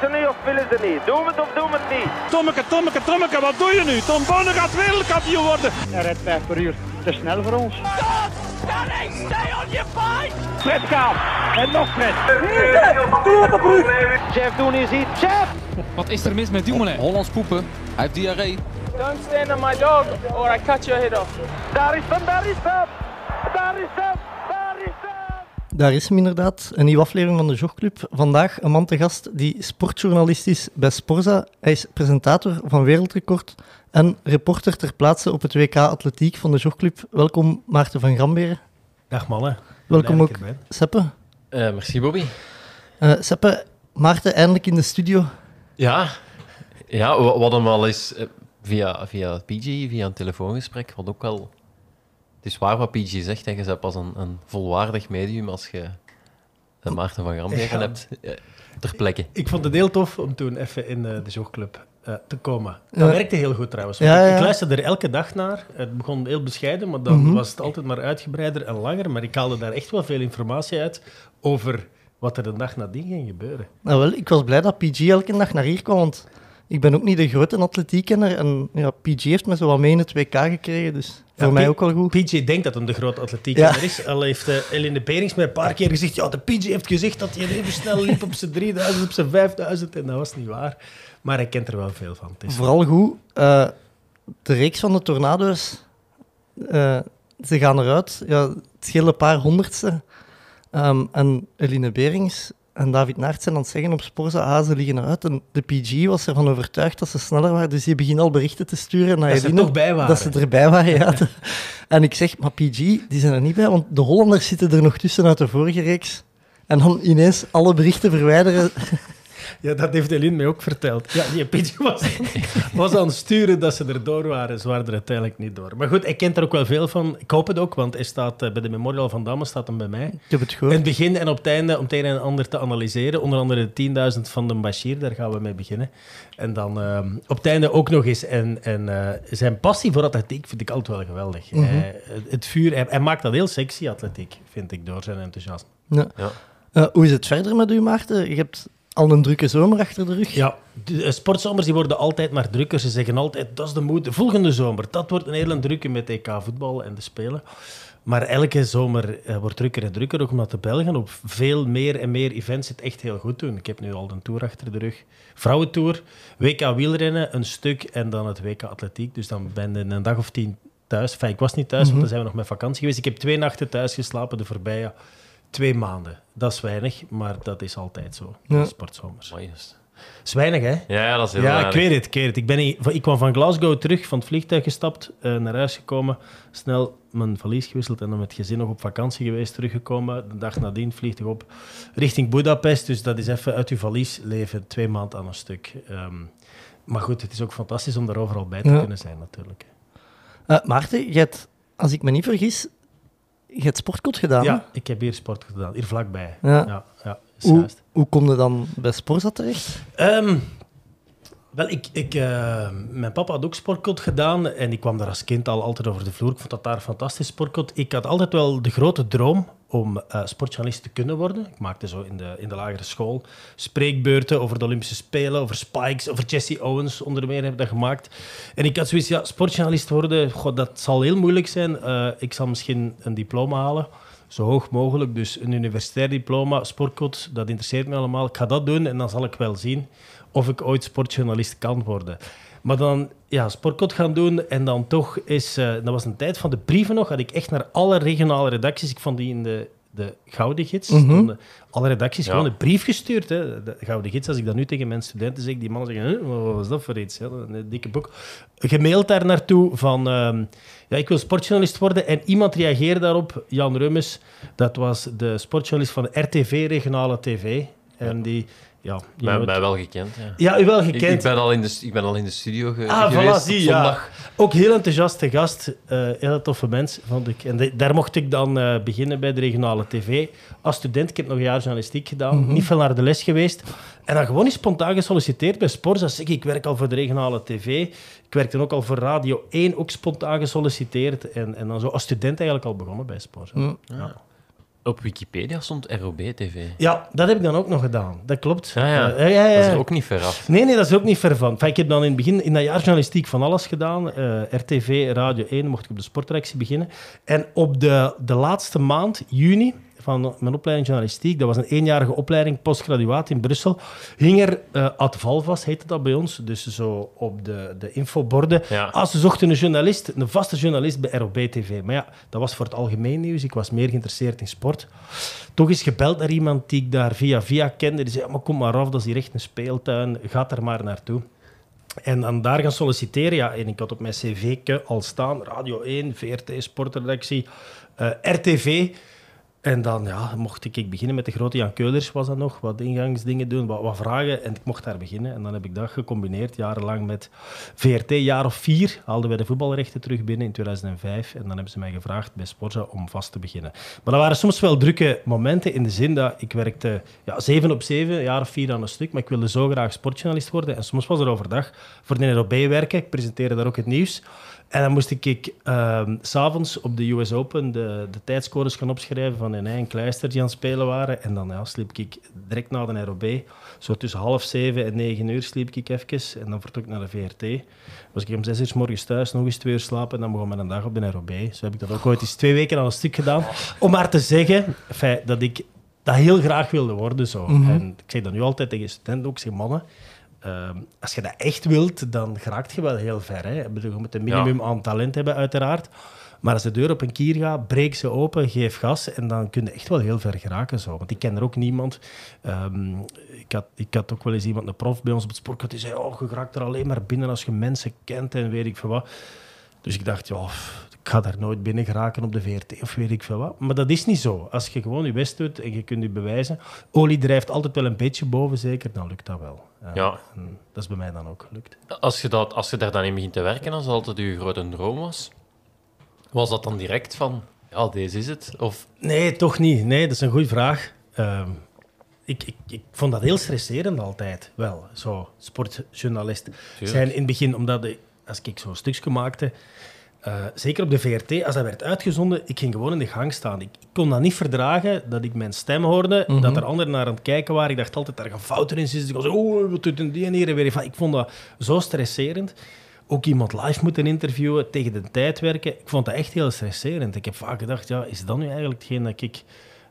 ze niet of willen ze niet? Doe het of doe het niet? Tommeke, Tommeke, Tommeke, wat doe je nu? Tom Bonne gaat wereldkampioen worden. Hij rijdt 5 per uur. Te snel voor ons. Stay on your fight. Fred. En nog Fred. Chef, doen is iets. Chef! Wat is er mis met Dumoulin? Hollands poepen. Hij heeft diarree. Don't stand on my dog or I cut your head off. Daar is hem, daar is hem! Daar is hem, daar is hem! Daar is hem inderdaad, een nieuwe aflevering van de Jogclub. Vandaag een man te gast die sportjournalist is bij Sporza. Hij is presentator van Wereldrecord en reporter ter plaatse op het WK Atletiek van de Jogclub. Welkom Maarten van Gramberen. Dag mannen. Welkom ook. Seppe. Eh, merci Bobby. Eh, Seppe, Maarten eindelijk in de studio. Ja, ja we we hadden al eens eh, via, via PG, via een telefoongesprek, wat ook wel... Het is waar wat PG zegt, hè. je bent pas een, een volwaardig medium als je eh, Maarten van Gramberen Ja. hebt eh, ter plekke. Ik vond het heel tof om toen even in eh, de Jogclub eh, te komen. Dat Ja. werkte heel goed trouwens. Ja, ik, ja. ik luisterde er elke dag naar. Het begon heel bescheiden, maar dan Mhm. was het altijd maar uitgebreider en langer. Maar ik haalde daar echt wel veel informatie uit over wat er de dag nadien ging gebeuren. Nou wel, ik was blij dat PG elke dag naar hier kwam, want ik ben ook niet de grote atletiekkenner. En ja, PG heeft me zo wat mee in het WK gekregen, dus voor mij ook wel goed. PJ denkt dat hem de grote atletiek Ja. is. Al heeft uh, Eline Berings me een paar keer gezegd... Ja, de PJ heeft gezegd dat hij even snel liep op zijn 3000, op zijn 5000. En dat was niet waar. Maar hij kent er wel veel van. Vooral goed, eh, de reeks van de tornado's, eh, ze gaan eruit. Ja, het scheelt een paar honderdste. Ehm, en Eline Berings en David Naert zijn aan het zeggen op Sporza, ah, ze liggen eruit. En de PG was ervan overtuigd dat ze sneller waren, dus die beginnen al berichten te sturen naar Dat ze er toch bij waren. Dat ze erbij waren, ja. en ik zeg, maar PG, die zijn er niet bij, want de Hollanders zitten er nog tussen uit de vorige reeks. En dan ineens alle berichten verwijderen. Ja, dat heeft Eline mij ook verteld. Ja, die PJ was, was aan het sturen dat ze er door waren. Ze waren er uiteindelijk niet door. Maar goed, hij kent er ook wel veel van. Ik hoop het ook, want hij staat eh, bij de Memorial van Damme, staat hem bij mij. Ik heb het In gehoord. het begin en op het einde, om het een en ander te analyseren. Onder andere de 10.000 van de Bashir, daar gaan we mee beginnen. En dan ehm, op het einde ook nog eens. En, en eh, zijn passie voor atletiek vind ik altijd wel geweldig. Mhm. Hij- het vuur, hij, hij maakt dat heel sexy, atletiek, vind ik, door zijn enthousiasme. Ja. Ja. Eh, hoe is het verder met u, Maarten? Je hebt al een drukke zomer achter de rug. Ja, de eh, sportzomers die worden altijd maar drukker. Ze zeggen altijd, dat is de moed. Volgende zomer, dat wordt een hele drukke met EK voetbal en de Spelen. Maar elke zomer eh, wordt drukker en drukker, ook omdat de Belgen op veel meer en meer events het echt heel goed doen. Ik heb nu al een tour achter de rug. Vrouwentour, WK wielrennen, een stuk en dan het WK atletiek. Dus dan ben je een dag of tien thuis. Enfin, ik was niet thuis, want dan zijn we nog met vakantie geweest. Ik heb twee nachten thuis geslapen de voorbije twee maanden. Dat is weinig, maar dat is altijd zo. Ja. sportzomers. Dat is weinig, hè? Ja, dat is heel Ja, ik weet het, ik weet het. Ik, ben ik kwam van Glasgow terug, van het vliegtuig gestapt, eh, naar huis gekomen, snel mijn valies gewisseld en dan met het gezin nog op vakantie geweest, teruggekomen. De dag nadien vliegtuig op richting Budapest. Dus dat is even uit uw valies leven, twee maanden aan een stuk. Ehm, maar goed, het is ook fantastisch om daar overal bij te Ja. kunnen zijn, natuurlijk. Eh, Maarten, je hebt, als ik me niet vergis, je hebt sportkot gedaan. Ja, ik heb hier sport gedaan, hier vlakbij. Ja. ja, Hoe, juist. hoe kom je dan bij Sporza terecht? Ehm, wel, ik, ik, eh, mijn papa had ook sportkot gedaan en ik kwam daar als kind al altijd over de vloer. Ik vond dat daar een fantastisch sportkot. Ik had altijd wel de grote droom om eh, sportjournalist te kunnen worden. Ik maakte zo in de, in de lagere school spreekbeurten over de Olympische Spelen, over Spikes, over Jesse Owens onder meer heb ik dat gemaakt. En ik had zoiets, ja, sportjournalist worden, god, dat zal heel moeilijk zijn. Eh, ik zal misschien een diploma halen zo hoog mogelijk. Dus een universitair diploma, sportkot, dat interesseert me allemaal. Ik ga dat doen en dan zal ik wel zien of ik ooit sportjournalist kan worden. Maar dan ja, sportkot gaan doen en dan toch is... eh, dat was een tijd van de brieven nog, had ik echt naar alle regionale redacties... Ik vond die in de, de Gouden Gids. Mhm. stonden alle redacties Ja. gewoon een brief gestuurd. Hè. De Gouden Gids, als ik dat nu tegen mijn studenten zeg, die mannen zeggen, "Huh, wat was dat voor iets? Ja, een dikke boek. Gemaild daar naartoe van... ehm, ja, ik wil sportjournalist worden. En iemand reageerde daarop, Jan Rummes. Dat was de sportjournalist van de RTV, regionale tv. En die... Ja, mij wel gekend, ja. ja, u wel Ik, gekend. ik, ben al in de, ik ben al in de studio ge Ah, geweest voilà, zie, op ja. zondag. Ook heel enthousiaste gast. eh heel toffe mens, vond ik. En de- daar mocht ik dan eh, beginnen bij de regionale tv. Als student, ik heb nog een jaar journalistiek gedaan. Niet veel naar de les geweest. En dan gewoon eens spontaan gesolliciteerd bij Sporza. Zeg ik, ik werk al voor de regionale tv. Ik werkte ook al voor Radio 1, ook spontaan gesolliciteerd. En, en dan zo als student eigenlijk al begonnen bij Sporza. Hm. Ja. Op Wikipedia stond ROB-TV. Ja, dat heb ik dan ook nog gedaan. Dat klopt. Ja, ja. Eh, ja, ja, Dat is ja. er ook niet ver af. Nee, nee, dat is ook niet ver van. Enfin, ik heb dan in het begin, in dat jaar journalistiek van alles gedaan. Eh, RTV, Radio 1, mocht ik op de sportredactie beginnen. En op de, de laatste maand, juni, van mijn opleiding journalistiek, dat was een eenjarige opleiding, postgraduaat in Brussel, hing er eh Ad Valvas, heette dat bij ons, dus zo op de, de infoborden. Ja. Ah, ze zochten een journalist, een vaste journalist bij ROB-TV. Maar ja, dat was voor het algemeen nieuws. Ik was meer geïnteresseerd in sport. Toch eens gebeld naar iemand die ik daar via via kende. Die zei, ja, maar kom maar af, dat is hier echt een speeltuin. Ga er maar naartoe. En dan daar gaan solliciteren. Ja, en ik had op mijn cv al staan. Radio 1, VRT, sportredactie, eh, RTV. En dan ja, mocht ik, ik beginnen met de grote Jan Keulers, was dat nog. Wat ingangsdingen doen, wat, vragen. En ik mocht daar beginnen. En dan heb ik dat gecombineerd, jarenlang met VRT. Jaar of vier haalden wij de voetbalrechten terug binnen in 2005. En dan hebben ze mij gevraagd bij Sporza om vast te beginnen. Maar dat waren soms wel drukke momenten in de zin dat ik werkte ja, zeven op zeven, jaar of vier aan een stuk. Maar ik wilde zo graag sportjournalist worden. En soms was er overdag voor de NROB werken. Ik presenteerde daar ook het nieuws. En dan moest ik ehm, s'avonds op de US Open de, de tijdscores gaan opschrijven van Ené en Kleister die aan het spelen waren. En dan ja, sliep ik direct na de ROB. Zo tussen half zeven en negen uur sliep ik even. En dan vertrok ik naar de VRT. Was ik om zes uur 's morgens thuis, nog eens twee uur slapen. En dan begon mijn dag op de ROB. Zo heb ik dat ook ooit eens twee weken aan een stuk gedaan. Om maar te zeggen dat ik dat heel graag wilde worden. Zo. En ik zeg dat nu altijd tegen studenten ook. Zeg, mannen, Ehm, als je dat echt wilt, dan geraakt je wel heel ver. Hè? Je moet een minimum aan talent hebben, uiteraard. Maar als de deur op een kier gaat, breek ze open, geef gas en dan kun je echt wel heel ver geraken. Zo. Want ik ken er ook niemand. Ehm, ik, had, ik had ook wel eens iemand, een prof bij ons op het sport, die zei: Oh, je geraakt er alleen maar binnen als je mensen kent en weet ik veel wat. Dus ik dacht, ja, ga daar nooit binnen geraken op de VRT of weet ik veel wat. Maar dat is niet zo. Als je gewoon je best doet en je kunt je bewijzen. Olie drijft altijd wel een beetje boven, zeker, dan lukt dat wel. Ja. en dat is bij mij dan ook gelukt. Als je, dat, als je daar dan in begint te werken, als altijd je grote droom was, was dat dan direct van, ja, deze is het? Of, Nee, toch niet. Nee, dat is een goede vraag. Ehm, ik, ik, ik vond dat heel stresserend altijd. Wel, zo sportjournalist zijn in het begin, omdat ik, als ik zo'n stukje maakte, eh, zeker op de VRT, als dat werd uitgezonden, ik ging gewoon in de gang staan. Ik, ik kon dat niet verdragen, dat ik mijn stem hoorde, dat er anderen naar aan het kijken waren. Ik dacht altijd, daar gaan fouten in zitten. Ik was oh, wat doet een die en hier en weer. Ik vond dat zo stresserend. Ook iemand live moeten interviewen, tegen de tijd werken. Ik vond dat echt heel stresserend. Ik heb vaak gedacht, ja, is dat nu eigenlijk hetgeen dat ik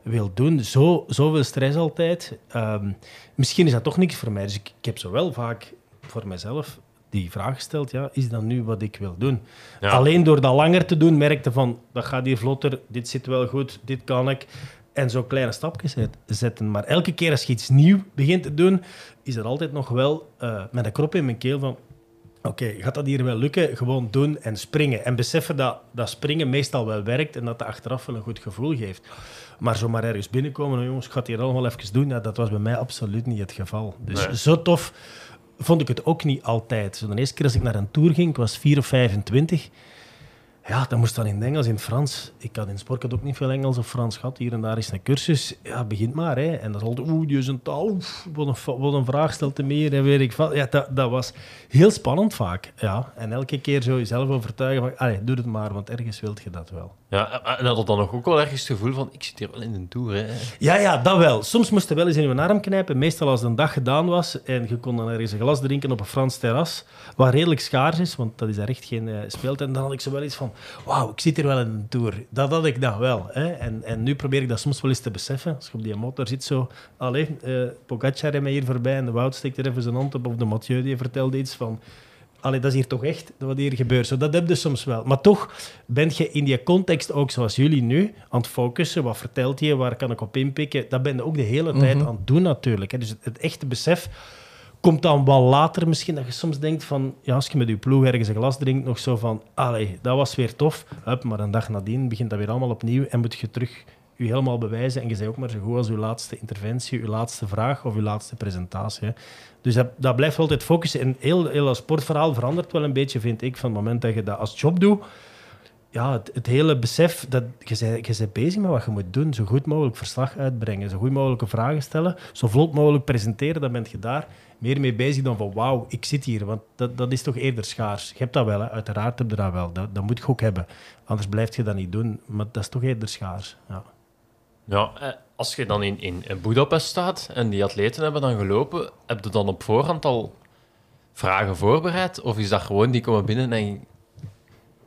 wil doen? Zo, zoveel stress altijd. Ehm, misschien is dat toch niks voor mij. Dus ik, ik heb zo wel vaak voor mezelf die vraag gesteld, ja, is dat nu wat ik wil doen? Ja. Alleen door dat langer te doen, merkte van, dat gaat hier vlotter, dit zit wel goed, dit kan ik. En zo kleine stapjes zet- zetten. Maar elke keer als je iets nieuw begint te doen, is er altijd nog wel eh, met een krop in mijn keel van, Oké, gaat dat hier wel lukken? Gewoon doen en springen. En beseffen dat, dat springen meestal wel werkt en dat dat achteraf wel een goed gevoel geeft. Maar zomaar ergens binnenkomen, oh jongens, ik ga het hier allemaal even doen, ja, dat was bij mij absoluut niet het geval. Dus Nee. zo tof vond ik het ook niet altijd. De eerste keer als ik naar een tour ging, ik was 4 of 25, ja, dat moest dan in het Engels, in het Frans. Ik had in sport ook niet veel Engels of Frans gehad. Hier en daar is een cursus. Ja, begint maar. Hè. En dan is altijd, oeh, die is een taal. Wat, een, wat een vraag stelt te meer. En weet ik wat. Ja, dat, dat was heel spannend vaak. Ja. En elke keer zo jezelf overtuigen van, allee, doe het maar, want ergens wilt je dat wel. ja, en had je dan nog ook wel ergens het gevoel van, ik zit hier wel in een tour. Hè. Ja, ja, dat wel. Soms moest je wel eens in je arm knijpen. Meestal als de een dag gedaan was en je kon dan ergens een glas drinken op een Frans terras, wat redelijk schaars is, want dat is daar echt geen uh, speeltijd. En dan had ik zo wel iets van, wauw, ik zit hier wel in een tour. Dat had ik dan wel. Hè. En, en nu probeer ik dat soms wel eens te beseffen. Als je op die motor zit zo, allee, eh Pogacar reed mij hier voorbij en de Wout steekt er even zijn hand op, of de Mathieu die vertelde iets van... Allee, dat is hier toch echt wat hier gebeurt. Zo, dat heb je soms wel. Maar toch ben je in die context ook zoals jullie nu aan het focussen. Wat vertelt je? Waar kan ik op inpikken? Dat ben je ook de hele tijd aan het doen natuurlijk. Hè. Dus het, het echte besef komt dan wel later misschien. Dat je soms denkt van... Ja, als je met je ploeg ergens een glas drinkt, nog zo van... Allee, dat was weer tof. Hup, maar een dag nadien begint dat weer allemaal opnieuw. En moet je terug je helemaal bewijzen. En je bent ook maar zo goed als je laatste interventie, je laatste vraag of je laatste presentatie. Dus dat, dat blijft altijd focussen. En heel, heel dat sportverhaal verandert wel een beetje, vind ik, van het moment dat je dat als job doet. Ja, het, het hele besef dat je bent, je bent bezig met wat je moet doen. Zo goed mogelijk verslag uitbrengen, zo goed mogelijke vragen stellen, zo vlot mogelijk presenteren, dan ben je daar meer mee bezig dan van wauw, ik zit hier. Want dat, dat is toch eerder schaars. Je hebt dat wel, hè. uiteraard heb je dat wel. Dat, dat moet je ook hebben. Anders blijf je dat niet doen. Maar dat is toch eerder schaars. Ja. Ja, eh, als je dan in, in, in Budapest staat en die atleten hebben dan gelopen, heb je dan op voorhand al vragen voorbereid? Of is dat gewoon die komen binnen en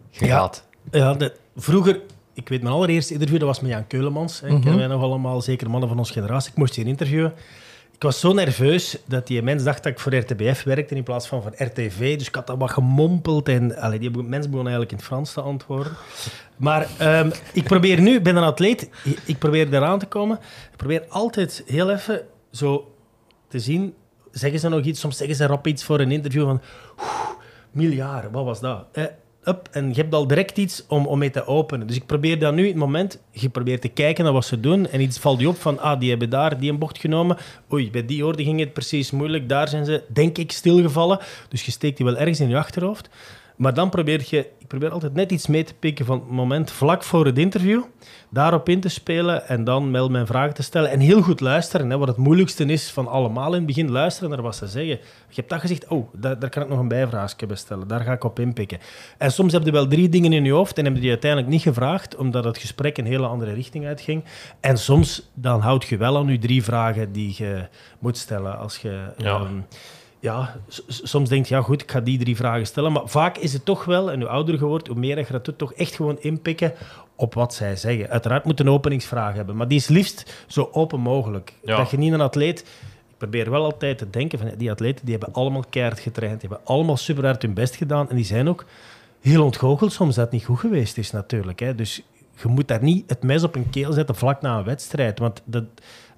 je Ja. gaat? Ja, de- vroeger, ik weet mijn allereerste interview, dat was met Jan Keulemans. Hè. Kennen wij nog allemaal, zeker mannen van onze generatie. Ik moest hier interviewen. Ik was zo nerveus dat die mens dacht dat ik voor RTBF werkte in plaats van voor RTV. Dus ik had dat wat gemompeld en allee, die mens begon eigenlijk in het Frans te antwoorden. Maar ehm, ik probeer nu, ik ben een atleet, ik- ik probeer eraan te komen. Ik probeer altijd heel even zo te zien, zeggen ze nog iets, soms zeggen ze rap iets voor een interview van miljard, wat was dat? Eh, up, en je hebt al direct iets om, om mee te openen. Dus ik probeer dan nu het moment, je probeert te kijken naar wat ze doen en iets valt je op van, ah, die hebben daar die een bocht genomen. Oei, bij die orde ging het precies moeilijk, daar zijn ze, denk ik, stilgevallen. Dus je steekt die wel ergens in je achterhoofd. Maar dan probeer je, ik probeer altijd net iets mee te pikken van het moment vlak voor het interview, daarop in te spelen en dan wel mijn vragen te stellen. En heel goed luisteren, hè, wat het moeilijkste is van allemaal in het begin, luisteren naar wat ze zeggen. Je hebt dat gezegd, oh, daar, daar kan ik nog een bijvraagje bij stellen, daar ga ik op inpikken. En soms heb je wel drie dingen in je hoofd en heb je die uiteindelijk niet gevraagd, omdat het gesprek een hele andere richting uitging. En soms dan houd je wel aan je drie vragen die je moet stellen als je... Ja. ehm, ja, soms denk je, ja goed, ik ga die drie vragen stellen. Maar vaak is het toch wel, en hoe ouder je wordt, hoe meer je dat doet, toch echt gewoon inpikken op wat zij zeggen. Uiteraard moet een openingsvraag hebben, maar die is liefst zo open mogelijk. Ja. Dat je niet een atleet... Ik probeer wel altijd te denken van, die atleten die hebben allemaal keihard getraind, die hebben allemaal super hard hun best gedaan en die zijn ook heel ontgoocheld soms dat het niet goed geweest is natuurlijk. Hè. Dus je moet daar niet het mes op een keel zetten vlak na een wedstrijd. Want dat,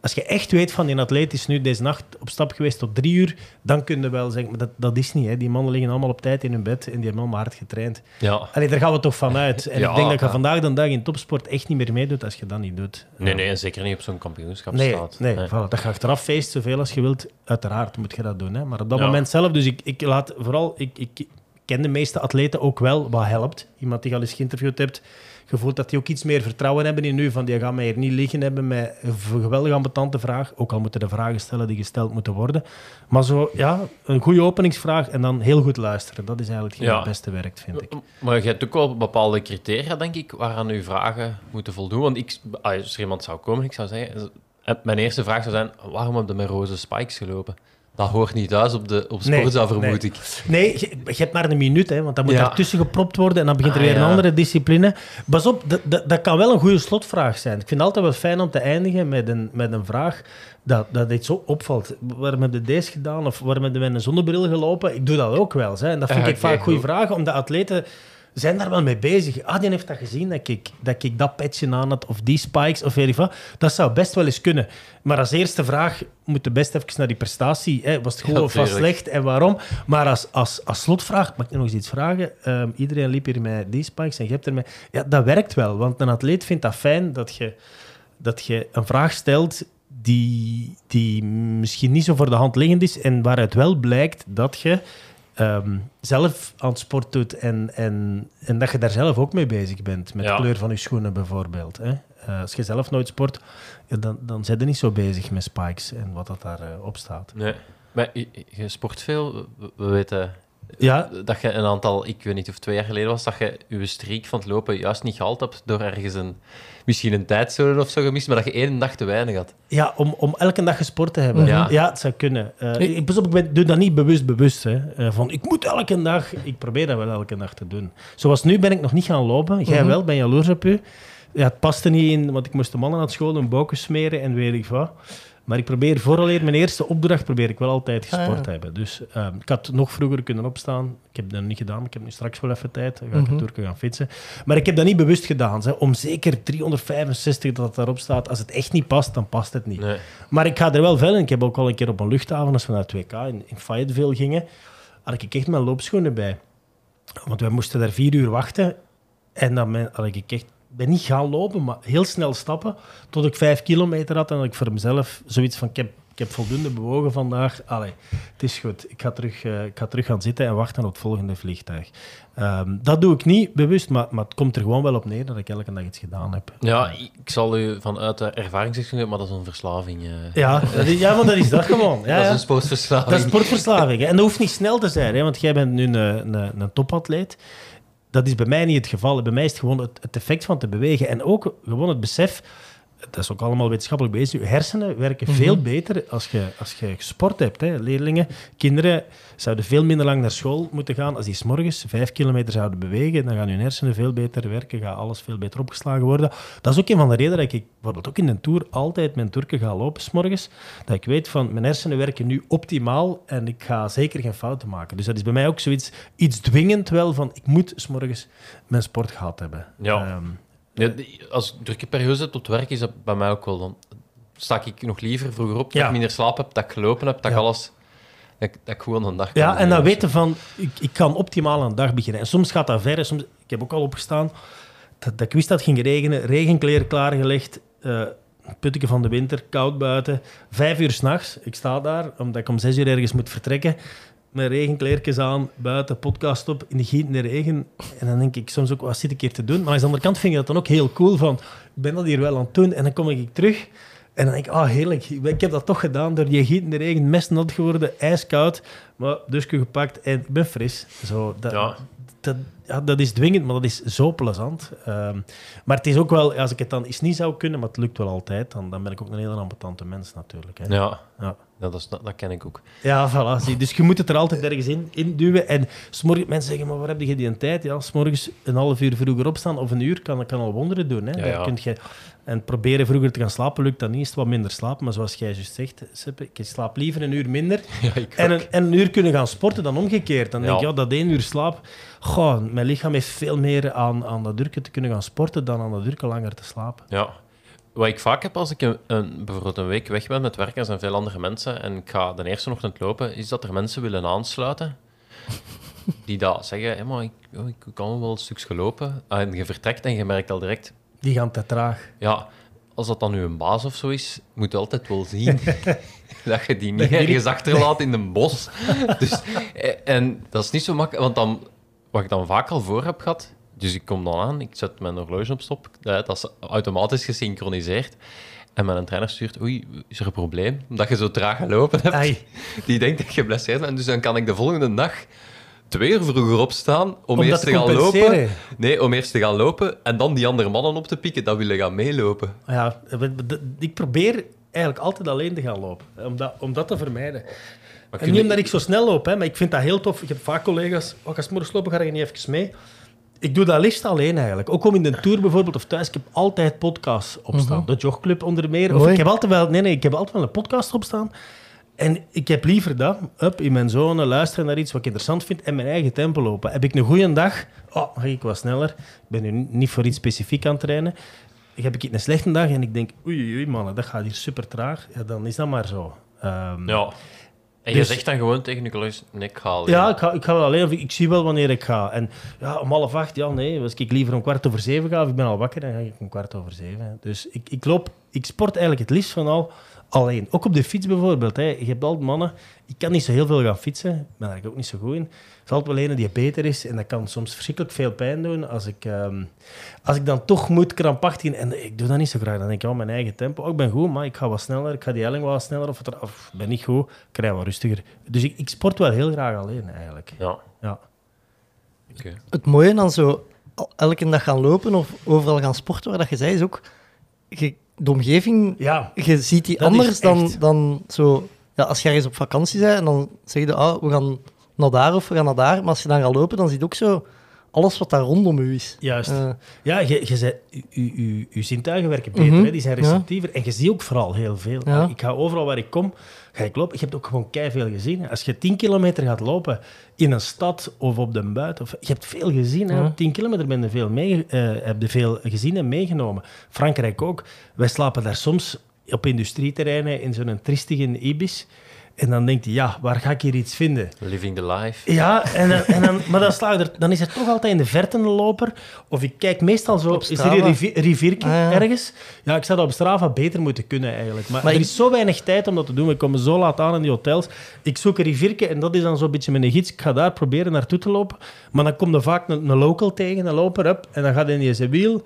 als je echt weet van die atleet is nu deze nacht op stap geweest tot drie uur, dan kun je wel zeggen, maar dat, dat is niet. Hè. Die mannen liggen allemaal op tijd in hun bed en die hebben allemaal hard getraind. Ja. Allee, daar gaan we toch vanuit. En Ja, ik denk dat je ja. vandaag de dag in topsport echt niet meer meedoet als je dat niet doet. Nee, nee, en zeker niet op zo'n kampioenschap Nee, staat. nee, Voilà, dat je achteraf feest zoveel als je wilt. Uiteraard moet je dat doen. Hè. Maar op dat moment zelf, dus ik, ik laat vooral, ik, ik ken de meeste atleten ook wel wat helpt. Iemand die je al eens geïnterviewd hebt, je voelt dat die ook iets meer vertrouwen hebben in nu. Van die gaan mij hier niet liggen hebben met een geweldig ambetante vraag. Ook al moeten de vragen stellen die gesteld moeten worden. Maar zo, ja, een goede openingsvraag en dan heel goed luisteren. Dat is eigenlijk Ja. het beste werkt, vind ik. Maar je hebt ook wel bepaalde criteria, denk ik, waaraan uw vragen moeten voldoen. Want ik, als er iemand zou komen, ik zou zeggen... eh, Mijn eerste vraag zou zijn, waarom heb je met roze spikes gelopen? Dat hoort niet thuis op, de, op Nee, sportzaal, vermoed nee. ik. Nee, je, je hebt maar een minuut, hè, want dan moet Ja. daartussen gepropt worden en dan begint er Ah, weer een andere discipline. Pas op, dat, dat, dat kan wel een goede slotvraag zijn. Ik vind het altijd wel fijn om te eindigen met een, met een vraag dat, dat iets zo opvalt. Waarom heb je deze gedaan of waarom heb je met een zonnebril gelopen? Ik doe dat ook wel. Hè. En dat vind Ja, ik vaak goede goed. vragen, omdat atleten zijn daar wel mee bezig. Ah, die heeft dat gezien, dat ik dat, ik dat petje aan had, of die spikes, of weet ik wat. Dat zou best wel eens kunnen. Maar als eerste vraag moet je best even naar die prestatie. Hè. Was het goed Ja, of was slecht en waarom? Maar als, als, als slotvraag, mag ik nog eens iets vragen? Ehm, iedereen liep hier met die spikes en je hebt ermee... Ja, dat werkt wel, want een atleet vindt dat fijn dat je, dat je een vraag stelt die, die misschien niet zo voor de hand liggend is en waaruit wel blijkt dat je ehm, zelf aan het sport doet en, en, en dat je daar zelf ook mee bezig bent, met Ja. de kleur van je schoenen bijvoorbeeld. Hè? Eh, als je zelf nooit sport, ja, dan, dan ben je niet zo bezig met spikes en wat dat daarop op staat. Nee. Maar je, je sport veel. We weten Ja, dat je een aantal, ik weet niet of twee jaar geleden was, dat je je streak van het lopen juist niet gehaald hebt door ergens een, misschien een tijdzone of zo gemist, maar dat je één dag te weinig had. Ja, om, om elke dag gesport te hebben. Ja. Ja, het zou kunnen. Eh, ik, pas op, ik ben, doe dat niet bewust bewust. Hè. Eh, van, ik moet elke dag... Ik probeer dat wel elke dag te doen. Zoals nu ben ik nog niet gaan lopen. Jij wel, ben jaloers op u. Ja, het paste niet in, want ik moest de mannen aan school een boken smeren en weet ik wat. Maar ik probeer, vooraleer mijn eerste opdracht, probeer ik wel altijd gesport Ah, ja. te hebben. Dus eh, ik had nog vroeger kunnen opstaan. Ik heb dat niet gedaan, maar ik heb nu straks wel even tijd. Dan ga ik een toer gaan fietsen. Maar ik heb dat niet bewust gedaan. Hè, om zeker 365 dat het daarop staat. Als het echt niet past, dan past het niet. Nee. Maar ik ga er wel verder. Ik heb ook al een keer op een luchthaven, als we naar het WK in, in Fayetteville gingen, had ik echt mijn loopschoenen bij. Want wij moesten daar vier uur wachten. En dan had ik echt, ben niet gaan lopen, maar heel snel stappen. Tot ik vijf kilometer had en dat ik voor mezelf zoiets van... Ik heb, ik heb voldoende bewogen vandaag. Allee, het is goed. Ik ga, terug, eh, ik ga terug gaan zitten en wachten op het volgende vliegtuig. Ehm, dat doe ik niet bewust, maar, maar het komt er gewoon wel op neer dat ik elke dag iets gedaan heb. Ja, ik zal u vanuit de ervaring zeggen, maar dat is een verslaving. eh. Ja, dat is, ja maar dat is dat gewoon. Ja, dat is een sportverslaving. Dat is sportverslaving. Hè? En dat hoeft niet snel te zijn, hè? want jij bent nu een, een, een topatleet. Dat is bij mij niet het geval. Bij mij is het gewoon het, effect van te bewegen. En ook gewoon het besef dat is ook allemaal wetenschappelijk bezig. Je hersenen werken Mhm. veel beter als je, als je gesport hebt. Hè. Leerlingen, kinderen zouden veel minder lang naar school moeten gaan als die 's morgens vijf kilometer zouden bewegen. Dan gaan hun hersenen veel beter werken, gaat alles veel beter opgeslagen worden. Dat is ook een van de redenen dat ik bijvoorbeeld ook in de Tour altijd mijn Turken ga lopen 's morgens. Dat ik weet van, mijn hersenen werken nu optimaal en ik ga zeker geen fouten maken. Dus dat is bij mij ook zoiets, iets dwingend wel van, ik moet 's morgens mijn sport gehad hebben. Ja. Ehm, Ja, als ik drukke periode tot werk, is dat bij mij ook wel. Dan sta ik nog liever vroeger op, dat Ja. ik minder slaap heb, dat ik gelopen heb, dat ik alles... Dat ik, dat ik gewoon een dag kan Ja, en dan weten van, ik, ik kan optimaal aan de dag beginnen. En soms gaat dat ver. en Soms, ik heb ook al opgestaan dat, dat ik wist dat het ging regenen. Regenkleren klaargelegd. eh putteke van de winter, koud buiten. Vijf uur s'nachts. Ik sta daar, omdat ik om zes uur ergens moet vertrekken. Met regenkleertjes aan, buiten, podcast op, in de gietende regen. En dan denk ik soms ook, wat zit ik hier te doen? Maar aan de andere kant vind ik dat dan ook heel cool van, ik ben dat hier wel aan het doen. En dan kom ik terug en dan denk ik, ah, heerlijk. Ik heb dat toch gedaan door die gietende regen, mestnat geworden, ijskoud. Maar dusje gepakt en ik ben fris. Zo, dat, Ja. Dat, ja, dat is dwingend, maar dat is zo plezant. Ehm, maar het is ook wel, als ik het dan eens niet zou kunnen, maar het lukt wel altijd, dan, dan ben ik ook een hele ambetante mens natuurlijk. Hè. Ja, Ja. dat, is, dat, dat ken ik ook. Ja, voilà. Zie. Dus je moet het er altijd ergens in, in duwen. En mensen zeggen, maar waar heb je die een tijd? Ja, s morgens een half uur vroeger opstaan of een uur kan, kan al wonderen doen. Hè. Ja, kunt je, en proberen vroeger te gaan slapen lukt dat niet. Is het wat minder slapen. Maar zoals jij juist zegt, ik slaap liever een uur minder. Ja, ik En een, en een uur kunnen gaan sporten dan omgekeerd. Dan denk ik, ja, dat één uur slaap... Goh, mijn lichaam heeft veel meer aan, aan dat durken te kunnen gaan sporten dan aan dat durken langer te slapen. Ja. Wat ik vaak heb als ik een, een, bijvoorbeeld een week weg ben met werk, er zijn veel andere mensen, en ik ga de eerste ochtend lopen, is dat er mensen willen aansluiten die dat zeggen, "Hé, maar ik, oh, ik kan wel een stukje gelopen. En je vertrekt en je merkt al direct, Die gaan te traag. ja, als dat dan nu een baas of zo is, moet je altijd wel zien dat je die niet ergens achterlaat in een bos. Dus, eh, en dat is niet zo makkelijk, want dan, wat ik dan vaak al voor heb gehad, dus ik kom dan aan, ik zet mijn horloge op stop, dat dat is automatisch gesynchroniseerd. En mijn trainer stuurt, oei, is er een probleem? Omdat je zo traag gelopen hebt. Ai. Die denkt dat je geblesseerd bent. Dus dan kan ik de volgende dag twee uur vroeger opstaan om, eerst te te gaan lopen. Nee, om eerst te gaan lopen en dan die andere mannen op te pikken dat willen gaan meelopen. Ja, ik probeer eigenlijk altijd alleen te gaan lopen. Om dat, om dat te vermijden. Maar En niet omdat ik zo snel loop, hè, maar ik vind dat heel tof. Ik heb vaak collega's, oh, ga je morgens lopen, ga je niet even mee? Ik doe dat liefst alleen eigenlijk. Ook om in de tour bijvoorbeeld of thuis. Ik heb altijd podcasts opstaan. De Jogclub onder meer. Of ik heb altijd wel, nee, nee, ik heb altijd wel een podcast opstaan. En ik heb liever dat, up in mijn zone, luisteren naar iets wat ik interessant vind en mijn eigen tempo lopen. Heb ik een goede dag, oh, ga ik wat sneller. Ik ben nu niet voor iets specifiek aan het trainen. Heb ik een slechte dag en ik denk, oei, oei, mannen, dat gaat hier super traag. Ja, dan is dat maar zo. Ehm, Ja. En Dus- je zegt dan gewoon tegen je collega's, nee, ik ga alleen. ja, ik ga, ik ga alleen. Of ik, ik zie wel wanneer ik ga. En ja, om half acht, ja, nee. Als ik liever om kwart over zeven ga, of ik ben al wakker, dan ga ik om kwart over zeven. Dus ik, ik loop, ik sport eigenlijk het liefst van al alleen. Ook op de fiets bijvoorbeeld. Hè. Je hebt altijd mannen, ik kan niet zo heel veel gaan fietsen. Ik ben eigenlijk ook niet zo goed in. Er is altijd wel een die beter is. En dat kan soms verschrikkelijk veel pijn doen. Als ik, ehm, als ik dan toch moet krampachtig... En ik doe dat niet zo graag. Dan denk ik, ja, mijn eigen tempo. Oh, ik ben goed, maar ik ga wat sneller. Ik ga die helling wat sneller. Of, of ik ben niet goed. Ik krijg wat rustiger. Dus ik, ik sport wel heel graag alleen, eigenlijk. Ja, Ja. oké. Het mooie dan zo elke dag gaan lopen of overal gaan sporten, waar dat je zei, is ook... Je, de omgeving, Ja, je ziet die anders dan, dan zo... Ja, als je ergens op vakantie bent en dan zeg je, ah, we gaan naar daar of we gaan naar daar. Maar als je dan gaat lopen, dan zie je ook zo alles wat daar rondom u is. juist. Eh, ja, je, je zei, uw zintuigen werken beter, Mhm, hè? die zijn ja. receptiever. En je ziet ook vooral heel veel. Ja. Ik ga overal waar ik kom, ga ik lopen. Ik heb ook gewoon veel gezien. hè. Als je 10 kilometer gaat lopen in een stad of op de buiten, of, je hebt veel gezien. Hè? Ja. Op 10 kilometer ben je veel, mee, eh, heb je veel gezien en meegenomen. Frankrijk ook. Wij slapen daar soms op industrieterreinen in zo'n tristige Ibis. En dan denkt hij, ja, waar ga ik hier iets vinden? Living the life. Ja, en, dan- en dan, maar dan, je er, dan is er toch altijd in de verte een loper. Of ik kijk meestal zo, Op is er een rivi- riviertje Ah, ja. ergens? Ja, ik zou dat op Strava beter moeten kunnen eigenlijk. Maar, Maar er ik- is zo weinig tijd om dat te doen. We komen zo laat aan in die hotels. Ik zoek een riviertje en dat is dan zo'n beetje mijn gids. Ik ga daar proberen naartoe te lopen. Maar dan komt er vaak een, een local tegen, een loper, up, en dan gaat hij in zijn wiel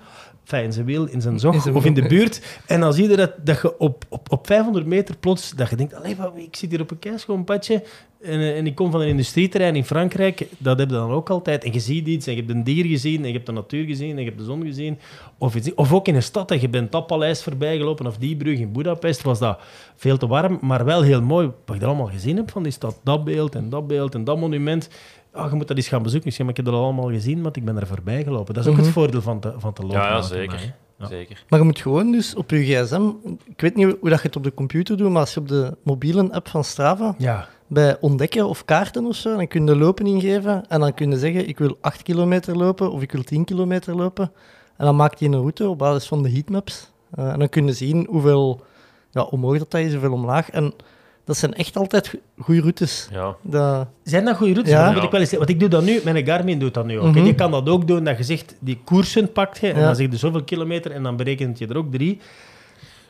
in zijn wiel, in zijn zog of in de buurt. En dan zie je dat, dat je op, op, op 500 meter plots, dat je denkt, allee, wat, ik zit hier op een keischoon padje en, eh, en ik kom van een industrieterrein in Frankrijk. Dat heb je dan ook altijd. En je ziet iets en je hebt een dier gezien en je hebt de natuur gezien en je hebt de zon gezien. Of, iets, of ook in een stad, en je bent dat paleis voorbij gelopen of die brug in Budapest, was dat veel te warm, maar wel heel mooi. Wat ik er allemaal gezien heb van die stad, dat beeld en dat beeld en dat monument. Ja, je moet dat eens gaan bezoeken. Ik zeg, maar ik heb dat allemaal gezien, want ik ben er voorbij gelopen. Dat is ook Mhm. het voordeel van te, van te lopen. Ja, zeker. hè. Ja. Zeker. Maar je moet gewoon dus op je gsm... Ik weet niet hoe dat je het op de computer doet, maar als je op de mobiele app van Strava Ja, bij ontdekken of kaarten of zo, dan kun je lopen ingeven en dan kun je zeggen ik wil 8 kilometer lopen of ik wil 10 kilometer lopen. En dan maakt hij een route op basis van de heatmaps. Eh, en dan kun je zien hoeveel ja, omhoog dat, dat is, hoeveel omlaag. En dat zijn echt altijd goede routes. Ja. Dat, Zijn dat goede routes? Ja. Dat moet ik wel eens. Want ik doe dat nu, mijn Garmin doet dat nu ook. Mhm. Je kan dat ook doen, dat je zegt, die koersen pakt je, en Ja. dan zeg je zoveel kilometer, en dan berekent je er ook drie.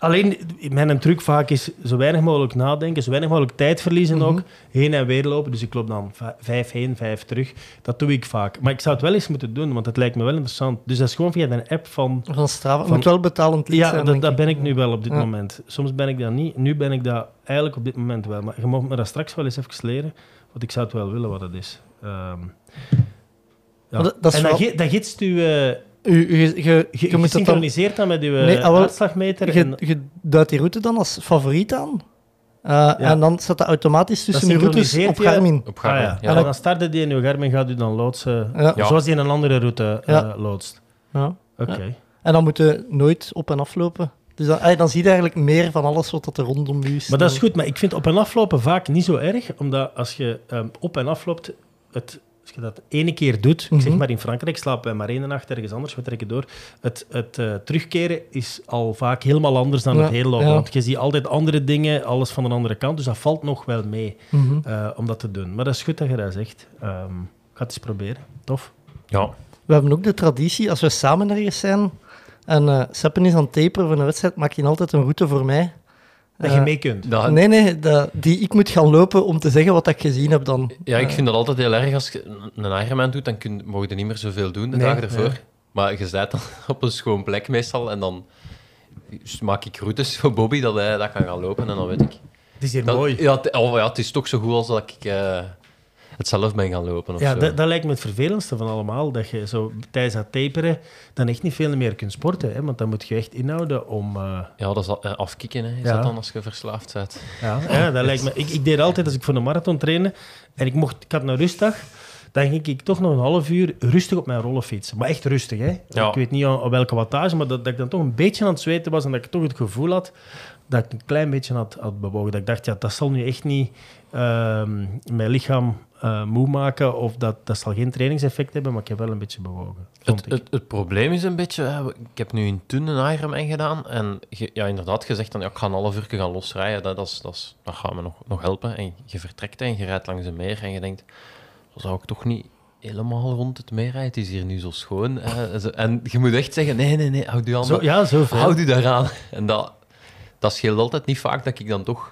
Alleen, mijn truc vaak is zo weinig mogelijk nadenken, zo weinig mogelijk tijd verliezen Mhm. ook. Heen en weer lopen, dus ik loop dan vijf heen, vijf terug. Dat doe ik vaak. Maar ik zou het wel eens moeten doen, want het lijkt me wel interessant. Dus dat is gewoon via een app van... van Strava. Van- moet wel betalend lid Ja, zijn, dat, dat ben ik nu wel op dit Ja. moment. Soms ben ik dat niet. Nu ben ik dat eigenlijk op dit moment wel. Maar je mag me dat straks wel eens even leren, want ik zou het wel willen wat het is. Ehm, ja. Dat- dat is en wel- gidst u... eh, U, je, je, je, je, je je moet dan, synchroniseert dat met uw Nee, eh, ah, hartslagmeter. je, en, je duidt die route dan als favoriet aan. Eh, En dan staat dat automatisch tussen Dat je routes op je- Garmin. Op ah, Garmin. ja. ja. En dan startte die in uw Garmin, gaat u dan loodsen, Ja. Ja. zoals die in een andere route eh, loodst. Ja. Oké. En dan moet je nooit op en aflopen. Dus dan, eh, dan zie je eigenlijk meer van alles wat er rondom u is. Maar dat is Dan- goed, maar ik vind op- en aflopen vaak niet zo erg, omdat als je ehm, op- en afloopt, het, als je dat ene keer doet, ik zeg Mhm. maar in Frankrijk, slapen wij maar één nacht ergens anders, we trekken door, het, het eh, terugkeren is al vaak helemaal anders dan Ja, het lopen, ja. want je ziet altijd andere dingen, alles van een andere kant, dus dat valt nog wel mee Mhm. eh, om dat te doen. Maar dat is goed dat je dat zegt. Ehm, ik ga het eens proberen. Tof. Ja. We hebben ook de traditie, als we samen ergens zijn en eh Seppen is aan het taperen voor een wedstrijd, maakt hij altijd een route voor mij. Dat Eh, je mee kunt. Dat- Nee, nee, dat, die ik moet gaan lopen om te zeggen wat ik gezien heb dan. Ja, ik vind dat altijd heel erg. Als je een Ironman doet, dan kun, mogen je niet meer zoveel doen de Nee, dagen ervoor. Maar je zit dan op een schoon plek meestal en dan maak ik routes voor Bobby dat hij dat kan gaan lopen en dan weet ik. Het is hier Dat, mooi. Ja, het, oh, ja, het is toch zo goed als dat ik eh, het zelf ben gaan lopen. Of Ja, zo. dat, dat lijkt me het vervelendste van allemaal. Dat je zo tijdens dat taperen dan echt niet veel meer kunt sporten. Hè? Want dan moet je echt inhouden om... eh, ja, dat is al- eh, afkicken, hè, is Ja. dat dan als je verslaafd bent. Ja, ja dat lijkt me. Ik, ik deed altijd als ik voor een marathon trainde en ik, mocht, ik had een rustdag, dan ging ik toch nog een half uur rustig op mijn rollen fietsen. Maar echt rustig, hè? Ja. Ik weet niet aan welke wattage, maar dat, dat ik dan toch een beetje aan het zweten was en dat ik toch het gevoel had dat ik een klein beetje had, had bewogen. Dat ik dacht, ja, dat zal nu echt niet ehm, mijn lichaam eh, moe maken of dat, dat zal geen trainingseffect hebben, maar ik heb wel een beetje bewogen. Het, het, het probleem is een beetje, hè, ik heb nu in Toen een Ironman gedaan en je, ja, inderdaad gezegd dan, ja, ik ga een half uur gaan losrijden, dat, dat, is, dat, is, dat gaat me nog, nog helpen. En je vertrekt en je rijdt langs een meer en je denkt, zou ik toch niet helemaal rond het meer rijden? Het is hier nu zo schoon. Zo- En je moet echt zeggen, nee, nee, nee, houd u aan. Zo, ja, zoveel. Houd u daaraan. En dat, dat scheelt altijd niet vaak dat ik dan toch...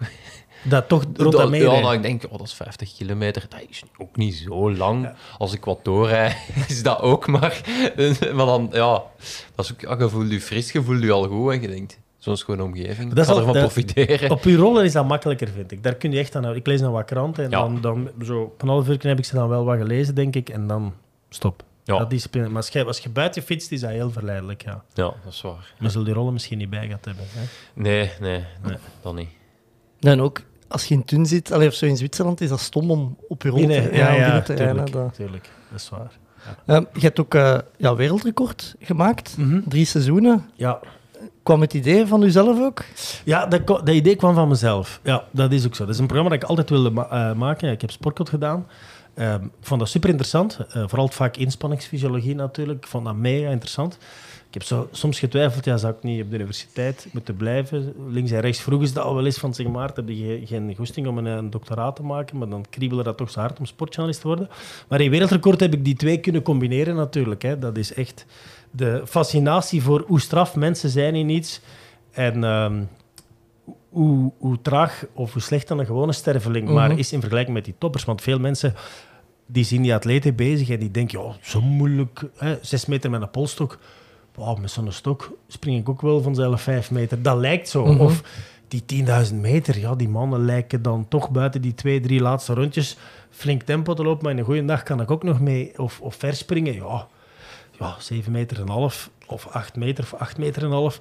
Dat toch rond dat dat, mee ja, rijden. dat ik denk, oh, dat is 50 kilometer. Dat is ook niet zo lang. Als ik wat doorrijd, is dat ook maar. Maar dan, ja, dat is ook, ja, je voelt je fris, je voelt je al goed en je denkt, zo'n schone omgeving, Dat ik is ga al- ervan dat- profiteren. Op uw rollen is dat makkelijker, vind ik. Daar kun je echt aan. Ik lees dan wat kranten en Ja. dan, dan zo op een half uur heb ik ze dan wel wat gelezen, denk ik. En dan stop. Ja. Dat is, maar als je, als je buiten fietst, is dat heel verleidelijk. Ja. Ja, dat is waar. Je zult die rollen misschien niet bij gehad hebben. Hè? Nee, nee, nee, dat niet. En ook als je in Thun zit, allee, of zo in Zwitserland, is dat stom om op je rol te, ja, ja, ja, rijden. tuurlijk, Dat. tuurlijk. Dat is waar. Ehm, je hebt ook eh, ja, wereldrecord gemaakt, drie seizoenen. Ja, Kwam het idee van uzelf ook? ja dat, dat idee kwam van mezelf. Ja, dat is ook zo. Dat is een programma dat ik altijd wilde ma- eh, maken. Ik heb Sportcode gedaan. Ehm, ik vond dat super interessant. Eh, vooral het vak inspanningsfysiologie natuurlijk. Ik vond dat mega interessant. Ik heb zo, soms getwijfeld, ja, zou ik niet op de universiteit moeten blijven? Links en rechts vroegen ze dat al wel eens van, zeg maar, heb je geen, goesting om een, een doctoraat te maken, maar dan kriebelde dat toch zo hard om sportjournalist te worden. Maar in wereldrecord heb ik die twee kunnen combineren natuurlijk. Hè. Dat is echt de fascinatie voor hoe straf mensen zijn in iets en ehm, hoe, hoe traag of hoe slecht dan een gewone sterveling maar Mhm. is in vergelijking met die toppers. Want veel mensen die zien die atleten bezig en die denken, ja, zo moeilijk, hè, zes meter met een polstok. Wow, met zo'n stok spring ik ook wel vanzelf vijf meter. Dat lijkt zo. Mhm. Of die 10.000 meter, ja, die mannen lijken dan toch buiten die twee, drie laatste rondjes flink tempo te lopen. Maar in een goede dag kan ik ook nog mee. Of, of verspringen, ja, ja 7 meter en half. Of 8 meter of 8 meter en half.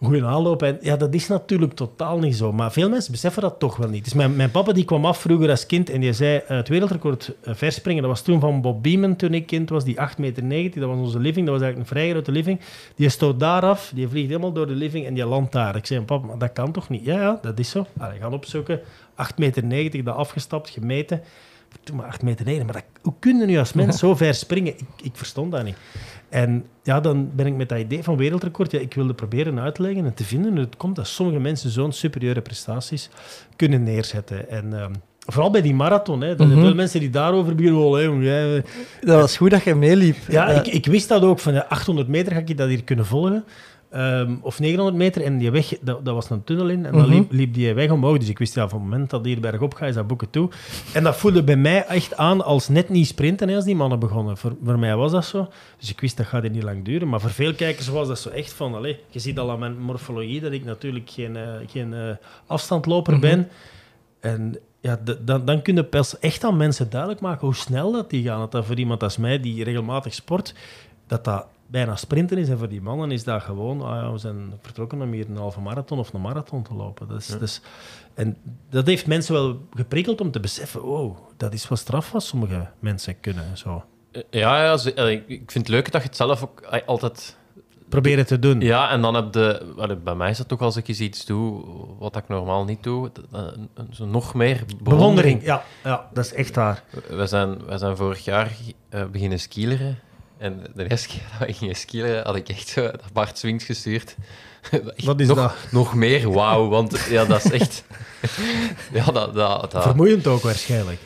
Goeie aanloop. En ja, dat is natuurlijk totaal niet zo. Maar veel mensen beseffen dat toch wel niet. Dus mijn, mijn papa die kwam af vroeger als kind en die zei eh, het wereldrecord eh, verspringen. Dat was toen van Bob Beeman toen ik kind was, die 8,90 meter. Dat was onze living. Dat was eigenlijk een vrij grote living. Die stoot daar af, die vliegt helemaal door de living en die landt daar. Ik zei, papa, maar dat kan toch niet? Ja, ja, dat is zo. Allee, gaan opzoeken. 8,90 meter, dat afgestapt, gemeten. Toen maar 8 meter negen. Maar dat, hoe kun je nu als mens zo ver springen? Ik, ik verstond dat niet. En ja, dan ben ik met dat idee van wereldrecord, ja, ik wilde proberen uit te leggen en te vinden het komt dat sommige mensen zo'n superieure prestaties kunnen neerzetten. En ehm, vooral bij die marathon, hè, er zijn veel mensen die daarover beginnen, oh, jij- Dat was goed dat je meeliep. ja, Eh, ik, ik wist dat ook. Van ja, 800 meter ga ik dat hier kunnen volgen. Ehm, of 900 meter. En die weg, dat, dat was een tunnel in. En dan Mhm. liep, liep die weg omhoog. Dus ik wist, ja, van het moment dat die hier bergop gaat, is dat boeken toe. En dat voelde bij mij echt aan als net niet sprinten hè, als die mannen begonnen. Voor, voor mij was dat zo. Dus ik wist, dat gaat hier niet lang duren. Maar voor veel kijkers was dat zo echt van... Allez, je ziet al aan mijn morfologie dat ik natuurlijk geen, eh, geen eh, afstandloper Mhm. ben. En ja, dan, dan kun je pas echt aan mensen duidelijk maken hoe snel dat die gaan. Dat dat voor iemand als mij, die regelmatig sport, dat dat bijna sprinten is. En voor die mannen is dat gewoon, ah ja, we zijn vertrokken om hier een halve marathon of een marathon te lopen. Dat is, dat is- en dat heeft mensen wel geprikkeld om te beseffen, oh, dat is wat straf wat sommige mensen kunnen. Zo. Ja, ja eh, ik vind het leuk dat je het zelf ook eh, altijd... Proberen te doen. Ja, en dan heb je... Bij mij is het ook als ik eens iets doe wat ik normaal niet doe, eh, nog meer bewondering. Bewondering, ja, ja, dat is echt waar. We zijn, we zijn vorig jaar eh, beginnen skileren. En de eerste keer dat we gingen skileren, had ik echt zo dat Bart Swings gestuurd. Wat is nog, dat? Nog meer wauw, want ja, dat is echt... ja, dat, dat, dat, Vermoeiend ook waarschijnlijk.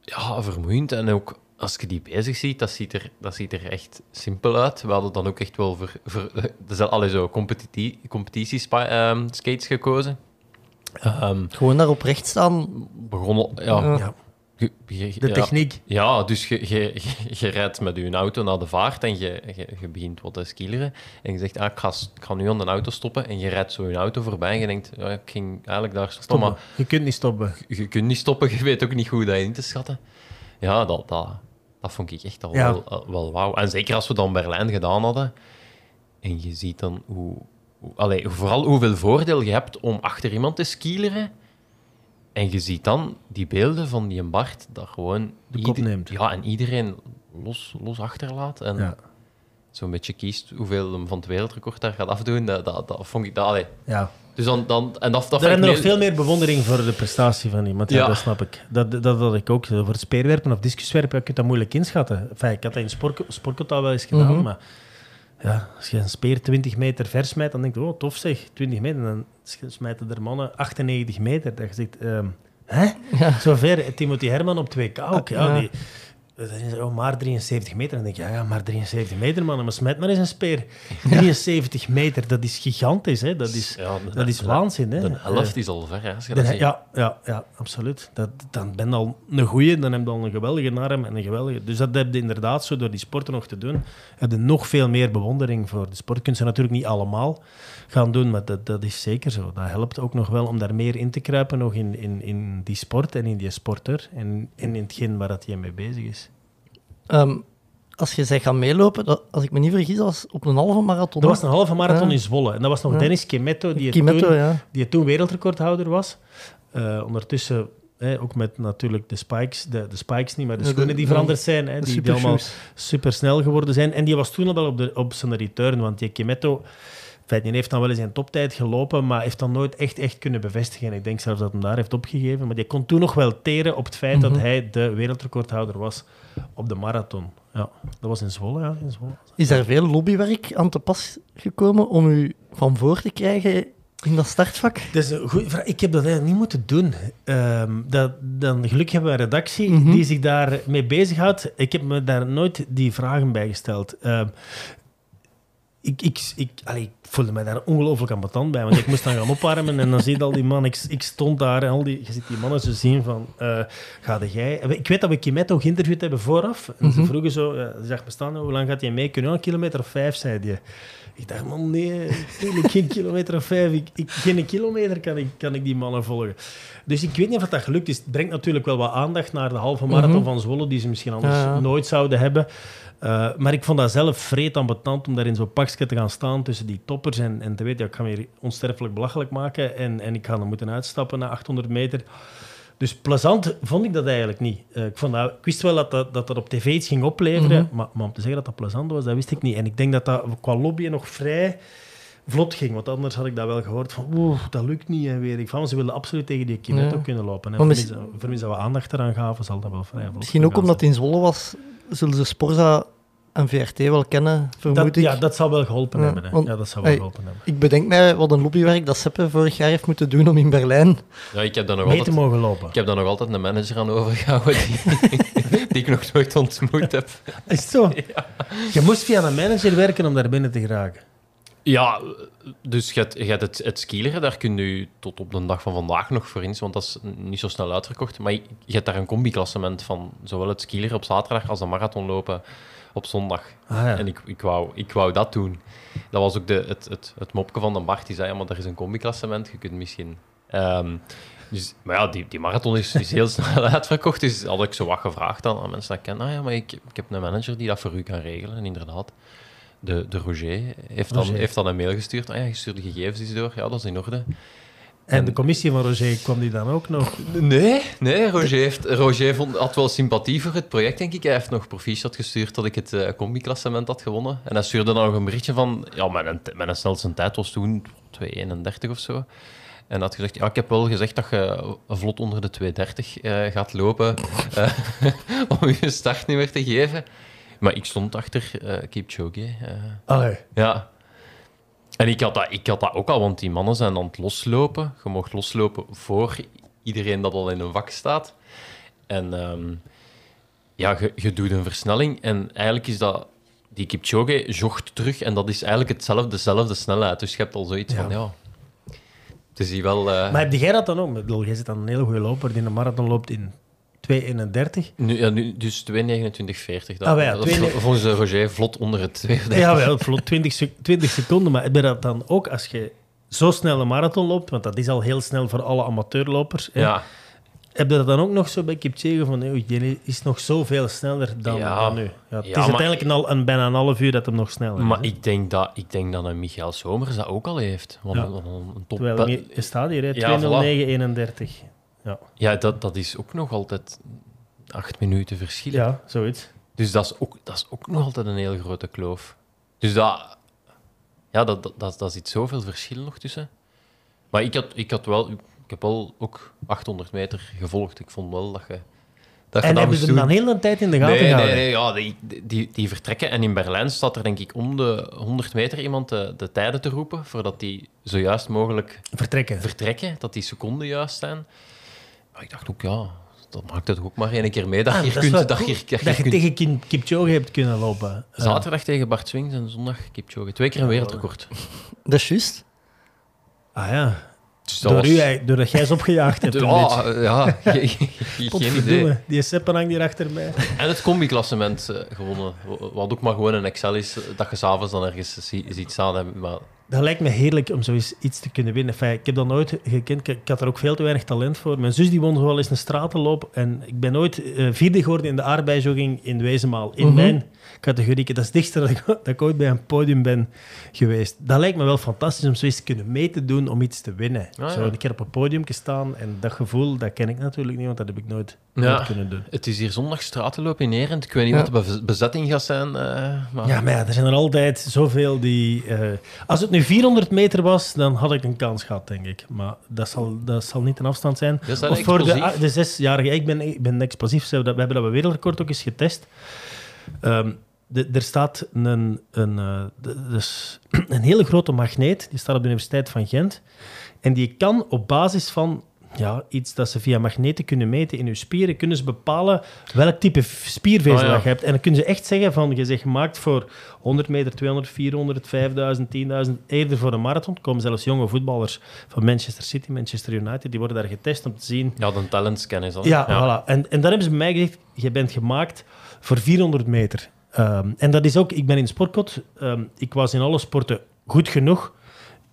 ja, vermoeiend. En ook als je die bezig ziet, dat ziet er, dat ziet er echt simpel uit. We hadden dan ook echt wel voor... voor er zijn alle zo competitie, competitieskates gekozen. Ehm Gewoon daarop recht staan. begonnen... Ja, Ja. De techniek. Ja, dus je, je, je, rijdt met je auto naar de vaart en je, je, je begint wat te skileren. En je zegt, ah, ik, ga, s- ik ga nu aan de auto stoppen. En je rijdt zo je auto voorbij en je denkt, ja, ik ging eigenlijk daar stoppen, Stoppen. maar Je kunt niet stoppen. je, je kunt niet stoppen. Je weet ook niet hoe dat in te schatten. Ja, dat, dat, dat vond ik echt al Ja. wel, al- wel wauw. En zeker als we dan Berlijn gedaan hadden. En je ziet dan hoe... hoe allee, vooral hoeveel voordeel je hebt om achter iemand te skileren. En je ziet dan die beelden van die Bart, dat gewoon... De kop neemt. Ja, en iedereen los, los achterlaat. En Ja. zo'n beetje kiest hoeveel hem van het wereldrecord daar gaat afdoen. Dat, dat, dat vond ik... Dat, allee. Ja. Dus dan... dan en dat, hebben ik nog veel meer bewondering voor de prestatie van iemand. Ja, Ja. dat snap ik. Dat, dat, dat had ik ook. Voor speerwerpen of discuswerpen je dat moeilijk inschatten. Enfin, ik had dat in sport, wel eens gedaan, Mhm. maar ja, als je een speer 20 meter ver smijt, dan denk je, oh, tof zeg, 20 meter. Dan smijten er mannen 98 meter. Dat je zegt, ehm, hè? Zo ver. Timothy Herman op 2K ook. Ja, Ja. die, dan is oh, maar 73 meter. Dan denk je, ja, ja, maar 73 meter, man. Maar smijt maar eens een speer. 73 meter, dat is gigantisch, hè. Dat is, Ja, de- dat is de- waanzin, hè. De helft is al ver, hè, als je De- dat ziet. ja, ja, ja, absoluut. Dat, dan ben je al een goeie, dan heb je al een geweldige arm en een geweldige... Dus dat heb je inderdaad zo door die sporten nog te doen. Heb je nog veel meer bewondering voor de sport. Je kunt ze natuurlijk niet allemaal gaan doen, maar dat, dat is zeker zo. Dat helpt ook nog wel om daar meer in te kruipen, nog in, in, in die sport en in die sporter en, en in hetgeen waar dat hij mee bezig is. Ehm, als je zegt gaan meelopen, dat, als ik me niet vergis, was op een halve marathon. Dat was een halve marathon Ja. in Zwolle. En dat was nog Ja. Dennis Kimetto, die, Kimetto, toen, ja. die toen wereldrecordhouder was. Eh, ondertussen, ook met natuurlijk de spikes, de, de spikes niet, maar de schoenen die veranderd zijn, die, die allemaal super snel geworden zijn. En die was toen al wel op, de, op zijn return, want die Kimetto, die heeft dan wel eens een toptijd gelopen, maar heeft dan nooit echt, echt kunnen bevestigen. En ik denk zelfs dat hij daar heeft opgegeven. Maar die kon toen nog wel teren op het feit dat Mhm. hij de wereldrecordhouder was op de marathon. Ja, dat was in Zwolle, ja. In Zwolle. Is er veel lobbywerk aan te pas gekomen om u van voor te krijgen in dat startvak? Dat is een goeie vraag. Ik heb dat eigenlijk niet moeten doen. Ehm, dat, dan gelukkig hebben we een redactie Mhm. die zich daarmee bezighoudt. Ik heb me daar nooit die vragen bij gesteld. Ehm, ik, ik, ik, allee, ik voelde mij daar ongelooflijk ambetant bij, want ik moest dan gaan opwarmen en dan zie je al die man. Ik, ik stond daar en al die, je ziet die mannen zo zien van, eh ga jij... Ik weet dat we Kimetto geïnterviewd hebben vooraf. En ze vroegen zo, ja, ze bestaan, hoe lang gaat hij mee? Kunnen een kilometer of vijf, zei hij. Ik dacht, man, nee, geen kilometer of vijf. Ik, ik, geen kilometer kan ik, kan ik die mannen volgen. Dus ik weet niet of dat gelukt is. Het brengt natuurlijk wel wat aandacht naar de halve marathon van Zwolle, die ze misschien anders ja. nooit zouden hebben. Uh, maar ik vond dat zelf vreed ambetant om daar in zo'n pakje te gaan staan tussen die toppers en, en te weten, ja, ik ga me hier onsterfelijk belachelijk maken en, en ik ga dan moeten uitstappen na 800 meter. Dus plezant vond ik dat eigenlijk niet. Uh, ik, vond dat, ik wist wel dat dat, dat dat op tv iets ging opleveren, maar, maar om te zeggen dat dat plezant was, dat wist ik niet. En ik denk dat dat qua lobbyen nog vrij vlot ging, want anders had ik dat wel gehoord van oeh, dat lukt niet en weet ik van. Ze wilden absoluut tegen die Kimetto Ja. kunnen lopen. En Maar voor mis- mis- voor mis dat we aandacht eraan gaven, zal dat wel vrij vlot Misschien ook omdat het in Zwolle was, zullen ze Sporza en VRT wel kennen, vermoed Dat, ik. ja, dat zou wel geholpen Ja, hebben. Hè. want- ja, dat zou wel hey, geholpen hebben. Ik bedenk mij wat een lobbywerk dat Seppe vorig jaar heeft moeten doen om in Berlijn. Ja, ik heb daar nog Mee te altijd, mogen lopen. ik heb daar nog altijd een manager aan overgehouden die, die ik nog nooit ontmoet heb. Is het zo? Je moest via een manager werken om daar binnen te geraken. Ja, dus je hebt, je hebt het, het skileren, daar kun je tot op de dag van vandaag nog voor in, want dat is niet zo snel uitverkocht. Maar je, je hebt daar een combi-klassement van zowel het skileren op zaterdag als de marathon lopen op zondag. Ah, ja. En ik, ik, wou, ik wou dat doen. Dat was ook de, het, het, het mopje van de Bart, die zei, ja, maar er is een combi-klassement, je kunt misschien... Ehm, dus, maar ja, die, die marathon is, is heel snel uitverkocht, dus had ik zo wat gevraagd aan, aan mensen dat ik ken. Ah ja, maar ik, ik heb een manager die dat voor u kan regelen. En inderdaad, de, de Roger heeft dan, Roger. heeft dan een mail gestuurd. Ah ja, je stuurt de gegevens eens door. Ja, dat is in orde. En de commissie van Roger kwam die dan ook nog. Nee, nee Roger, heeft, Roger vond, had wel sympathie voor het project, denk ik. Hij heeft nog proficiat gestuurd dat ik het eh combi-klassement had gewonnen. En hij stuurde dan nog een berichtje van... Ja, mijn, mijn snelste tijd was toen 2.31 of zo. En had gezegd, ja, ik heb wel gezegd dat je vlot onder de 2.30 eh, gaat lopen eh, om je start niet meer te geven. Maar ik stond achter eh Kipchoge. eh. Allee. Ja. En ik had, dat, ik had dat ook al, want die mannen zijn aan het loslopen. Je mocht loslopen voor iedereen dat al in een vak staat. En ehm, ja, je, je doet een versnelling. En eigenlijk is dat... Die Kipchoge jogt terug en dat is eigenlijk hetzelfde, dezelfde snelheid. Dus je hebt al zoiets Ja. van, ja... Het is hier wel... eh, Maar heb jij dat dan ook? Ik bedoel, jij zit dan een hele goede loper die een marathon loopt in 2.31. nu, ja, nu, dus 2,29,40. Dat, Ah, ja, dat is 2,9 volgens de Roger vlot onder het 2. Ja, wel, vlot 20, sec- 20 seconden. Maar heb je dat dan ook als je zo snel een marathon loopt? Want dat is al heel snel voor alle amateurlopers. hè? Ja, Heb je dat dan ook nog zo bij Kipchoge van, "Oei, die is nog zoveel sneller dan, Ja. dan nu? Ja, het Ja, is maar- uiteindelijk een, al, een, bijna een half uur dat hem nog sneller is. maar ik denk, dat, ik denk dat een Michael Somers dat ook al heeft. Want Ja. een, een top... Terwijl je staat hier, hè, Ja, 2.09.31. Ja. Ja, dat, dat is ook nog altijd acht minuten verschil. ja, zoiets. Dus dat is, ook, dat is ook nog altijd een heel grote kloof. Dus dat, ja, dat, dat, dat, dat zit zoveel verschil nog tussen. Maar ik had, ik had wel, ik heb wel ook 800 meter gevolgd. Ik vond wel dat je dat je En dat hebben ze hem dan heel de tijd in de gaten Nee, nee, gehouden? nee, ja, die, die, die vertrekken. En in Berlijn staat er denk ik om de 100 meter iemand de, de tijden te roepen, voordat die zo juist mogelijk Vertrekken. vertrekken, dat die seconden juist zijn. Maar ik dacht ook, ja, dat maakt het ook maar één keer mee. Dat Ah, je dat kunt, dat je, dat je dat je kunt- tegen Kipchoge hebt kunnen lopen. Zaterdag tegen Bart Swings en zondag Kipchoge. Twee keer een wereldrecord. Dat is juist. ah ja, Dus door was- u, doordat jij ze opgejaagd hebt. beetje. Ja, ja, ge- ge- geen idee. Die Seppen hangt hier achter mij. En het combi-klassement eh, gewonnen. Wat ook maar gewoon een Excel is, eh, dat je s'avonds dan ergens ziet staan. Maar Dat lijkt me heerlijk om zoiets iets te kunnen winnen. Enfin, ik heb dat nooit gekend. Ik, had er ook veel te weinig talent voor. Mijn zus die won zo wel eens een stratenloop. En ik ben nooit eh, vierde geworden in de aardbeijogging in Wezenmaal. In Mhm. mijn categorie. Dat is het dichtste dat ik, dat ik ooit bij een podium ben geweest. Dat lijkt me wel fantastisch om zoiets te kunnen mee te doen om iets te winnen. Ah, Zo ja. een keer op een podium staan. En dat gevoel, dat ken ik natuurlijk niet, want dat heb ik nooit, Ja. nooit kunnen doen. het is hier zondag stratenloop in Erend. Ik weet niet Ja. wat de bez- bezetting gaat zijn. eh, maar... Ja, maar er zijn er altijd zoveel die... eh, als het nu 400 meter was, dan had ik een kans gehad, denk ik. Maar dat zal, dat zal niet een afstand zijn. Dat Of voor de, de zesjarige... Ik ben, ik ben explosief. We hebben dat wereldrecord ook eens getest. Ehm, de, er staat een, een, eh, de- dus een hele grote magneet. Die staat op de Universiteit van Gent. En die kan op basis van ja, iets dat ze via magneten kunnen meten in je spieren. Kunnen ze bepalen welk type spiervezel Oh, ja. dat je hebt. En dan kunnen ze echt zeggen van, je bent gemaakt voor 100 meter, 200, 400, 5000, 10.000. Eerder voor een marathon. Er komen zelfs jonge voetballers van Manchester City, Manchester United. Die worden daar getest om te zien Ja, de talentscan is dat. ja, voilà. En, en dan hebben ze mij gezegd, je bent gemaakt voor 400 meter. Ehm, en dat is ook, ik ben in sportkot, ehm, ik was in alle sporten goed genoeg.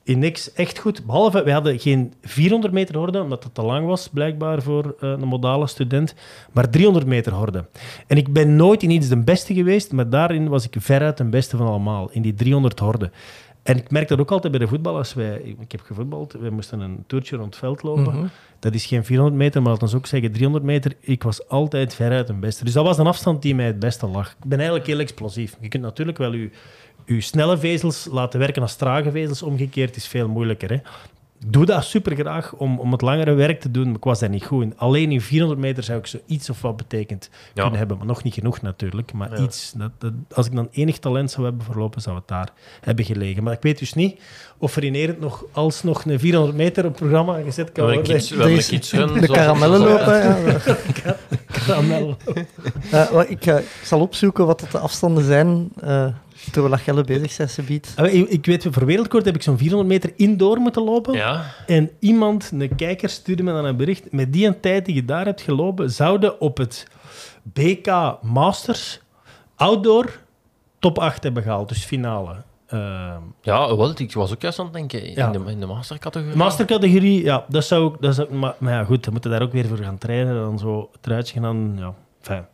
In niks echt goed. Behalve, we hadden geen 400 meter horde, omdat dat te lang was, blijkbaar voor eh, een modale student. Maar 300 meter horde. En ik ben nooit in iets de beste geweest, maar daarin was ik veruit de beste van allemaal. In die 300 horde. En ik merk dat ook altijd bij de voetballers. Wij, ik, heb gevoetbald, we moesten een toertje rond het veld lopen. Mhm. Dat is geen 400 meter, maar laten we ook zeggen 300 meter. Ik was altijd veruit een beste. Dus dat was een afstand die mij het beste lag. Ik ben eigenlijk heel explosief. Je kunt natuurlijk wel je, je snelle vezels laten werken als trage vezels. Omgekeerd is veel moeilijker. Hè? Ik doe dat super graag om, om het langere werk te doen, maar ik was daar niet goed in. Alleen in 400 meter zou ik zo iets of wat betekend Ja. kunnen hebben. Maar nog niet genoeg natuurlijk. Maar Ja. iets. Dat, dat, als ik dan enig talent zou hebben verlopen, zou het daar hebben gelegen. Maar ik weet dus niet of er in Erend nog alsnog een 400 meter op programma gezet kan worden. Deze-. De karamellen lopen. Ja. Karamel. Wat ik, ik zal opzoeken wat dat de afstanden zijn. eh terwijl dat Gelle bezig zijn, Sebiet. Ah, Ik, ik weet, voor wereldkort heb ik zo'n 400 meter indoor moeten lopen. Ja, En iemand, een kijker, stuurde me dan een bericht. Met die een tijd die je daar hebt gelopen, zouden op het BK Masters outdoor top 8 hebben gehaald. Dus finale. Ehm ja wel, ik was ook juist aan het denken in, Ja. de, in de mastercategorie. mastercategorie, ja, dat zou, ik- dat zou maar, maar ja, goed, dan moeten daar ook weer voor gaan trainen. Dan zo eruit gaan, dan, ja, fijn.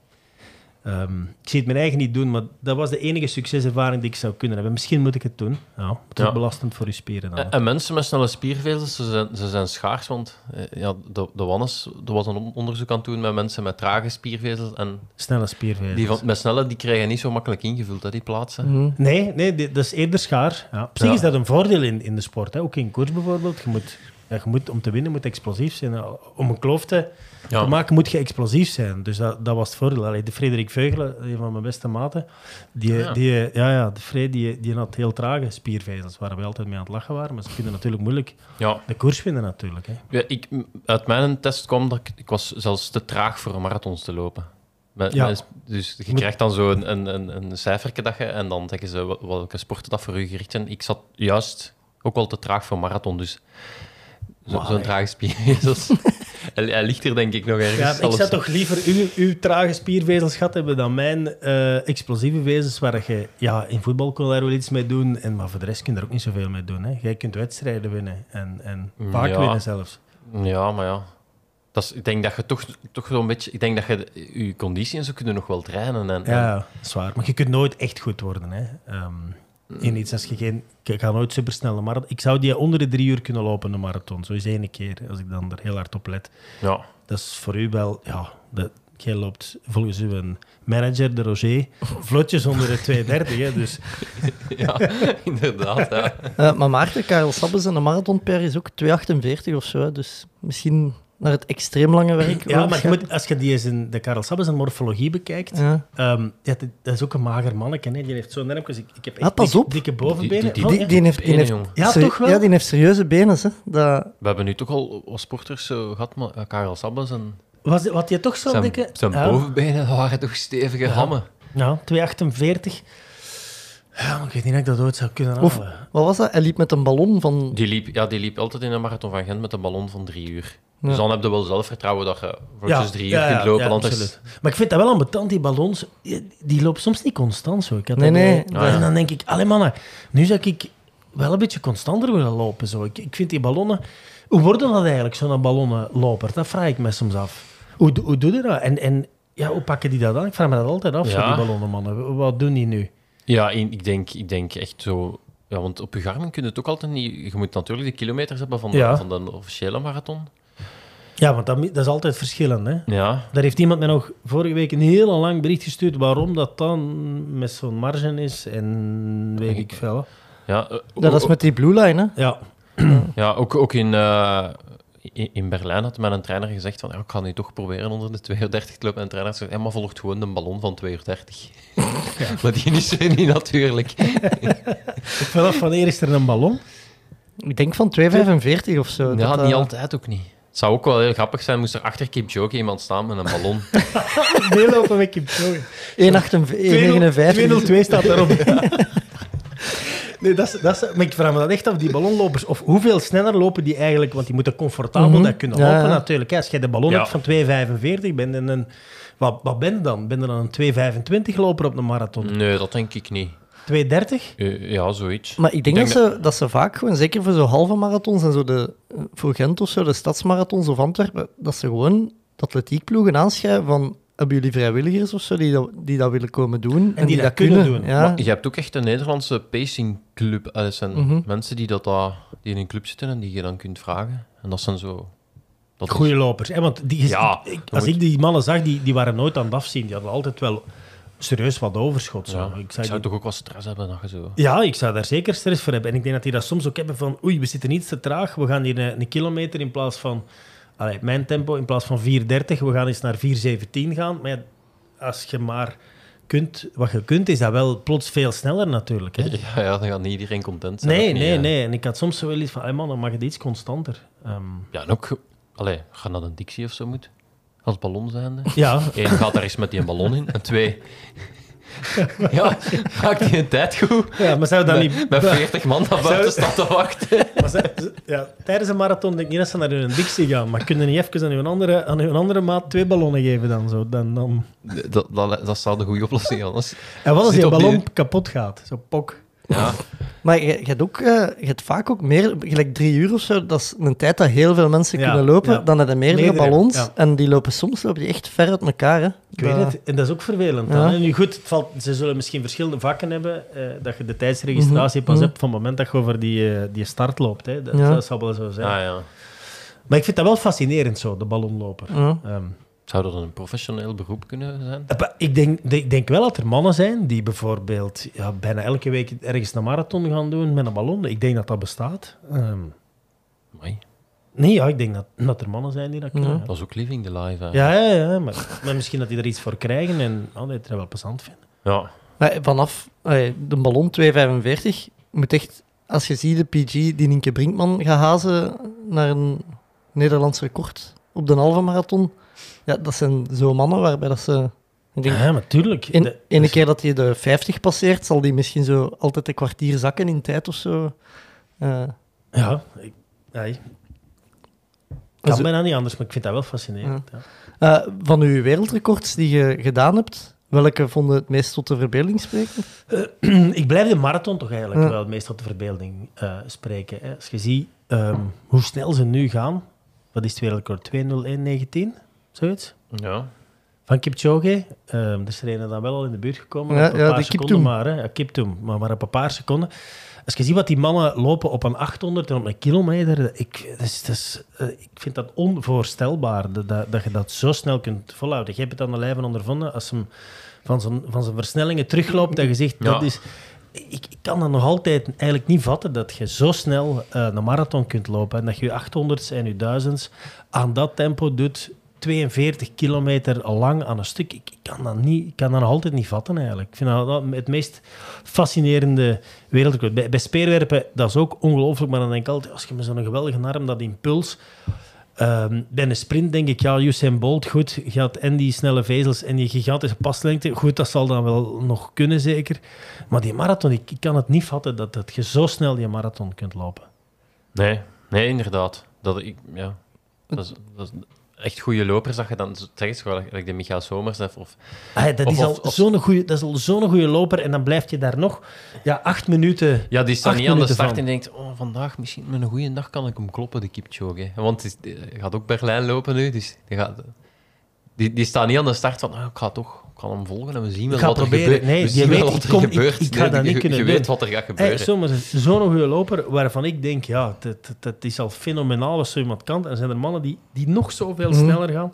Ehm, ik zie het mijn eigen niet doen, maar dat was de enige succeservaring die ik zou kunnen hebben. Misschien moet ik het doen. Ja, het is Ja. belastend voor je spieren dan. En, en mensen met snelle spiervezels, ze zijn, ze zijn schaars, want eh, ja, de, de Wannes, er was een on- onderzoek aan het doen met mensen met trage spiervezels en Snelle spiervezels. die van, met snelle, die krijgen niet zo makkelijk ingevuld, hè, die plaatsen. Mhm. Nee, nee dat is eerder schaar. Ja. Op zich Ja. is dat een voordeel in, in de sport. Hè. Ook in koers bijvoorbeeld. Je moet, ja, je moet, om te winnen moet explosief zijn. Nou, Om een kloof te, Ja. te maken moet je explosief zijn. Dus dat, dat was het voordeel. Allee, de Frederik Veugelen, een van mijn beste maten, die, Ja. die, ja, ja, de Fred, die, die had heel trage spiervezels, waar we altijd mee aan het lachen waren. Maar ze kunnen natuurlijk moeilijk Ja. de koers winnen natuurlijk. Hè. Ja, ik, uit mijn test kwam dat ik, ik was zelfs te traag voor marathons te lopen. Met, Ja. met- dus je krijgt dan zo een, een, een, een cijfertje dat je, en dan zeggen ze wel- welke sporten dat voor u gericht zijn. Ik zat juist ook wel te traag voor marathon, dus zo'n trage spiervezels. hij, hij ligt er denk ik nog ergens. Ja, ik zou toch liever uw, uw trage spiervezels gehad hebben dan mijn eh, explosieve vezels, waar je ja, in voetbal kon daar wel iets mee doen, en, maar voor de rest kun je er ook niet zoveel mee doen. Hè. Jij kunt wedstrijden winnen en, en vaak Ja. winnen zelfs. Ja, maar ja. Dat is, ik denk dat je toch, toch zo'n beetje... Ik denk dat je je conditie en zo kunnen nog wel trainen. En, en- Ja, dat is waar. Maar je kunt nooit echt goed worden. Hè. Ehm, in iets als je geen... Ik ga nooit supersnel een marathon... Ik zou die onder de drie uur kunnen lopen, een marathon. Zo eens één keer, als ik dan er heel hard op let. ja. Dat is voor u wel... Ja, dat, jij loopt volgens uw manager, de Roger, vlotjes onder de 230. Hè, dus ja, inderdaad. Ja. Eh, maar Maarten, Karel Sabbes en de marathonper is ook 2,48 of zo. Dus misschien naar het extreem lange werk. Ja, maar je moet, als je die eens in de Karel Sabbes en morfologie bekijkt, Ja. ehm, ja, dat- dat is ook een mager manneke. Hè. Die heeft zo'n nermpjes. Ik, ik heb echt Ah, pas dik- op. dikke bovenbenen. die- Oh, Die, ja. die heeft, die Benen, heeft, jongen. Ja, toch wel? Ja, die heeft serieuze benen. Hè. Dat, We hebben nu toch al wat sporters zo gehad, maar eh, Karel Sabbes en Was, wat je toch zo'n zijn, dikke... zijn Ja. bovenbenen waren toch stevige hammen. Ja, 2,48. Ja, maar ik weet niet of ik dat ooit zou kunnen Of- halen. wat was dat? Hij liep met een ballon van... Die liep, ja, die liep altijd in een marathon van Gent met een ballon van drie uur. Ja. Dus dan heb je wel zelfvertrouwen dat je volgens drie uur ja, kunt ja, lopen. ja. Maar ik vind dat wel ambetant, die ballons. Die lopen soms niet constant zo. Ik had Nee, nee. Ah, ja. En dan denk ik, allee mannen, nu zou ik wel een beetje constanter willen lopen. Zo. Ik, ik vind die ballonnen... Hoe worden dat eigenlijk, zo'n ballonnenloper? Dat vraag ik me soms af. Hoe, hoe doe je dat? En, en ja, hoe pakken die dat aan? Ik vraag me dat altijd af, zo, Ja. die ballonnenmannen. Wat doen die nu? Ja, in- ik denk, ik denk echt zo... Ja, want op je Garmin kun je het ook altijd niet... Je moet natuurlijk de kilometers hebben van de, Ja. van de officiële marathon. Ja, want dat, dat is altijd verschillend, hè? Ja, Daar heeft iemand mij nog vorige week een heel lang bericht gestuurd waarom dat dan met zo'n marge is en weet ik veel. ja, eh, Dat is met die Blue Line, hè? Ja, ja ook, ook in, eh, in, in Berlijn had mijn trainer gezegd van, ja, ik ga nu toch proberen onder de 32 te lopen. En de trainer zei, ja, maar volgt gewoon een ballon van 230. maar die is er niet natuurlijk. vanaf wanneer is er een ballon? Ik denk van 2,45 of zo. Ja, dat, niet eh, altijd ook niet. Het zou ook wel heel grappig zijn, moest er achter Kipchoge iemand staan met een ballon. Meelopen met Kipchoge. 1,59. 202 staat daarop. Nee, dat is, dat is, maar ik vraag me dat echt af, die ballonlopers, of hoeveel sneller lopen die eigenlijk, want die moeten comfortabel Mhm. dat kunnen Ja, lopen ja. natuurlijk. Als jij de ballon Ja. hebt van 2,45, ben je een... Wat, wat ben je dan? Ben je dan een 2,25 loper op een marathon? Nee, dat denk ik niet. 2,30? Eh, ja, zoiets. Maar ik denk, Ik denk dat, ze, dat ze vaak gewoon, zeker voor zo halve marathons en zo de, eh, voor Gent of zo, de stadsmarathons of Antwerpen, dat ze gewoon de atletiekploegen aanschrijven van hebben jullie vrijwilligers of zo die dat, die dat willen komen doen en, die dat kunnen doen. Ja. Maar je hebt ook echt een Nederlandse pacingclub. Eh, Dat zijn Mhm. mensen die, dat, daar- die in een club zitten en die je dan kunt vragen. En dat zijn zo... Goeie lopers. Hè? Want die, Ja, als moet- ik die mannen zag, die, die waren nooit aan het afzien. Die hadden altijd wel serieus wat overschot. Zo. Ja, Ik ik zei zou die- toch ook wel stress hebben je zo... Ja, ik zou daar zeker stress voor hebben. En ik denk dat die dat soms ook hebben van... Oei, we zitten iets te traag. We gaan hier een, een kilometer in plaats van... Allee, mijn tempo in plaats van 4.30. We gaan eens naar 4.17 gaan. Maar ja, als je maar kunt... Wat je kunt, is dat wel plots veel sneller natuurlijk. Hè? Ja, ja, dan gaat niet iedereen content zijn. Nee, niet, nee, nee. En ik had soms zo wel iets van... Hey man, dan mag het iets constanter. Ehm, Ja, en ook... Allee, ga naar een Dixie of zo moet. Als ballon zijnde. ja, Eén, gaat daar eens met die ballon in. En twee... ja, maakt die een tijd goed? ja, maar zou dat niet... Met, met 40 man daar buiten staat te wachten. Maar ja, tijdens een marathon denk ik niet dat ze naar hun dictie gaan. Maar kunnen niet even aan hun andere, aan hun andere maat twee ballonnen geven dan zo? Dan, dan... Dat, dat, dat zou de goede oplossing anders. En wat als die ballon die- kapot gaat? Zo pok. Ja, Maar je, je, hebt ook, eh, je hebt vaak ook meer, gelijk drie uur of zo, dat is een tijd dat heel veel mensen Ja, kunnen lopen. ja. Dan hebben meerdere, Meerdere, ballons ja. en die lopen soms lopen die echt ver uit elkaar. Hè. Ik weet het. En dat is ook vervelend. Hè. Nu goed, het valt, ze zullen misschien verschillende vakken hebben. eh, dat je de tijdsregistratie Mhm, pas mhm. hebt van het moment dat je over die, eh, die start loopt. Hè. Dat, Ja. dat zal wel zo zijn. ah, ja. Maar ik vind dat wel fascinerend zo, de ballonloper. Ja. Zou dat een professioneel beroep kunnen zijn? Eh, Ik denk, ik denk wel dat er mannen zijn die bijvoorbeeld ja, bijna elke week ergens een marathon gaan doen met een ballon. Ik denk dat dat bestaat. Ehm, Amai, nee, ja, ik denk dat, dat er mannen zijn die dat kunnen. dat is ook living the life. hè. Ja, ja, ja maar, maar misschien dat die er iets voor krijgen en oh, dat het wel plezant vinden. ja. Maar vanaf eh, de ballon 2,45 moet echt, als je ziet de PG die Nienke Brinkman gaat hazen naar een Nederlands record op de halve marathon, ja, dat zijn zo mannen waarbij dat ze. Ik denk, Ja, natuurlijk. in, De- ene keer dat hij de 50 passeert, zal die misschien zo altijd een kwartier zakken in tijd of zo. Eh, Ja, ik, kan Zo- bijna niet anders, maar ik vind dat wel fascinerend. Ja. eh, van uw wereldrecords die je gedaan hebt, welke vonden het meest tot de verbeelding spreken? ik blijf de marathon toch eigenlijk wel het meest tot de verbeelding eh, spreken. Hè. Als je ziet ehm, hoe snel ze nu gaan, wat is het wereldrecord? 2.01.19? Zoiets? ja. Van Kipchoge. Ehm er is er een dan wel al in de buurt gekomen. Ja, op een ja, paar de seconden maar. Hè. Ja, Kiptoum, maar maar op een paar seconden. Als je ziet wat die mannen lopen op een 800 en op een kilometer, ik, dat is, dat is, eh, ik vind dat onvoorstelbaar dat, dat, dat je dat zo snel kunt volhouden. Je hebt het aan de lijve ondervonden als hem van zijn, van zijn versnellingen terugloopt en je zegt, Ja. dat is... Ik, ik kan dat nog altijd eigenlijk niet vatten dat je zo snel eh, een marathon kunt lopen en dat je je 800's en je 1000's aan dat tempo doet, 42 kilometer lang aan een stuk. Ik, kan, dat niet, ik kan dat nog altijd niet vatten eigenlijk. Ik vind dat het meest fascinerende wereldrecord. Bij, bij speerwerpen, dat is ook ongelooflijk, maar dan denk ik altijd, als je met zo'n geweldige arm, dat impuls... Ehm, bij een sprint denk ik, ja, Usain Bolt, goed, had en die snelle vezels en die gigantische paslengte, goed, dat zal dan wel nog kunnen, zeker. Maar die marathon, ik, ik kan het niet vatten dat, dat je zo snel die marathon kunt lopen. Nee, nee, inderdaad. Dat, ik, ja. dat, is, dat is echt goede lopers, dat je dan zeg eens gewoon, like de Michael Somers of, of Ah, dat, is al of- zo'n goeie- dat is al zo'n goede loper en dan blijf je daar nog ja, acht minuten... Ja, die staat niet aan de start van. en denkt, oh, vandaag misschien met een goede dag kan ik hem kloppen, de Kipchoge. Want het is- hij gaat ook Berlijn lopen nu, dus die, gaat, die, die staat niet aan de start van, ah, ik ga toch ik ga hem volgen en we zien wel wat er gebeurt. Nee, we die zien wel weet, wat ik er kom- gebeurt. ik ga Nee, dat niet je- kunnen Je weet wat er gaat gebeuren. zo'n goede loper waarvan ik denk, ja, dat, is al fenomenaal als zo iemand kan. En zijn er mannen die, die nog zoveel Mhm. sneller gaan.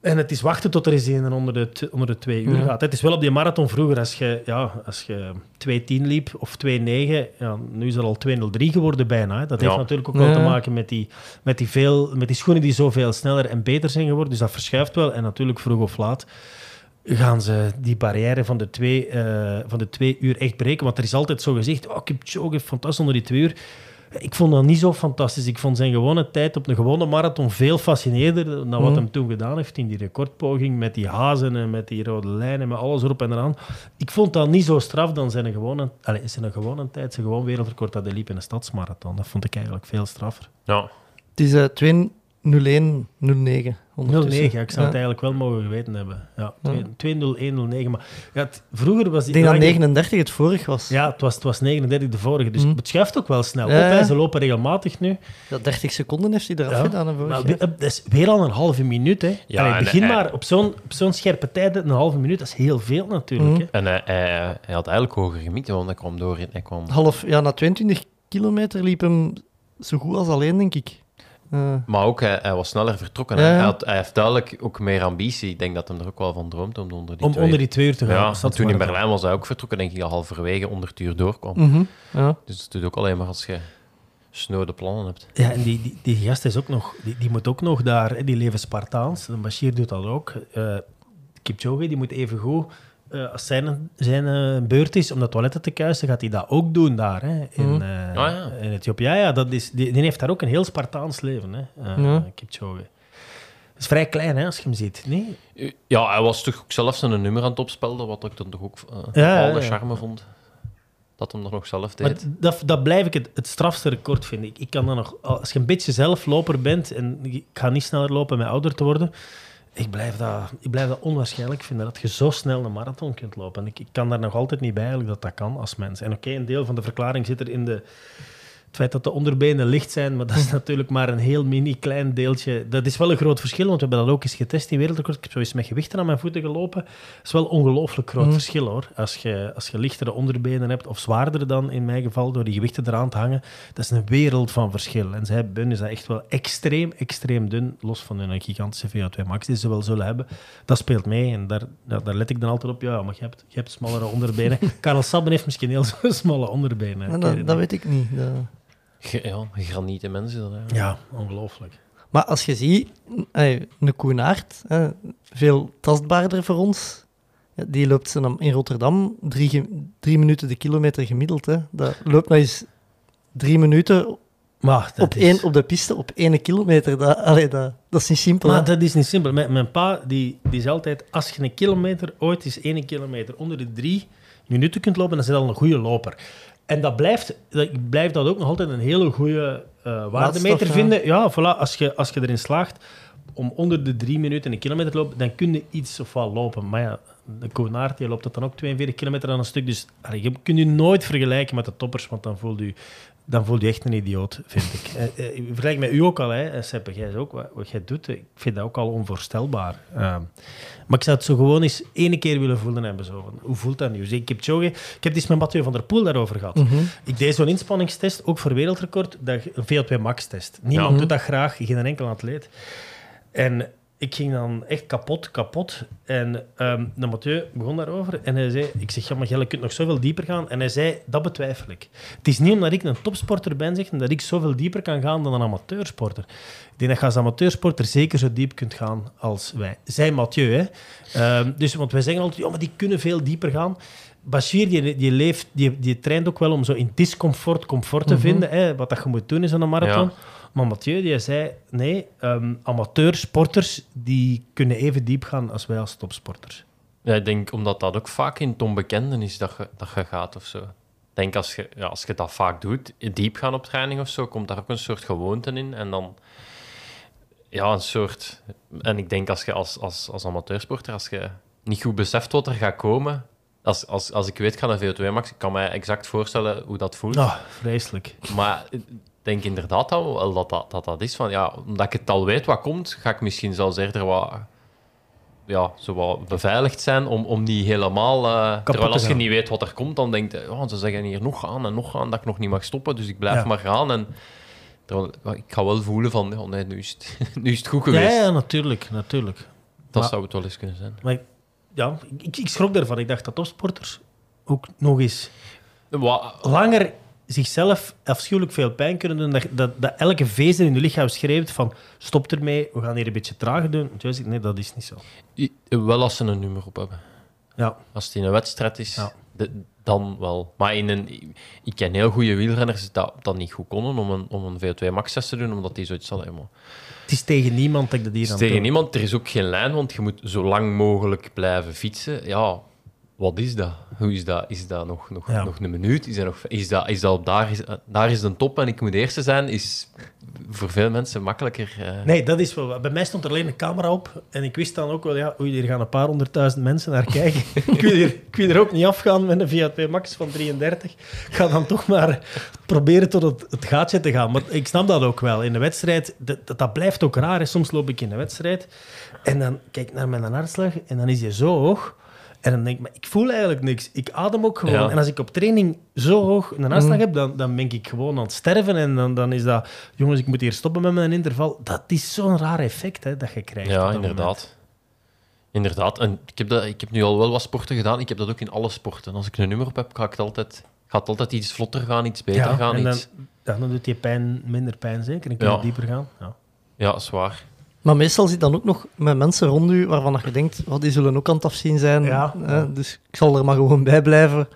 En het is wachten tot er eens een onder de, onder de twee uur Ja. gaat. Het is wel op die marathon vroeger, als je, ja, als je 2.10 liep of 2.9, ja, nu is er al 2.03 geworden bijna. Hè. Dat heeft Ja. natuurlijk ook wel te maken met die, met, die veel, met die schoenen die zoveel sneller en beter zijn geworden. Dus dat verschuift wel. En natuurlijk vroeg of laat gaan ze die barrière van de twee, eh, van de twee uur echt breken. Want er is altijd zo gezegd, oh, Kipchoge, fantastisch onder die twee uur. Ik vond dat niet zo fantastisch. Ik vond zijn gewone tijd op een gewone marathon veel fascinerender dan wat Mhm. hem toen gedaan heeft in die recordpoging met die hazen en met die rode lijnen, met alles erop en eraan. Ik vond dat niet zo straf dan zijn gewone, allez, zijn gewone tijd, zijn gewoon wereldrecord dat hij liep in een stadsmarathon. Dat vond ik eigenlijk veel straffer. Ja. Het is eh 2-0-1, 0-9. 09, ja, ik zou het Ja. eigenlijk wel mogen geweten hebben. Ja, Ja. 2-0-1-09. Maar ja, het- vroeger was die... Ik denk dat ja, 39 het vorig was. Ja, het was, het was 39 de vorige, dus Mm. het schuift ook wel snel Ja, op. hè. Ze lopen regelmatig nu. Ja, 30 seconden heeft hij eraf Ja. gedaan. Maar dat is weer al een halve minuut. Hè. Ja, Allee, begin hij- maar op zo'n op zo'n scherpe tijd, een halve minuut, dat is heel veel natuurlijk. Mhm. Hè. En hij, hij, hij had eigenlijk hoger gemieten, want hij kwam door. Hij kwam... Half, ja, na 22 kilometer liep hem zo goed als alleen, denk ik. Eh, Maar ook, hij, hij was sneller vertrokken. Ja. Hij, had, hij heeft duidelijk ook meer ambitie. Ik denk dat hij er ook wel van droomt om onder die Om twee... onder die twee uur te gaan. Ja, toen in Berlijn was hij ook vertrokken, denk ik, al halverwege onder het uur doorkwam. mhm, ja. Dus het doet ook alleen maar als je snode plannen hebt. Ja, en die, die, die gast is ook nog, die, die moet ook nog daar, die leven Spartaans. De Bashir doet dat ook. Eh Kipchoge, die moet even goed, eh, als zijn, zijn eh, beurt is om de toiletten te kuisen, gaat hij dat ook doen daar, hè, in, eh, Ah, ja. in Ethiopië. Ja, ja dat is, die, die heeft daar ook een heel Spartaans leven, hè, eh, Ja. Kipchoge. Het is vrij klein, hè, als je hem ziet. Nee? Ja, hij was toch ook zelf zijn nummer aan het opspelden, wat ik dan toch ook uh, Ja, ja, al de ja. charme vond. Dat hem dat nog zelf Maar deed. dat, dat blijf ik het, het strafste record vinden. Ik, ik kan dan nog, als je een beetje zelfloper bent en ik ga niet sneller lopen met ouder te worden, ik blijf dat, ik blijf dat onwaarschijnlijk vinden dat je zo snel een marathon kunt lopen. En ik, ik kan daar nog altijd niet bij eigenlijk dat dat kan als mens. En oké, een deel van de verklaring zit er in de, het feit dat de onderbenen licht zijn, maar dat is natuurlijk maar een heel mini klein deeltje. Dat is wel een groot verschil, want we hebben dat ook eens getest in wereldrecord. Ik heb zo eens met gewichten aan mijn voeten gelopen. Dat is wel een ongelooflijk groot Mhm. verschil hoor. Als je, als je lichtere onderbenen hebt, of zwaardere dan in mijn geval, door die gewichten eraan te hangen, dat is een wereld van verschil. En zij Bun is dat echt wel extreem, extreem dun, los van hun gigantische VO2 max die ze wel zullen hebben. Dat speelt mee en daar, daar, daar let ik dan altijd op. Ja, maar je hebt, je hebt smallere onderbenen. Karel Sabben heeft misschien heel smalle onderbenen. Dat, dat weet ik niet. Dat- Ja, granieten mensen. Dat. Ja, ongelooflijk. Maar als je ziet, ey, een Koenaert, hè, veel tastbaarder voor ons, die loopt ze dan in Rotterdam drie, drie minuten de kilometer gemiddeld. Hè. Dat loopt nou eens drie minuten Maar dat op, is... één, op de piste op één kilometer. Dat, allee, dat, dat is niet simpel. Maar hè. dat is niet simpel. Mijn, mijn pa die, die is altijd, als je een kilometer, ooit is één kilometer onder de drie minuten kunt lopen, dan is je al een goede loper. En dat blijft, dat, ik blijf dat ook nog altijd een hele goede eh waardemeter ja. vinden. Ja, voilà, als je, als je erin slaagt om onder de drie minuten een kilometer te lopen, dan kun je iets of wat lopen. Maar ja, de Koenaert die loopt dat dan ook 42 kilometer aan een stuk. Dus allee, je kunt je nooit vergelijken met de toppers, want dan voel je dan voel je echt een idioot, vind ik. Eh, eh, Ik vergelijk met u ook al, hè, eh, Seppe. Jij is ook, wat, wat jij doet, ik vind dat ook al onvoorstelbaar. Ehm, maar ik zou het zo gewoon eens ene keer willen voelen hebben. Zo, van, hoe voelt dat nu? Ik heb, ik heb het eens met Mathieu van der Poel daarover gehad. Mhm. Ik deed zo'n inspanningstest, ook voor wereldrecord, dat, een VO2 max-test. Niemand Ja. doet dat graag, geen enkel atleet. En ik ging dan echt kapot, kapot. En ehm de Mathieu begon daarover. En hij zei, ik zeg, ja, maar Jelle, je kunt nog zoveel dieper gaan. En hij zei, dat betwijfel ik. Het is niet omdat ik een topsporter ben, zeg, dat ik zoveel dieper kan gaan dan een amateursporter. Ik denk dat je als amateursporter zeker zo diep kunt gaan als wij. Zij Mathieu, hè. Ehm, dus, want wij zeggen altijd, ja, maar die kunnen veel dieper gaan. Bashir, die, die, leeft, die, die traint ook wel om zo in discomfort comfort te Mhm. vinden. Hè, wat dat je moet doen is aan een marathon. Ja. Maar Mathieu die zei, nee, ehm amateursporters die kunnen even diep gaan als wij als topsporters. Ja, ik denk omdat dat ook vaak in het onbekende is dat je, dat je gaat of zo. Ik denk als je, ja, als je dat vaak doet, diep gaan op training of zo, komt daar ook een soort gewoonte in. En dan, ja, een soort. En ik denk als je als, als, als amateursporter, als je niet goed beseft wat er gaat komen. Als, als, als ik weet, ga naar VO2 max, ik kan me exact voorstellen hoe dat voelt. Ah, vreselijk. Maar denk inderdaad dat wel dat dat, dat dat is van ja, omdat ik het al weet wat komt, ga ik misschien zelfs eerder wat, ja, zo wat beveiligd zijn om, om niet helemaal. te terwijl als je niet weet wat er komt, dan denk je, oh, ze zeggen hier nog gaan en nog gaan dat ik nog niet mag stoppen, dus ik blijf Ja. maar gaan. En terwijl, ja, ik ga wel voelen van, ja, nee, nu is het, nu is het goed Ja, geweest. ja, natuurlijk, natuurlijk. Dat Maar- zou het wel eens kunnen zijn. Maar ik- ja, ik, ik schrok daarvan. Ik dacht dat topsporters ook nog eens Wa- langer zichzelf afschuwelijk veel pijn kunnen doen. Dat, dat, dat elke vezel in je lichaam schreeuwt van stop ermee, we gaan hier een beetje trager doen. Nee, dat is niet zo. i- wel als ze een nummer op hebben. Ja, Als het in een wedstrijd is, Ja. de, dan wel. Maar in een, ik ken heel goede wielrenners dat dat niet goed konden om een, om een VO2 max test te doen, omdat die zoiets hadden. Maar Het is tegen niemand dat ik dat hier het aan is tegen niemand, er is ook geen lijn, want je moet zo lang mogelijk blijven fietsen. Ja, wat is dat? Hoe is dat? Is dat nog, nog, Ja. nog een minuut? Is dat, nog, is dat, is dat op daar, is, daar is de top en ik moet de eerste zijn? Is voor veel mensen makkelijker. eh. Nee, dat is wel. Bij mij stond er alleen een camera op. En ik wist dan ook wel, ja, oei, hier gaan een paar honderdduizend mensen naar kijken. ik, wil hier, ik wil er ook niet afgaan met een Fiat Max van 33. Ik ga dan toch maar proberen tot het, het gaatje te gaan. Maar ik snap dat ook wel. In de wedstrijd, dat, dat, blijft ook raar. Hè. Soms loop ik in de wedstrijd en dan kijk ik naar mijn hartslag en dan is hij zo hoog. En dan denk ik, maar ik voel eigenlijk niks. Ik adem ook gewoon. Ja. En als ik op training zo hoog een hartslag heb, dan, dan ben ik gewoon aan het sterven. En dan, dan is dat, jongens, ik moet hier stoppen met mijn interval. Dat is zo'n raar effect hè, dat je krijgt. Ja, inderdaad. Inderdaad. En ik heb, dat, ik heb nu al wel wat sporten gedaan. Ik heb dat ook in alle sporten. Als ik een nummer op heb, ga ik het altijd, gaat het altijd iets vlotter gaan, iets beter Ja, gaan. en dan, Iets... dan doet je pijn minder pijn zeker. Dan kun je Ja. dieper gaan. Ja. Ja, zwaar. Maar meestal zit dan ook nog met mensen rond u waarvan je denkt, oh, die zullen ook aan het afzien zijn. Ja. hè, dus ik zal er maar gewoon bij blijven.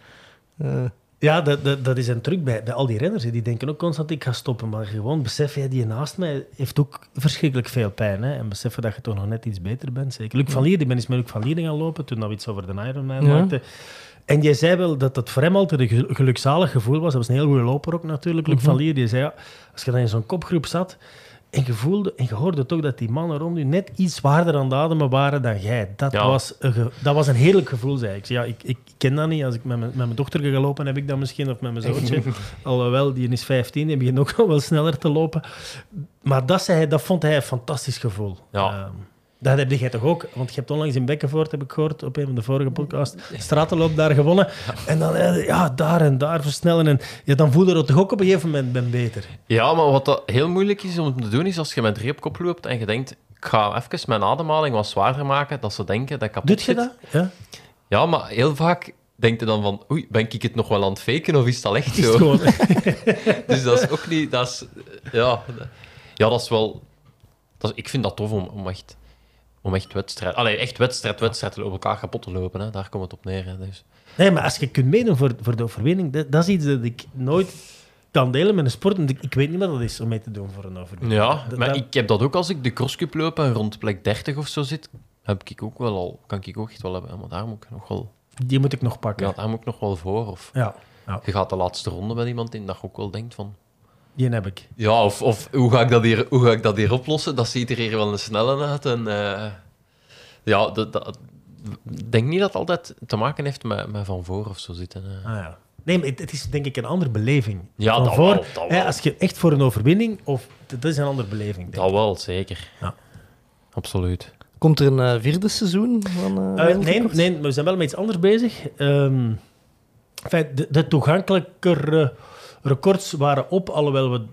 Eh, Ja, dat, dat, dat is een truc bij, bij al die renners. Die denken ook constant, ik ga stoppen. Maar gewoon besef, jij die naast mij heeft ook verschrikkelijk veel pijn. Hè? En beseffen dat je toch nog net iets beter bent. Zeker. Luc van Lier, ik ben eens met Luc van Lier gaan lopen toen dat we iets over de Ironman Ja. maakten. En jij zei wel dat het voor hem altijd een gel- gelukzalig gevoel was. Dat was een heel goede loper ook natuurlijk, Luc Mhm. van Lier. Die zei, ja, als je dan in zo'n kopgroep zat en je voelde en je hoorde toch dat die mannen rond je net iets zwaarder aan het ademen waren dan jij. Dat, Ja. was, een dat was een heerlijk gevoel, zei ik. Ja, ik, ik ken dat niet. Als ik met mijn, met mijn dochter ga lopen, heb ik dat misschien, of met mijn zoontje. Alhoewel, die is 15, die begint ook nog wel sneller te lopen. Maar dat, zei hij, dat vond hij een fantastisch gevoel. Ja. Ehm, dat heb jij toch ook? Want je hebt onlangs in Bekkenvoort, heb ik gehoord, op een van de vorige podcasts, stratenloop daar gewonnen. En dan, eh, ja, daar en daar versnellen. En ja, dan voelde je toch ook op een gegeven moment ben beter. Ja, maar wat dat heel moeilijk is om te doen, is als je met drie op kop loopt en je denkt, ik ga even mijn ademhaling wat zwaarder maken, dat ze denken dat ik kapot Doet je dat? Ja. Ja, maar heel vaak denk je dan van, oei, ben ik het nog wel aan het faken of is dat echt zo? gewoon... Dus dat is ook niet... Dat is, ja, ja, dat is wel... Dat is, ik vind dat tof om, om echt... Om echt wedstrijd... Allee, echt wedstrijd, wedstrijd op elkaar kapot te lopen. Hè. Daar komt het op neer. Hè. Dus. Nee, maar als je kunt meedoen voor, voor de overwinning, dat, dat is iets dat ik nooit kan delen met een sport. want Ik, ik weet niet wat dat is om mee te doen voor een overwinning. Ja, Dat- maar dat- ik heb dat ook als ik de crosscup loop en rond plek 30 of zo zit, heb ik ook wel al... Kan ik ook echt wel hebben. Maar daar moet ik nog wel... Die moet ik nog pakken. Ja, daar moet ik nog wel voor. Of Ja, ja, je gaat de laatste ronde met iemand in dat je ook wel denkt van... die heb ik. Ja, of, of hoe, ga ik dat hier, hoe ga ik dat hier oplossen? Dat ziet er hier wel een snelle uit. En, eh, ja, dat, dat, ik denk niet dat het altijd te maken heeft met, met van voor of zo zitten. eh. Ah, ja. Nee, maar het, het is denk ik een andere beleving. Ja, Van dat voor, wel, dat hè, wel. als je echt voor een overwinning, of dat is een andere beleving. Denk Dat wel, zeker. Ja. Absoluut. komt er een eh, vierde seizoen van nee, nee, we zijn wel met iets anders bezig. Ehm, de, de toegankelijkere records waren op, alhoewel we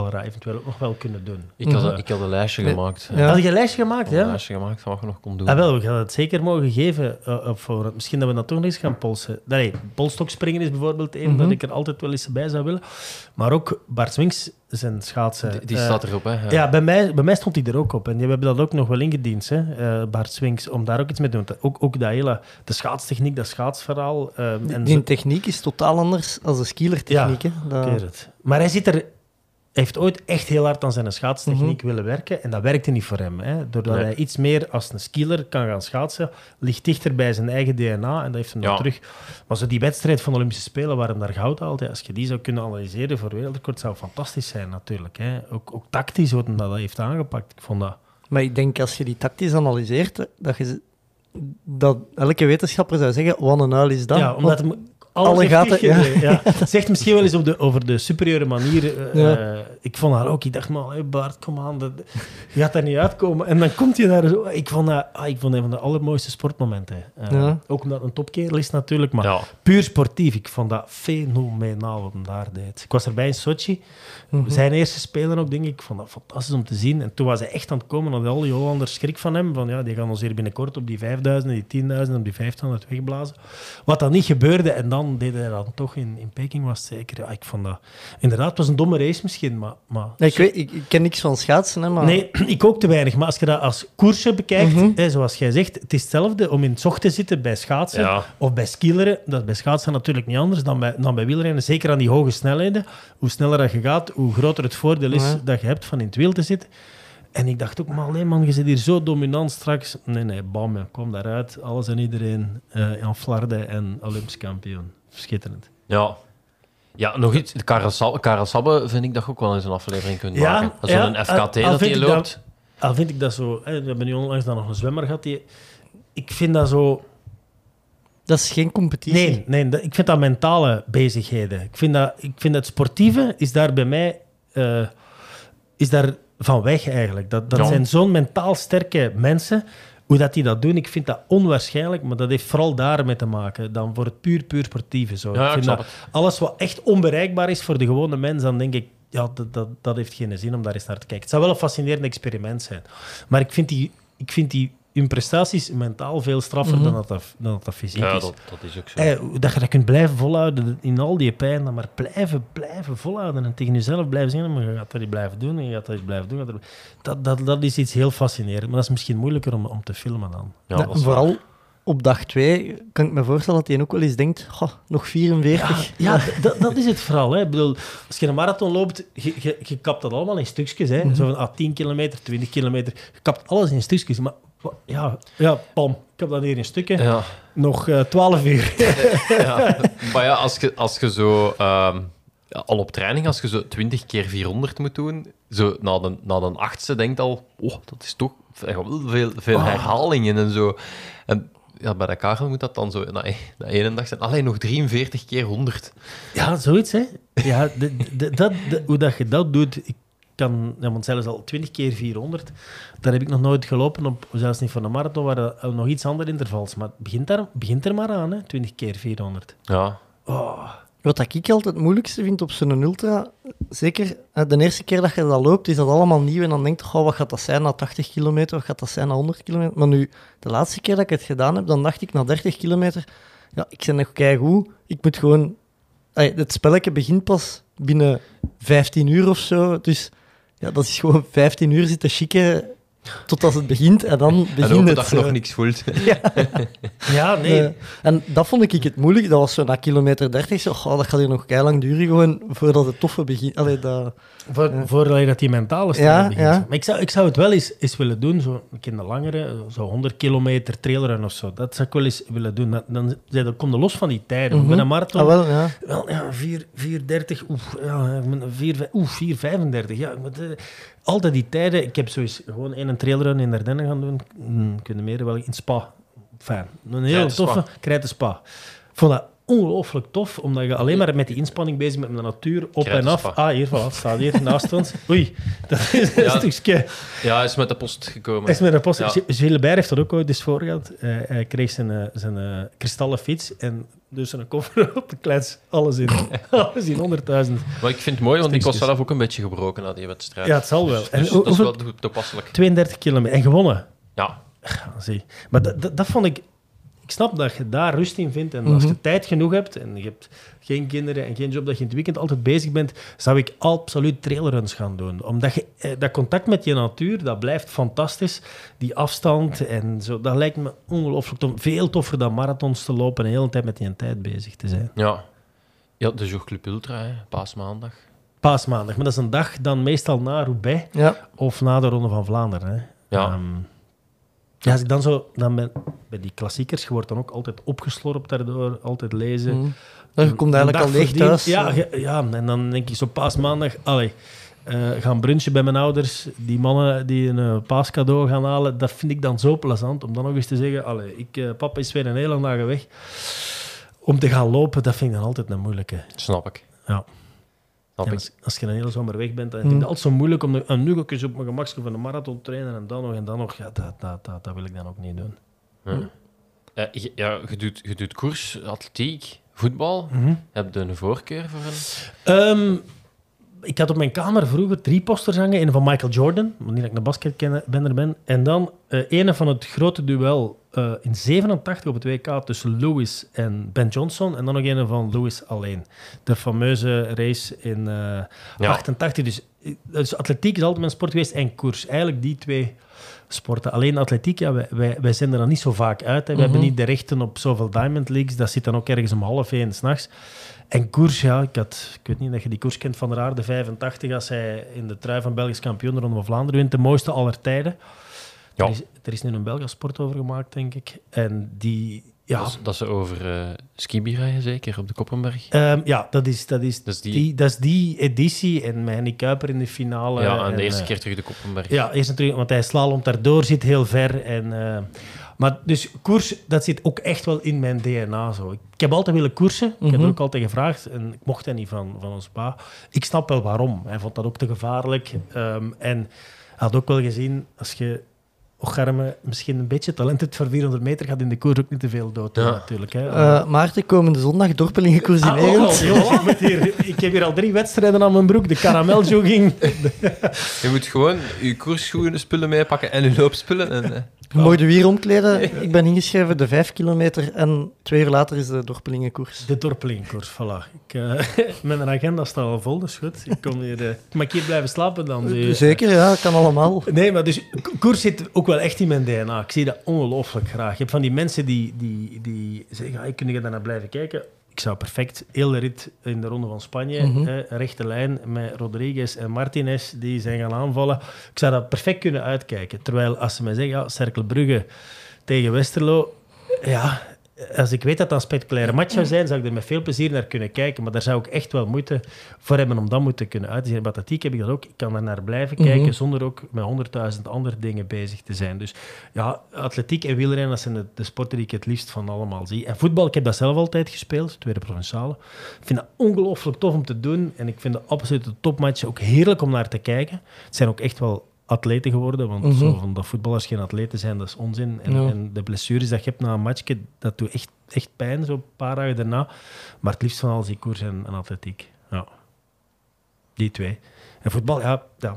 Balera eventueel ook nog wel kunnen doen. Ik had, Mhm. ik had een lijstje gemaakt. Ja. Had je een lijstje gemaakt? Ik had een Ja. lijstje gemaakt van wat je nog kon doen. Ah, wel, we gaan het zeker mogen geven. eh, op voor, misschien dat we dat toch nog eens gaan polsen. Nee, polstokspringen is bijvoorbeeld een Mhm. dat ik er altijd wel eens bij zou willen. Maar ook Bart Swings, zijn schaatsen. die die eh, staat erop, hè. Ja, bij mij, bij mij stond hij er ook op. En die hebben dat ook nog wel ingediend, hè, eh, Bart Swings, om daar ook iets mee te doen. Ook, ook dat hele, de schaatstechniek, dat schaatsverhaal. Die, en die zo- techniek is totaal anders dan de skielertechniek. hè. Dat- Ik weet het. Maar hij zit er... Hij heeft ooit echt heel hard aan zijn schaatstechniek Mhm. willen werken en dat werkte niet voor hem. Hè. Doordat Nee. hij iets meer als een skieler kan gaan schaatsen, ligt dichter bij zijn eigen DNA en dat heeft hem dan Ja. terug. Maar zo die wedstrijd van de Olympische Spelen waar hem daar goud haalt, als je die zou kunnen analyseren voor wereldrecord, zou fantastisch zijn natuurlijk. Hè. Ook, ook tactisch hoe hij dat heeft aangepakt. Ik vond dat... Maar ik denk als je die tactisch analyseert, dat, je, dat elke wetenschapper zou zeggen, wat een uil is dat? ja, omdat Want- alles alle gaten, ja. Het zegt misschien wel eens op de, over de superieure manier. eh, Ja. eh, ik vond haar ook. Ik dacht, man, hey Bart, kom aan. Dat, je gaat daar niet uitkomen. En dan komt je daar zo. Ik vond dat ah, ik vond een van de allermooiste sportmomenten. Eh, Ja. Ook omdat het een topkerel is natuurlijk. Maar Ja. puur sportief. Ik vond dat fenomenaal wat hij daar deed. Ik was erbij in Sochi. Mhm. Zijn eerste spelen ook, denk ik. Ik vond dat fantastisch om te zien. En toen was hij echt aan het komen. Hadden al die Hollanders schrik van hem. Van ja, die gaan ons hier binnenkort op die 5000, die 10.000, op die 1500 wegblazen. Wat dan niet gebeurde. En dan dan deed hij dan toch in, in Peking, was het zeker. Ja, ik vond dat... Inderdaad, het was een domme race misschien, maar... maar Nee, ik, weet, ik, ik ken niks van schaatsen, hè, maar... Nee, ik ook te weinig. Maar als je dat als koersje bekijkt, Mhm. hè, zoals jij zegt, het is hetzelfde om in het zocht te zitten bij schaatsen Ja. of bij skileren. Dat is bij schaatsen natuurlijk niet anders dan bij, dan bij wielrennen. Zeker aan die hoge snelheden. Hoe sneller dat je gaat, hoe groter het voordeel is Ja. dat je hebt van in het wiel te zitten. En ik dacht ook, maar nee man, je zit hier zo dominant straks. Nee, nee, bam, ja, kom daaruit. Alles en iedereen uh, aan Flarde en Olympisch kampioen. Schitterend. Ja. Ja, nog iets. Karel Sab- Karel Sabbe vind ik dat je ook wel eens een aflevering kunt Ja, maken. Zo'n ja, FKT al- al dat hij dat- loopt. Al vind ik dat zo... Hè, we hebben nu onlangs dan nog een zwemmer gehad. Die, ik vind dat zo... Dat is geen competitie. Nee, nee dat- ik vind dat mentale bezigheden. Ik vind dat, ik vind het sportieve is daar bij mij eh, is daar van weg eigenlijk. Dat, dat Ja. zijn zo'n mentaal sterke mensen. Hoe dat die dat doen, ik vind dat onwaarschijnlijk. Maar dat heeft vooral daarmee te maken dan voor het puur, puur sportieve. Zo. Ja, ik ik vind snap dat alles wat echt onbereikbaar is voor de gewone mens, dan denk ik, ja, dat, dat, dat heeft geen zin om daar eens naar te kijken. Het zou wel een fascinerend experiment zijn. Maar ik vind die, ik vind die hun prestaties mentaal veel straffer dan, dat, dat, dan dat dat fysiek Ja, is. dat, dat is ook zo. Eh, dat je dat kunt blijven volhouden in al die pijn, dan maar blijven, blijven volhouden en tegen jezelf blijven zeggen, maar je gaat dat niet blijven doen en je gaat dat niet blijven doen. je dat- Dat, dat, dat is iets heel fascinerend, maar dat is misschien moeilijker om, om te filmen dan. Ja, vooral op dag 2 kan ik me voorstellen dat hij ook wel eens denkt: "Goh, nog 44. Ja, dat- dat is het vooral. Hè. Ik bedoel, als je een marathon loopt, je, je, je kapt dat allemaal in stukjes. Hè. Zo van ah, 10 kilometer, 20 kilometer. Je kapt alles in stukjes. Maar ja, ja pam, ik heb dat hier in stukken. Ja. Nog eh 12 uur. ja. Maar ja, als je, als je zo... ehm, ja, al op training, als je zo 20 keer 400 moet doen, zo na de, na de achtste denkt al, oh, dat is toch veel, veel herhalingen en zo. En ja, bij de Karel moet dat dan zo na, na één dag zijn. Alleen nog 43 keer 100. Ja, zoiets, hè. Ja, de, de- dat, de- hoe dat je dat doet, ik kan... Ja, want zelfs al 20 keer 400, daar heb ik nog nooit gelopen, op, zelfs niet voor een marathon, waar er nog iets andere intervals. Maar het begint, daar, begint er maar aan, hè. 20 keer 400. Ja. Wat ik altijd het moeilijkste vind op zo'n ultra, zeker eh, de eerste keer dat je dat loopt, is dat allemaal nieuw en dan denk je, goh, wat gaat dat zijn na 80 kilometer, wat gaat dat zijn na 100 kilometer. Maar nu, de laatste keer dat ik het gedaan heb, dan dacht ik na 30 kilometer, ja, ik ben nog keigoed, ik moet gewoon... Het spelletje begint pas binnen 15 uur of zo, dus ja, dat is gewoon 15 uur zitten chicken totdat het begint en dan En begint hopen het. dat je nog niks voelt. Ja, nee. Eh, en dat vond ik het moeilijk. Dat was zo na kilometer 30. Zo, goh, dat gaat hier nog lang duren gewoon voordat het toffe begint. Allee, dat... Voor, Voordat je dat die mentale strijd Ja, begint. ja. Maar ik zou, ik zou het wel eens, eens willen doen, zo een keer langere, zo 100 kilometer trailrun of zo. Dat zou ik wel eens willen doen. Dan, dan, dan, dan kom je los van die tijden. Bij een marathon, Ah, wel, ja. wel, ja, 4, 430, oef, ja, ik moet- 4, oef, 435. Ja, eh, altijd die tijden. Ik heb zoiets gewoon één trailrun in Ardennen gaan doen. Hmm, kunnen meer wel in Spa. Fijn. Een heel toffe krijten Spa. Dat ongelooflijk tof, omdat je alleen maar met die inspanning bezig bent met de natuur, op en af. Ah, hier, voilà, staat hier naast ons. Oei, dat is een Ja. stukje. Ja, hij is met de post gekomen. Is met een post. Ja. Heeft dat ook ooit eens voor gehad. Eh, hij kreeg zijn, eh, zijn eh, kristallen fiets en dus een koffer op de klets. Alles in. Alles in 100.000. Maar ik vind het mooi, want ik was zelf ook een beetje gebroken na die wedstrijd. Ja, het zal wel. Dus, En dus hoe- dat is wel toepasselijk. 32 kilometer en gewonnen. Ja, zie. Maar dat, dat, dat vond ik... Ik snap dat je daar rust in vindt. En als je Mhm. tijd genoeg hebt en je hebt geen kinderen en geen job, dat je in het weekend altijd bezig bent, zou ik absoluut trailruns gaan doen. Omdat je, eh, dat contact met je natuur, dat blijft fantastisch. Die afstand en zo, dat lijkt me ongelooflijk tof. Veel toffer dan marathons te lopen en de hele tijd met die tijd bezig te zijn. ja. Ja, de Jogclub Ultra, hè, paasmaandag. Paasmaandag, maar dat is een dag dan meestal na Roubaix Ja. of na de Ronde van Vlaanderen. Hè. Ja. Ehm, ja, als ik dan zo dan ben, bij die klassiekers, je wordt dan ook altijd opgeslorpt daardoor, altijd lezen. Mhm. Dan je komt eigenlijk al leeg thuis. Ja, ge- ja, en dan denk ik zo paasmaandag, allee, eh, gaan brunchen bij mijn ouders, die mannen die een eh, paascadeau gaan halen, dat vind ik dan zo plezant, om dan nog eens te zeggen, allee, ik, eh, papa is weer een hele dag weg. Om te gaan lopen, dat vind ik dan altijd een moeilijke. Snap ik. Ja. Snap Ja, ik. als, als je een hele zomer weg bent, dan Hmm. vind ik het altijd zo moeilijk om de- en nu ook eens op mijn gemakje van een marathon trainen en dan nog en dan nog. Ja, dat, dat, dat, dat wil ik dan ook niet doen. Ja. Ja, je, ja, je, doet, je doet koers, atletiek, voetbal. Mhm. Heb je een voorkeur voor een... Ehm, ik had op mijn kamer vroeger drie posters hangen. Een van Michael Jordan, want niet dat ik een basketkenner ben. En dan eh een van het grote duel eh, in 87 op het WK tussen Lewis en Ben Johnson. En dan nog een van Lewis alleen. De fameuze race in eh, Ja. 88. Dus, eh, dus atletiek is altijd mijn sport geweest en koers. Eigenlijk die twee sporten. Alleen atletiek, ja, wij, wij, wij zenden er niet zo vaak uit. Hè. We hebben niet de rechten op zoveel Diamond Leagues. Dat zit dan ook ergens om half één s'nachts. En koers, ja, ik, had, ik weet niet of je die koers kent van Aarde 85, als hij in de trui van Belgisch kampioen de Ronde van Vlaanderen wint, de mooiste aller tijden. Ja. Er, is, er is nu een Belgisch sport over gemaakt, denk ik. En die, ja, Dat, is, dat ze over eh skibi rijden, zeker, op de Koppenberg. Ehm, ja dat, is, dat, is Dat is die- die, dat is die editie. En met Henny Kuiper in de finale. ja, en de eerste eh, keer terug de Koppenberg. Ja, eerst natuurlijk, want hij slalomt daardoor, zit heel ver. En, eh, maar dus koers, dat zit ook echt wel in mijn DNA. Zo. Ik heb altijd willen koersen. Ik heb er ook altijd gevraagd. En ik mocht dat niet van, van ons pa. Ik snap wel waarom. Hij vond dat ook te gevaarlijk. Ehm, en hij had ook wel gezien, als je Ocharme misschien een beetje talent hebt voor 400 meter, gaat in de koers ook niet te veel dood Ja. natuurlijk. Hè. Eh, Maarten, komende zondag dorpelingenkoers in Ah, oh, hier- ik heb hier al drie wedstrijden aan mijn broek. De karameljogging. Je moet gewoon je koersschoenen spullen meepakken en je loopspullen. En, eh, Je mag je weer omkleden. Ik ben ingeschreven de vijf kilometer en twee uur later is de dorpelingenkoers. De dorpelingenkoers, voilà. Ik, eh, mijn agenda staat al vol, dus goed. Ik kom hier, eh, mag ik hier blijven slapen dan? zie je? Zeker, ja, kan allemaal. Nee, maar dus ko- koers zit ook wel echt in mijn DNA. Ik zie dat ongelooflijk graag. Je hebt van die mensen die, die, die zeggen, ah, kun je daarnaar blijven kijken? Ik zou perfect heel de rit in de Ronde van Spanje, een rechte lijn met Rodriguez en Martinez, die zijn gaan aanvallen. Ik zou dat perfect kunnen uitkijken. Terwijl als ze mij zeggen, ja, Cercle Brugge tegen Westerlo, ja, als ik weet dat dat een spectaculaire match zou zijn, zou ik er met veel plezier naar kunnen kijken. Maar daar zou ik echt wel moeite voor hebben om dat moeten kunnen uit te zien. Bij atletiek heb ik dat ook. Ik kan er naar blijven kijken zonder ook met honderdduizend andere dingen bezig te zijn. Dus ja, atletiek en wielrennen, dat zijn de, de sporten die ik het liefst van allemaal zie. En voetbal, ik heb dat zelf altijd gespeeld, tweede provinciale. Ik vind dat ongelooflijk tof om te doen. En ik vind de absolute topmatchen ook heerlijk om naar te kijken. Het zijn ook echt wel atleten geworden, want zo van dat voetballers geen atleten zijn, dat is onzin. En, Ja. en de blessures dat je hebt na een matchje, dat doet echt, echt pijn, zo een paar dagen daarna. Maar het liefst van alles die koers en, en atletiek. Ja. Die twee. En voetbal, ja, ja,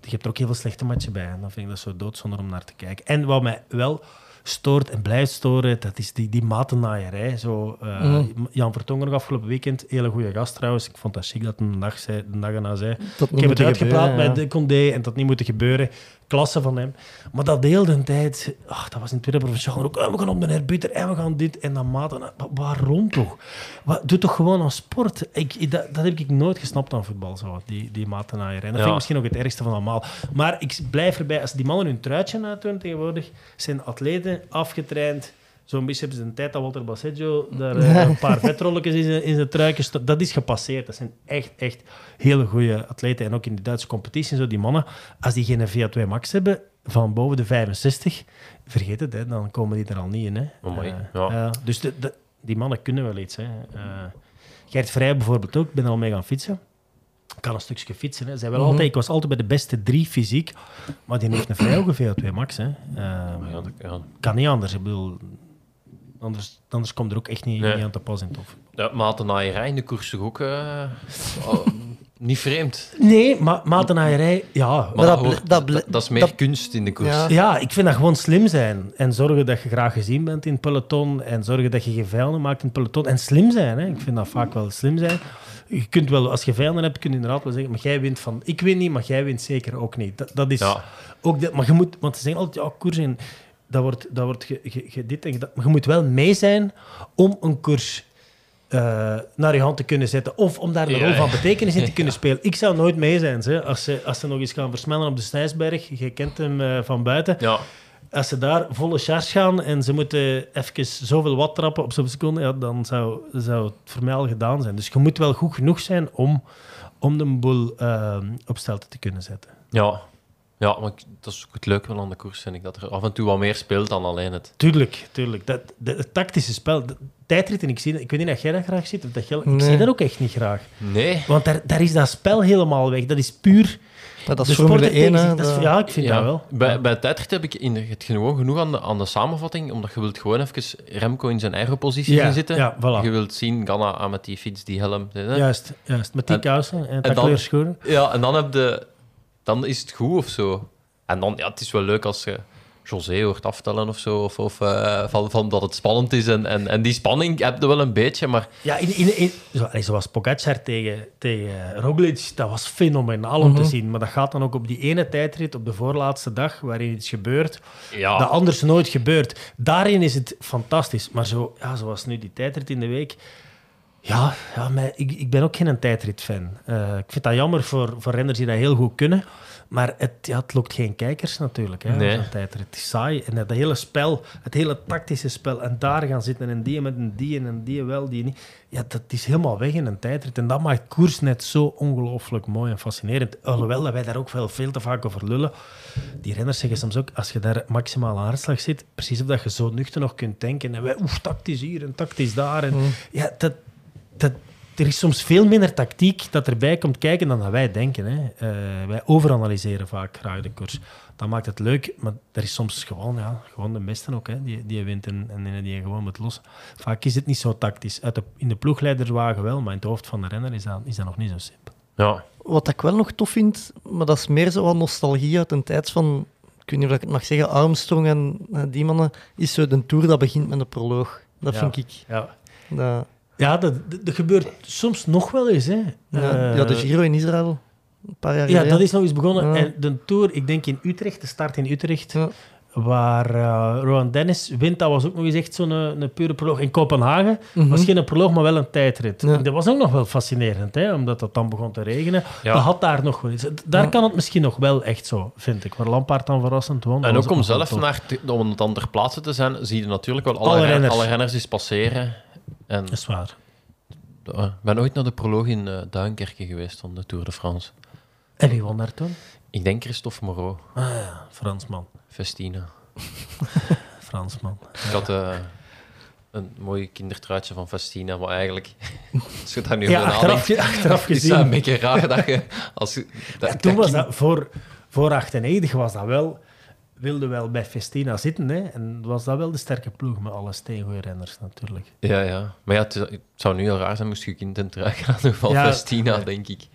je hebt er ook heel veel slechte matchen bij. En dan vind ik dat zo doodzonde om naar te kijken. En wat mij wel stoort en blijft storen, dat is die, die matennaaierij. Zo, eh, Jan Vertongen nog afgelopen weekend, hele goede gast trouwens. Ik vond dat chic dat hij een dag, zei, de dag erna zei. Dat Ik heb het uitgepraat met de Condé en dat niet moeten gebeuren. Klasse van hem. Maar dat de hele tijd, ach, dat was in Tweede Provinciaal ook, oh, we gaan op de herbuter en we gaan dit en dat maten. Wa- Waarom toch? Wat, doe toch gewoon aan sport? Ik, dat, dat heb ik nooit gesnapt aan voetbal, zo, die, die matenaaierij. En dat vind ik misschien ook het ergste van allemaal. Maar ik blijf erbij, als die mannen hun truitje uitdoen tegenwoordig, zijn atleten afgetraind. Zo'n beetje hebben ze een tijd dat Walter Basseggio daar eh, een paar vetrolletjes in zijn, in zijn Dat is gepasseerd. Dat zijn echt, echt hele goede atleten. En ook in de Duitse competitie, zo, die mannen, als die geen VO2 max hebben van boven de 65, vergeet het, hè, dan komen die er al niet in. Hè. Eh, ja. ja, dus de, de- die mannen kunnen wel iets. Hè. Eh, Gert Vrij bijvoorbeeld ook, ik ben er al mee gaan fietsen. Ik kan een stukje fietsen. Hè. Zij wel altijd, ik was altijd bij de beste drie fysiek, maar die heeft een vrij hoge VO2 max. Hè. Eh, ja, dat- ja. kan niet anders. Ik bedoel, anders, anders komt er ook echt niet, Nee. niet aan te pas in tof. Ja, matenaaierij in de koers toch ook eh, oh, niet vreemd. Nee, maar matenaaierij, ja. Maar dat dat, ble- hoort- dat ble- dat, dat is meer dat- kunst in de koers. Ja. Ja, ik vind dat gewoon slim zijn. En zorgen dat je graag gezien bent in het peloton. En zorgen dat je geen vijanden maakt in het peloton. En slim zijn. Hè. Ik vind dat vaak wel slim zijn. Je kunt wel, als je vijanden hebt, kun je inderdaad wel zeggen, maar jij wint van... Ik win niet, maar jij wint zeker ook niet. Dat, dat is Ja. ook... De, maar je moet... Want ze zeggen altijd, ja, koers in... Dat wordt, dat wordt ge, ge- ge- dit en dat. Maar je moet wel mee zijn om een koers eh, naar je hand te kunnen zetten. Of om daar een Ja, rol van betekenis in te kunnen spelen. Ik zou nooit mee zijn. Hè. Als, ze, als ze nog eens gaan versnellen op de Snijsberg, je kent hem eh, van buiten. Ja. Als ze daar volle charge gaan en ze moeten even zoveel watt trappen op zo'n seconde, ja, dan zou, zou het voor mij al gedaan zijn. Dus je moet wel goed genoeg zijn om, om de boel eh, op stelte te kunnen zetten. ja. Ja, maar dat is ook het leuke wel aan de koers, vind ik. Dat er af en toe wat meer speelt dan alleen het... Tuurlijk, tuurlijk. Dat, de, het tactische spel, de tijdritten, ik, zie, dat- ik weet niet dat jij dat graag ziet, of dat jij, ik zie dat ook echt niet graag. Nee. Want daar, daar is dat spel helemaal weg. Dat is puur dat de is Formule sport 1, tegen hè. zich. Dat dat- Ja, ik vind Ja. dat wel. Bij, tijdrit heb ik in de, het gewoon genoeg aan de, aan de samenvatting, omdat je wilt gewoon even Remco in zijn eigen positie Ja, zien zitten. ja, voilà. Je wilt zien, Ganna aan met die fiets, die helm. hè. Juist, juist. Met die En- kousen en dan- takleerschoenen. Ja, en dan, heb je, dan is het goed of zo. En dan, ja, het is wel leuk als je José hoort aftellen of zo, of, of eh, van, van dat het spannend is. En, en, en die spanning heb je wel een beetje, maar Ja, in, in, in, zo, zoals Pogacar tegen, tegen Roglic, dat was fenomenaal om te Mhm. zien. Maar dat gaat dan ook op die ene tijdrit, op de voorlaatste dag, waarin iets gebeurt, ja, dat anders nooit gebeurt. Daarin is het fantastisch. Maar zo, ja, zoals nu die tijdrit in de week... Ja, ja maar ik, ik ben ook geen tijdrit-fan. Eh, ik vind dat jammer voor, voor renners die dat heel goed kunnen. Maar het, ja, het lokt geen kijkers natuurlijk, hè, Nee. zo'n tijdrit. Het is saai. En dat hele spel, het hele tactische spel, en daar gaan zitten en die met een die en een die wel, die niet. Ja, dat is helemaal weg in een tijdrit. En dat maakt koers net zo ongelooflijk mooi en fascinerend. Alhoewel dat wij daar ook veel, veel te vaak over lullen. Die renners zeggen soms ook, als je daar maximaal aan hartslag zit, precies of dat je zo nuchter nog kunt denken. En wij, oef, tactisch hier en tactisch daar. En, Ja, dat, dat, er is soms veel minder tactiek dat erbij komt kijken dan dat wij denken. Hè. Eh, wij overanalyseren vaak graag de koers. Dat maakt het leuk, maar er is soms gewoon, ja, gewoon de beste ook, hè, die, die wint en, en die je gewoon moet lossen. Vaak is het niet zo tactisch. Uit de, in de ploegleiderswagen wel, maar in het hoofd van de renner is dat, is dat nog niet zo simpel. ja. Wat ik wel nog tof vind, maar dat is meer zo wat nostalgie uit een tijd van, ik weet niet of ik het mag zeggen, Armstrong en die mannen, is zo de Tour dat begint met een proloog. Dat Ja. vind ik... Ja, Dat, ja dat, gebeurt soms nog wel eens. Hè. ja, Eh, ja, de Giro in Israël, een paar jaar Ja, geleden. dat is nog eens begonnen. Ja. En de Tour, ik denk in Utrecht, de start in Utrecht, Ja. waar eh Rowan Dennis wint, dat was ook nog eens echt zo'n een, een pure proloog. In Kopenhagen Mhm. was geen proloog, maar wel een tijdrit. Ja. Dat was ook nog wel fascinerend, hè, omdat het dan begon te regenen. Ja. Dat had daar nog wel iets. Daar Ja. kan het misschien nog wel echt zo, vind ik. Waar Lampaard dan verrassend won. En ook om zelf naar te- om dan ter plaatse te zijn, zie je natuurlijk wel alle, Alle ren- renners. alle renners eens passeren. En Dat is waar. eh, ik ben ooit naar de proloog in eh, Duinkerke geweest van de Tour de France. En wie won daar toen? Ik denk Christophe Moreau, Ah ja, Fransman. Festina. Fransman. Ik had eh, een mooi kindertruitje van Festina, maar eigenlijk, als je daar nu Ja, over achteraf, nadenkt, achteraf is dat een gezien. beetje raar dat je... Als je dat, Ja, toen was kind- dat voor, voor 98 was dat wel, wilde wel bij Festina zitten. Hè? En was dat wel de sterke ploeg met alle steengoeie renners natuurlijk. Ja, ja. Maar ja, het, het zou nu heel raar zijn moest je kind in trui gaan van Ja. Festina, denk ik.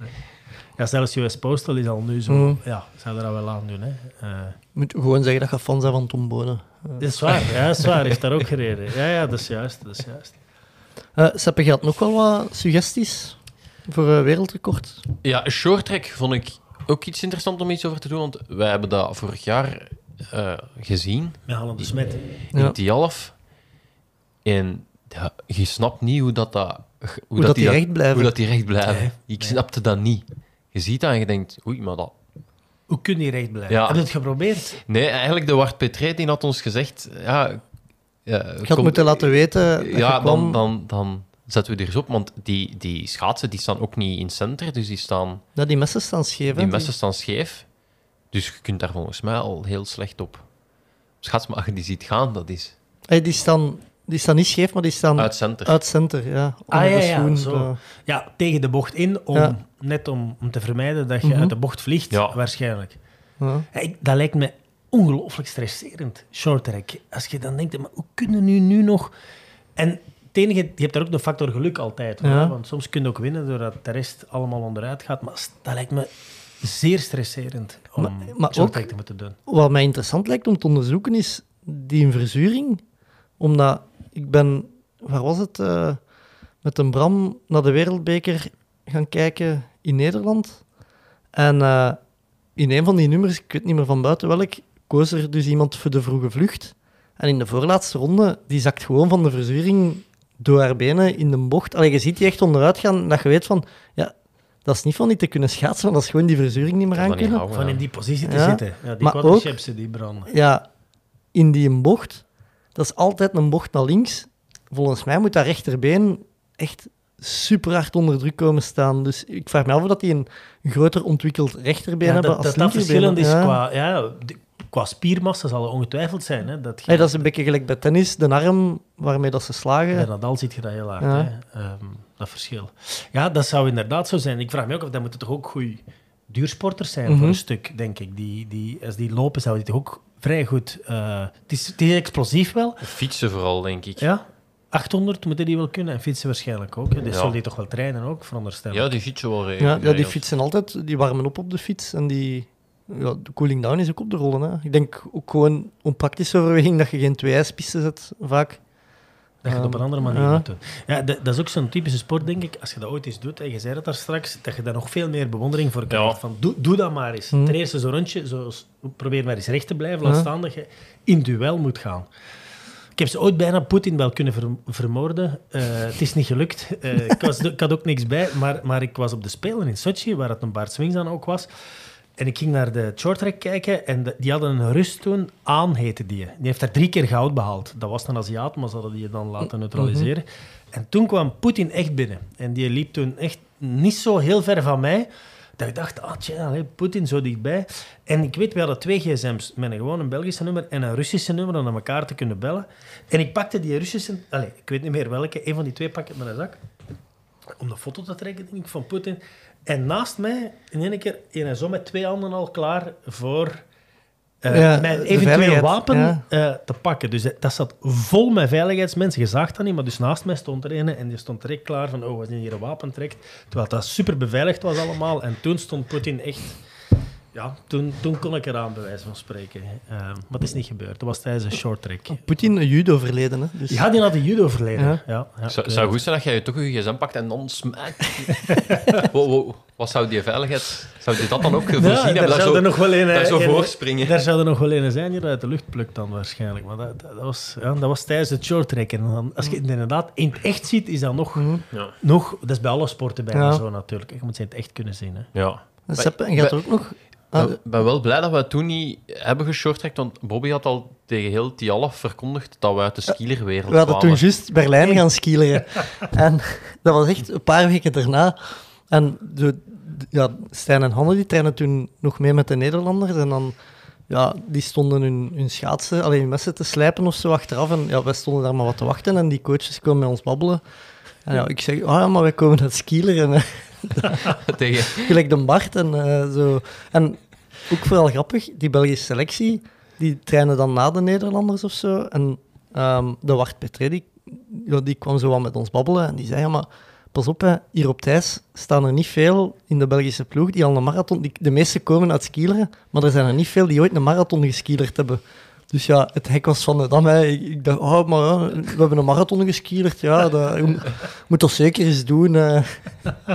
Ja, zelfs US Postal is al nu zo. Mm. Ja, zou er dat wel aan doen. Hè? Eh, moet gewoon zeggen dat je fan bent van Tom Bonen. dat is waar, ja, dat is waar. Heeft daar ook gereden. Ja, ja, dat is juist. Dat is juist. Eh Seppe, je had nog wel wat suggesties voor eh, wereldrecord? Ja, short track vond ik ook iets interessant om iets over te doen, want wij hebben dat vorig jaar eh, gezien Met Hallen de Smet. in Ja. het Tialf. En ja, je snapt niet hoe dat, dat, hoe dat die dat- recht blijven. Hoe dat die recht blijven. Nee, Ik nee. snapte dat niet. Je ziet dat en je denkt, oei, maar dat... Hoe kun je recht blijven? Ja. Heb je het geprobeerd? Nee, eigenlijk de Wart Petré die had ons gezegd, ja... ja Ik had moeten laten weten dat Ja, dan, dan, dan zetten we die eens op, want die, die schaatsen die staan ook niet in het center, dus die staan... Ja, die messen staan scheef. Die messen staan scheef. Dus je kunt daar volgens mij al heel slecht op. Schaats, maar als je die ziet gaan, dat is Hey, die, staan, die staan niet scheef, maar die staan uit center. uit center. Ja, Ah, ja, de ja, schoen. zo. Ja, tegen de bocht in, om, Ja. net om, om te vermijden dat je Mhm. uit de bocht vliegt, Ja. waarschijnlijk. Ja. Ik- dat lijkt me ongelooflijk stresserend, short track. Als je dan denkt, maar hoe kunnen nu, nu nog... En het enige, je hebt daar ook de factor geluk altijd. hoor, Ja. Want soms kun je ook winnen doordat de rest allemaal onderuit gaat. Maar dat lijkt me zeer stresserend om Maar- te moeten doen. Wat mij interessant lijkt om te onderzoeken is die verzuring. Omdat ik ben, waar was het, eh, met een Bram naar de Wereldbeker gaan kijken in Nederland. En eh, in een van die nummers, ik weet niet meer van buiten welk, koos er dus iemand voor de vroege vlucht. En in de voorlaatste ronde, die zakt gewoon van de verzuring door haar benen in de bocht. Allee, je ziet die echt onderuit gaan, dat je weet van, ja, dat is niet van niet te kunnen schaatsen, maar dat is gewoon die verzuring niet meer dat aankunnen. houden, Van ja. in die positie te Ja. zitten. Ja, die Maar quadricepsen die branden. Ja, in die bocht, dat is altijd een bocht naar links. Volgens mij moet dat rechterbeen echt super hard onder druk komen staan. Dus ik vraag me af of dat die een groter ontwikkeld rechterbeen Ja, hebben dat, als dat, dat linkerbeen. verschillend is Ja. qua, ja, de- qua spiermassa zal het ongetwijfeld zijn. Hè, dat, Hey, dat is een beetje gelijk bij tennis, de arm waarmee dat ze slagen. Bij Nadal ziet je dat heel hard, Ja. hè? Ehm, dat verschil. Ja, dat zou inderdaad zo zijn. Ik vraag me ook af, dat moeten toch ook goede duursporters zijn Mhm. voor een stuk, denk ik. Die, die, als die lopen, zouden die toch ook vrij goed... eh, het, is, het is explosief wel, Fietsen vooral, denk ik. ja. 800 moeten die wel kunnen en fietsen waarschijnlijk ook. Hè. Dus Ja. zullen die toch wel trainen ook, veronderstel ik. Ja, die fietsen wel Ja, ja, die fietsen altijd, die warmen op op de fiets en die... Ja, de cooling down is ook op de rollen. Hè. Ik denk ook gewoon om praktische overweging dat je geen twee ijspisten zet, vaak. Dat je het op een Ehm, andere manier ja. moet doen. Ja, dat, dat is ook zo'n typische sport, denk ik. Als je dat ooit eens doet, en je zei het daar straks, dat je daar nog veel meer bewondering voor krijgt. Ja. Van, doe, doe dat maar eens. Hmm. Ten eerste zo'n rondje, zo, probeer maar eens recht te blijven. Laat staan dat je in duel moet gaan. Ik heb ze ooit bijna Poetin wel kunnen ver- vermoorden. Eh, het is niet gelukt. Eh, ik, was, ik had ook niks bij, maar, maar ik was op de Spelen in Sochi, waar het een Bart Swings dan ook was. En ik ging naar de shorttrack kijken en de- die hadden een Rus toen. Aan heette die. Die heeft daar drie keer goud behaald. Dat was een Aziat, maar ze hadden die dan laten neutraliseren. En toen kwam Poetin echt binnen. En die liep toen echt niet zo heel ver van mij. Dat ik dacht, ah tja, Poetin zo dichtbij. En ik weet, we hadden twee gsm's. Met een gewoon een Belgische nummer en een Russische nummer om naar elkaar te kunnen bellen. En ik pakte die Russische... Allee, ik weet niet meer welke. Een van die twee pak ik met een zak. Om de foto te trekken, denk ik, van Poetin. En naast mij, in één keer, en zo met twee handen al klaar voor eh, Ja, mijn eventueel wapen ja. eh, te pakken. Dus dat, dat zat vol met veiligheidsmensen. Je zag dat niet, maar dus naast mij stond er een en die stond direct klaar van, oh, als hij hier een wapen trekt. Terwijl dat super beveiligd was allemaal. En toen stond Poetin echt... Ja, toen, toen kon ik eraan, bij wijze van spreken. Eh, maar het is niet gebeurd. Dat was tijdens een short track. Poetin, een judo verleden. Hè. Dus, Ja, die had de judo verleden. Ja. Ja. Zou, zou goed zijn dat jij toch je gsm pakt en dan. Wow, wow. Wat zou die veiligheid... Zou die dat dan ook voorzien Ja, hebben? daar zou zo, er nog wel een, daar zo een- voor springen. Daar zou er nog wel een zijn die uit de lucht plukt dan waarschijnlijk. Maar dat, dat, dat was, ja, dat was tijdens het short track. En dan, als je het inderdaad in het echt ziet, is dat nog... Ja. nog dat is bij alle sporten bijna Ja. zo natuurlijk. Je moet ze in het echt kunnen zien. Hè. Ja. Sepp, en gaat er ook nog... Ah, Ik ben wel blij dat we toen niet hebben geshorttrackt, want Bobby had al tegen heel Tialaf verkondigd dat we uit de skielerwereld we hadden toen kwamen. juist Berlijn gaan skileren. en dat was echt een paar weken daarna. En de, ja, Stijn en Hanne die trainen toen nog mee met de Nederlanders. En dan, ja, die stonden hun, hun schaatsen, alleen hun messen te slijpen of zo achteraf. En ja, wij stonden daar maar wat te wachten. En die coaches kwamen met ons babbelen. En ja, ik zeg, oh ja, maar wij komen uit skileren. tegen... Gelijk de Bart en eh, zo. En ook vooral grappig, die Belgische selectie, die trainen dan na de Nederlanders of zo. En ehm, de Wart Petré, die, die kwam zo wat met ons babbelen en die zei, ja, maar pas op, hè, hier op Thijs staan er niet veel in de Belgische ploeg die al een marathon... Die, de meeste komen uit skileren, maar er zijn er niet veel die ooit een marathon geskielerd hebben. Dus ja, het hek was van de dam. Hè. Ik, ik dacht, oh, maar ja, we hebben een marathon geskielerd. Ja, dat je moet- toch zeker eens doen. eh.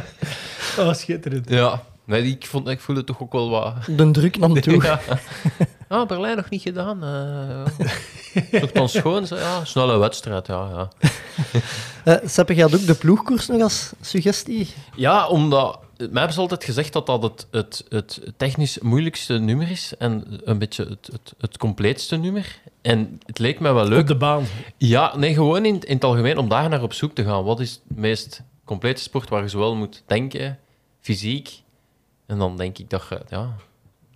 Oh, schitterend. Ja, nee, ik, vond, ik voelde toch ook wel wat... de druk nam toe. Ja. Ah, Berlijn nog niet gedaan. eh Toch dan schoon? Zo, Ja, snelle wedstrijd, ja. Ja, Uh, Seppe, ook de ploegkoers nog als suggestie. ja omdat... Mij hebben ze altijd gezegd dat dat het, het, het technisch moeilijkste nummer is en een beetje het, het, het compleetste nummer. En het leek mij wel leuk Op de baan. Ja, nee, gewoon in, in het algemeen om daar naar op zoek te gaan. Wat is de meest complete sport waar je zowel moet denken, fysiek, en dan denk ik dat je, ja,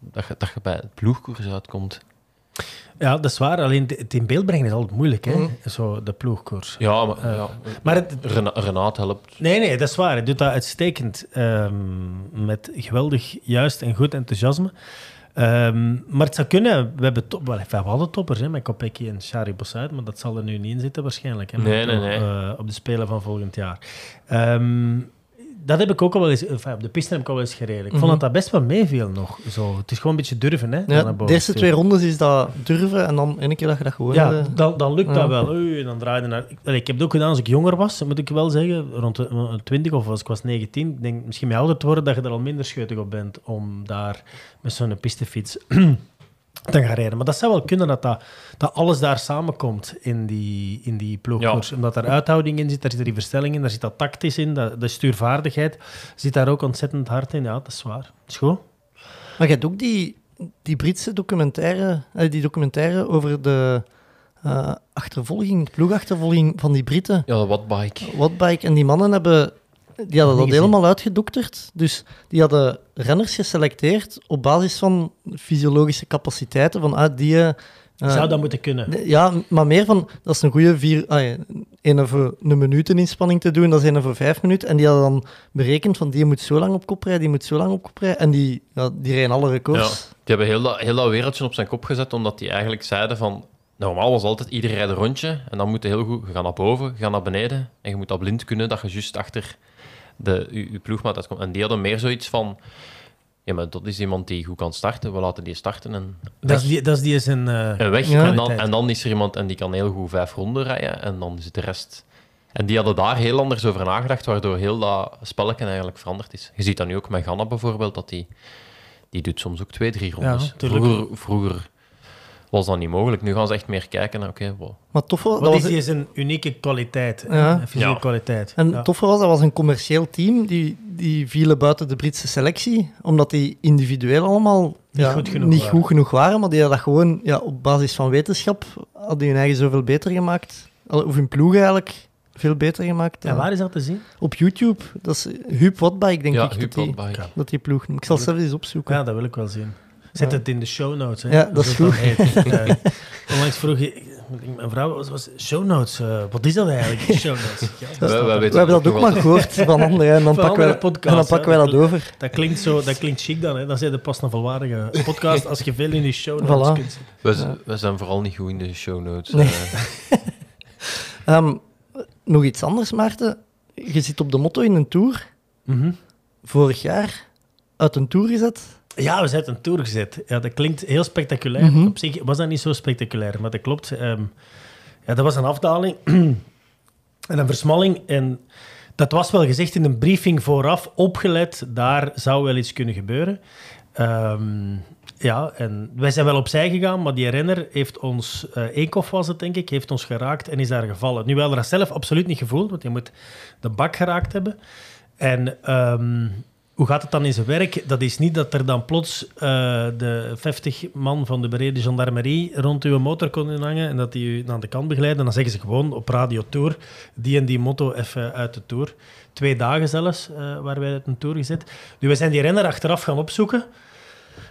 dat je, dat je bij het ploegkoers uitkomt. Ja, dat is waar. Alleen het- in beeld brengen is altijd moeilijk, hè? Mhm. Zo, de ploegkoers. Ja, maar, Eh, ja. Maar het, Rena- Renaat helpt. Nee, nee, dat is waar. Hij doet dat uitstekend. ehm, met geweldig juist en goed enthousiasme. Ehm, maar het zou kunnen... We, hebben top, wel, we hadden toppers, hè, met Kopecky en Shari Bossuit, maar dat zal er nu niet in zitten waarschijnlijk. Hè, Nee, nee, nee. eh, op de Spelen van volgend jaar. Ehm, dat heb ik ook al wel eens... Enfin, op de piste heb ik al wel eens gereden. Ik vond Mhm. dat dat best wel meeviel nog. Zo. Het is gewoon een beetje durven, hè. Ja, de eerste twee rondes is dat durven en dan ene keer dat je dat gewoon... Ja, eh, dan, dan lukt ja. dat wel. Oei, dan draaide naar... Ik, allee, ik heb het ook gedaan als ik jonger was, moet ik wel zeggen. Rond de, eh, 20 of als ik was 19. Ik denk misschien met ouder te worden dat je er al minder scheutig op bent om daar met zo'n pistefiets te gaan rijden. Maar dat zou wel kunnen dat, dat, dat alles daar samenkomt in die, in die ploegkoers. Omdat er uithouding in zit, daar zit die verstelling in, daar zit dat tactisch in, dat, de stuurvaardigheid zit daar ook ontzettend hard in. Ja, dat is waar. is goed. Maar je hebt ook die, die Britse documentaire, eh, die documentaire over de eh, achtervolging, ploegachtervolging van die Britten. Ja, wat bike. Wattbike. En die mannen hebben, die hadden dat gezien. helemaal uitgedokterd. Dus die hadden renners geselecteerd op basis van fysiologische capaciteiten. Van uit die... eh, Zou dat moeten kunnen? Ja, maar meer van, dat is een goede vier... Ah, ja, een voor een minuut een inspanning te doen, dat is een voor vijf minuten. En die hadden dan berekend van, die moet zo lang op kop rijden, die moet zo lang op kop rijden. En die, ja, die rijden alle Ja, records. die hebben heel dat, heel dat wereldje op zijn kop gezet, omdat die eigenlijk zeiden van... Normaal was altijd iedereen rijdt een rondje en dan moet je heel goed... Je gaat naar boven, je gaat naar beneden en je moet dat blind kunnen dat je juist achter de, je ploegmaat uitkomt. En die hadden meer zoiets van... Ja, maar dat is iemand die goed kan starten, we laten die starten en Dat is die, dat is die eh, en weg. Ja. En, dan, en dan is er iemand en die kan heel goed vijf ronden rijden en dan is de rest... En die hadden daar heel anders over nagedacht, waardoor heel dat spelletje eigenlijk veranderd is. Je ziet dat nu ook met Ganna bijvoorbeeld, dat die, die doet soms ook twee, drie rondes. vroeger, vroeger was dat niet mogelijk. Nu gaan ze echt meer kijken naar, oké, wow. Maar tof was, dat was, is die zijn unieke kwaliteit? Ja. Een fysieke Ja. kwaliteit. en Ja. toffer was, dat was een commercieel team, die, die vielen buiten de Britse selectie, omdat die individueel allemaal ja, goed genoeg niet waren. goed genoeg waren, maar die hadden dat gewoon ja, op basis van wetenschap, hadden die hun eigen zoveel beter gemaakt. Of hun ploeg eigenlijk veel beter gemaakt. En Ja. waar is dat te zien? Op YouTube, dat is Huub Watbike, denk ja, ik, dat Huub die, Wattbike. dat die ploeg noemt. Ik zal het zelf eens opzoeken. Ja, dat wil ik wel zien. Zet Ja. het in de show notes. Hè? Ja, dat is goed. heet. Eh, onlangs vroeg je... Mijn vrouw was, was show notes. eh, wat is dat eigenlijk, show notes? Ja, We hebben dat ook maar gehoord van anderen, en dan Van pakken wij, andere podcasts, en dan hè. pakken wij dat over. dat, klinkt zo, dat klinkt chic dan. Hè? Dan zijn de pas een volwaardige podcast als je veel in die show notes Voilà. kunt zien. We, z- we zijn vooral niet goed in de show notes. Nee. eh. Ehm, nog iets anders, Maarten. Je zit op de motto in een tour. Mhm. Vorig jaar uit een tour gezet. Ja, we zijn een tour gezet. Ja, dat klinkt heel spectaculair. Mhm. Op zich was dat niet zo spectaculair, maar dat klopt. Ehm, ja, dat was een afdaling en een versmalling. En dat was wel gezegd in een briefing vooraf, opgelet, daar zou wel iets kunnen gebeuren. Ehm, ja, en wij zijn wel opzij gegaan, maar die renner heeft ons, eh Eekhoff was het denk ik, heeft ons geraakt en is daar gevallen. Nu, we hadden dat zelf absoluut niet gevoeld, want je moet de bak geraakt hebben. En ehm, hoe gaat het dan in zijn werk? Dat is niet dat er dan plots eh, de 50 man van de bereden gendarmerie rond uw motor konden hangen en dat die u aan de kant begeleiden. Dan zeggen ze gewoon op Radio Tour, die en die motto even uit de Tour. Twee dagen zelfs, eh, waar wij uit een Tour gezet. Nu, we zijn die renner achteraf gaan opzoeken.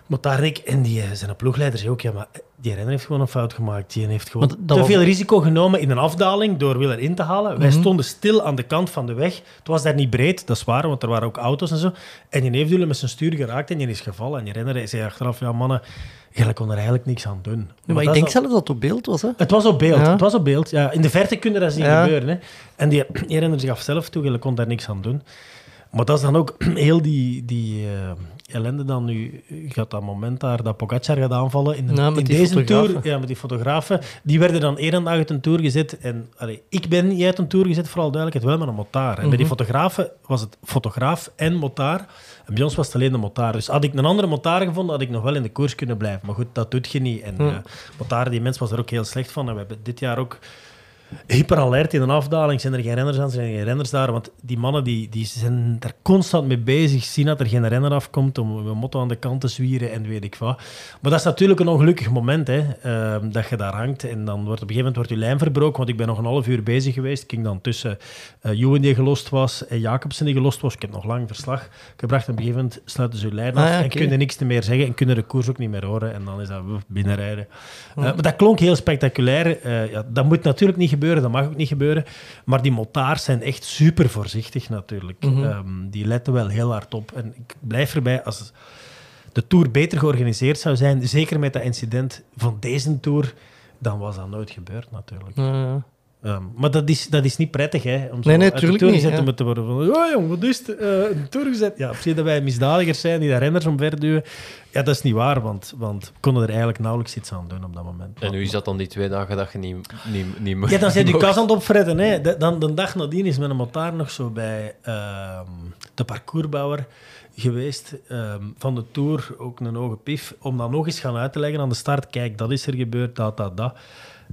Motarik en die, eh, zijn ploegleider zei ook, ja, maar die renner heeft gewoon een fout gemaakt. Die heeft gewoon te was- veel risico genomen in een afdaling door Willer in te halen. Wij Mhm. stonden stil aan de kant van de weg. Het was daar niet breed, dat is waar, want er waren ook auto's en zo. En die heeft met zijn stuur geraakt en die is gevallen. En die renner zei achteraf, ja mannen, jij kon er eigenlijk niks aan doen. Maar, dat ik denk al- zelf dat het op beeld was. Hè? het was op beeld. Ja. Het was op beeld. Ja, in de verte kun je dat zien Ja. gebeuren. Hè. En die, die renner gaf zelf toe, je kon daar niks aan doen. Maar dat is dan ook heel die, die eh, ellende dan nu. Je gaat dat moment daar dat Pogacar gaat aanvallen in, de, Ja, met in die deze tour. Ja, met die fotografen. Die werden dan één dag uit een tour gezet. En allee, ik ben niet uit een tour gezet, vooral duidelijkheid, wel met een motaar. En bij die Mhm. fotografen was het fotograaf en motaar. En bij ons was het alleen de motaar. Dus had ik een andere motaar gevonden, had ik nog wel in de koers kunnen blijven. Maar goed, dat doet je niet. En ja, motaar, die mens was er ook heel slecht van. En we hebben dit jaar ook hyperalert in een afdaling. Zijn er geen renners aan, zijn er geen renners daar. Want die mannen die, die zijn er constant mee bezig. Zien dat er geen renner afkomt om een motto aan de kant te zwieren en weet ik wat. Maar dat is natuurlijk een ongelukkig moment, hè, ehm, dat je daar hangt. En dan wordt op een gegeven moment wordt je lijn verbroken. Want ik ben nog een half uur bezig geweest. Ik ging dan tussen eh Ewan die gelost was en Jacobsen die gelost was. Ik heb nog lang verslag gebracht. En op een gegeven moment sluiten ze je lijn af. Ah, ja, En kunnen niks meer zeggen. En kunnen de koers ook niet meer horen. En dan is dat binnenrijden. Eh, maar dat klonk heel spectaculair. Eh, ja, dat moet natuurlijk niet gebeuren, dat mag ook niet gebeuren. Maar die motaars zijn echt super voorzichtig natuurlijk. Mhm. Ehm, die letten wel heel hard op. En ik blijf erbij, als de Tour beter georganiseerd zou zijn, zeker met dat incident van deze Tour, dan was dat nooit gebeurd natuurlijk. Ja, ja. Ehm, maar dat is, dat is niet prettig, hè? Om zo Nee, nee, uit de tuurlijk Tour niet, ja. te worden van... Oh jong, wat is het? Eh, een Tour gezet? Ja, precies dat wij misdadigers zijn die daar renners omverduwen. Ja, dat is niet waar, want, want we konden er eigenlijk nauwelijks iets aan doen op dat moment. En nu is dat dan die twee dagen dat je niet, niet, niet mag- Ja, dan zijn die mag- kas aan het opfretten. Hè. De, dan, de dag nadien is mijn motaar nog zo bij ehm, de parcoursbouwer geweest ehm, van de Tour, ook een hoge pif, om dan nog eens gaan uit te leggen aan de start. Kijk, dat is er gebeurd, dat, dat, dat.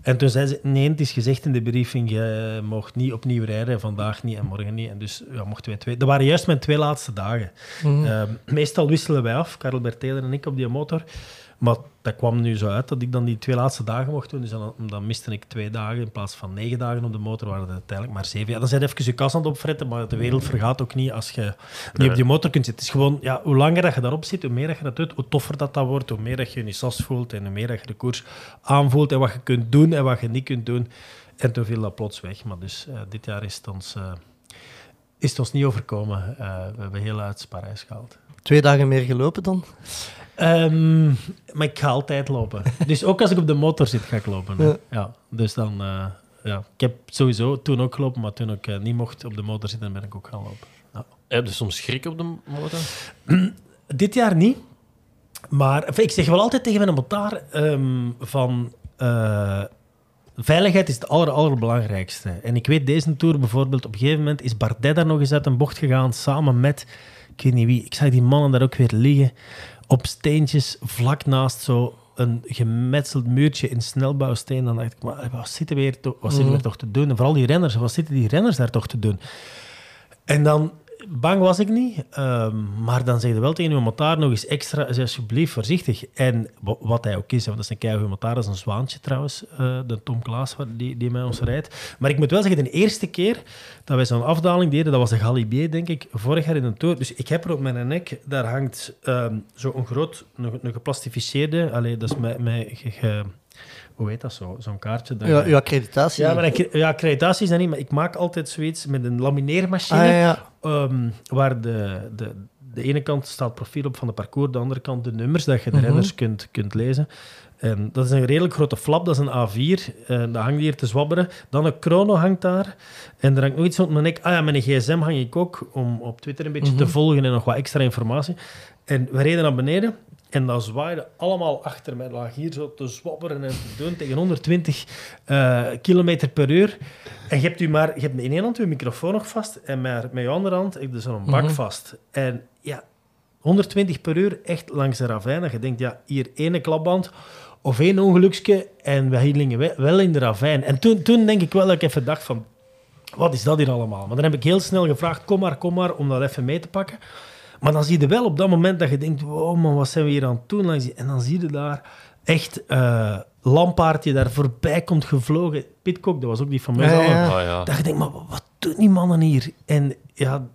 En toen zei ze, nee, het is gezegd in de briefing, je mocht niet opnieuw rijden, vandaag niet en morgen niet. En dus ja, mochten wij twee... Dat waren juist mijn twee laatste dagen. Mhm. Ehm, meestal wisselen wij af, Karel Bertelen en ik, op die motor. Maar dat kwam nu zo uit dat ik dan die twee laatste dagen mocht doen. Dus dan, dan miste ik twee dagen in plaats van negen dagen op de motor. Waren het uiteindelijk maar zeven. Ja, dan zijn even je kas aan het opfretten, maar de wereld vergaat ook niet als je niet op die motor kunt zitten. Het is gewoon, ja, hoe langer dat je daarop zit, hoe meer dat je dat doet, hoe toffer dat dat wordt. Hoe meer dat je je sas voelt en hoe meer dat je de koers aanvoelt en wat je kunt doen en wat je niet kunt doen. En toen viel dat plots weg. Maar dus eh, dit jaar is het ons, eh, is het ons niet overkomen. Eh, we hebben heel uit Parijs gehaald. Twee dagen meer gelopen dan? Ehm, maar ik ga altijd lopen. Dus ook als ik op de motor zit, ga ik lopen. Ja. Ja. dus dan... eh, ja. Ik heb sowieso toen ook gelopen, maar toen ik eh, niet mocht op de motor zitten, ben ik ook gaan lopen. Ja. Heb je soms schrik op de motor? Dit jaar niet. Maar ik zeg wel altijd tegen mijn motaar ehm, van... eh, veiligheid is het aller, allerbelangrijkste. En ik weet deze Tour bijvoorbeeld, op een gegeven moment is Bardet daar nog eens uit een bocht gegaan, samen met... Ik weet niet wie. Ik zag die mannen daar ook weer liggen, op steentjes, vlak naast zo een gemetseld muurtje in snelbouwsteen. Dan dacht ik, maar wat zitten we hier toch, wat zitten we hier toch te doen? En vooral die renners, wat zitten die renners daar toch te doen? En dan, bang was ik niet, ehm, maar dan zeg je wel tegen je motaar nog eens extra, zeg alsjeblieft voorzichtig. En wa- wat hij ook is, want dat is een keigoede motaar, dat is een zwaantje trouwens, eh, de Tom Klaas die, die met ons rijdt. Maar ik moet wel zeggen, de eerste keer dat wij zo'n afdaling deden, dat was de Galibier, denk ik, vorig jaar in een tour. Dus ik heb er op mijn nek, daar hangt ehm zo'n groot, een, geplastificeerde, allee, dat is ge- ge- hoe heet dat zo, zo'n kaartje. dat Ja, je- uw accreditatie. ja, maar ik, ja, accreditatie is dat niet, maar ik maak altijd zoiets met een lamineermachine. Ah, ja. Ehm, waar de, de, de ene kant staat profiel op van de parcours, de andere kant de nummers, dat je de Mhm. renners kunt, kunt lezen. En dat is een redelijk grote flap, dat is een A4. En dat hangt hier te zwabberen. Dan een chrono hangt daar. En er hangt nog iets op mijn nek. Ah ja, een gsm hang ik ook, om op Twitter een beetje te volgen en nog wat extra informatie. En we reden naar beneden. En dat zwaaide allemaal achter mij. lag hier zo te zwabberen en te doen tegen 120 eh kilometer per uur. En je hebt, u maar, je hebt in één hand je microfoon nog vast en met, met je andere hand heb je zo'n bak vast. En ja, 120 per uur echt langs de ravijn. Je denkt, ja, hier ene klapband of één ongeluksje en we we- wel in de ravijn. En toen, toen denk ik wel dat ik even dacht van, wat is dat hier allemaal? Maar dan heb ik heel snel gevraagd, kom maar, kom maar, om dat even mee te pakken. Maar dan zie je wel op dat moment dat je denkt, wow man, wat zijn we hier aan het doen? En dan zie je daar echt eh Lampaard die daar voorbij komt gevlogen. Pitcock, dat was ook die van mij. Ja, ja. Oh, ja. Dat je denkt, maar wat- wat doen die mannen hier? En ja,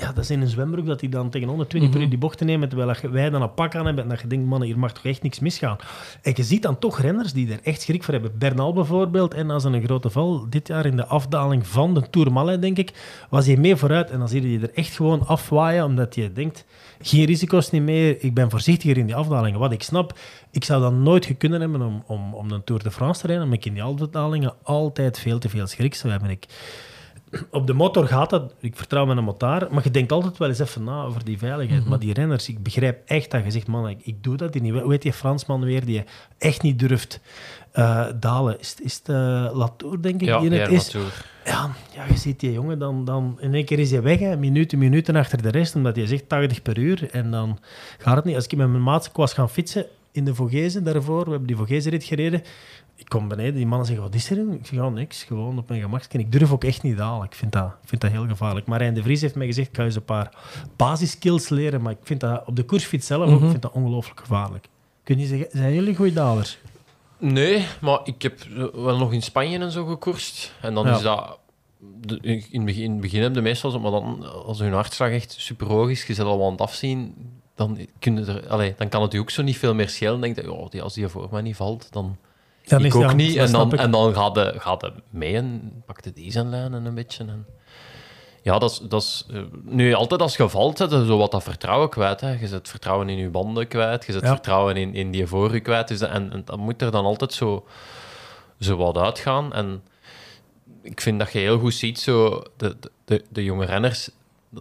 ja, dat is in een zwembroek dat hij dan tegen 120 per uur die bochten neemt, terwijl wij dan een pak aan hebben en dat je denkt, mannen, hier mag toch echt niks misgaan. En je ziet dan toch renners die er echt schrik voor hebben. Bernal bijvoorbeeld, en als een grote val, dit jaar in de afdaling van de Tour Malais, denk ik, was hij mee vooruit en dan zie je die er echt gewoon afwaaien, omdat je denkt, geen risico's niet meer, ik ben voorzichtiger in die afdalingen. Wat ik snap, ik zou dan nooit kunnen hebben om, om, om een Tour de France te rijden, omdat ik in die afdalingen altijd veel te veel schrik zou hebben. Ik, op de motor gaat dat, ik vertrouw mijn motaar, maar je denkt altijd wel eens even na over die veiligheid. Maar die renners, ik begrijp echt dat je zegt, man, ik, ik doe dat hier niet. Hoe heet die Fransman weer die echt niet durft eh, dalen? Is, is het eh, Latour, denk ik, Ja, die het is? Latour. Ja, ja, je ziet die jongen, dan, dan in één keer is hij weg, hè, minuten, minuten achter de rest, omdat hij zegt 80 per uur. En dan gaat het niet. Als ik met mijn maat was gaan fietsen in de Vogezen daarvoor, we hebben die Vogezenrit gereden, ik kom beneden, die mannen zeggen, wat is er? Ik zeg, ja, niks, gewoon op mijn gemak. Ik durf ook echt niet dalen. Ik vind dat, vind dat heel gevaarlijk. Maar Rijn de Vries heeft mij gezegd, ik ga eens een paar basiskills leren, maar ik vind dat op de koersfiets zelf ook, ik vind dat ongelooflijk gevaarlijk. Kun je zeggen, zijn jullie goede dalers? Nee, maar ik heb wel nog in Spanje en zo gekoerst. En dan Ja. is dat... de- in, het begin, in het begin heb je meestal maar dan, als hun hartslag echt super hoog is, je zit al aan het afzien, dan, kun er, allee, dan kan het je ook zo niet veel meer schelen. Dan denk je, oh, die, als die voor mij niet valt, dan Dan ik is ook niet. En dan, en dan gaat de, gaat de mee en pakt de deze lijnen een beetje. En, ja, dat is, dat is... eh, Nu, altijd als je valt, zet je zo wat dat vertrouwen kwijt. Hè. Je zet vertrouwen in je banden kwijt, je zet Ja. vertrouwen in, in die voor je kwijt. Dus dat- en, en dat moet er dan altijd zo, zo wat uitgaan. En ik vind dat je heel goed ziet, zo, de, de, de jonge renners,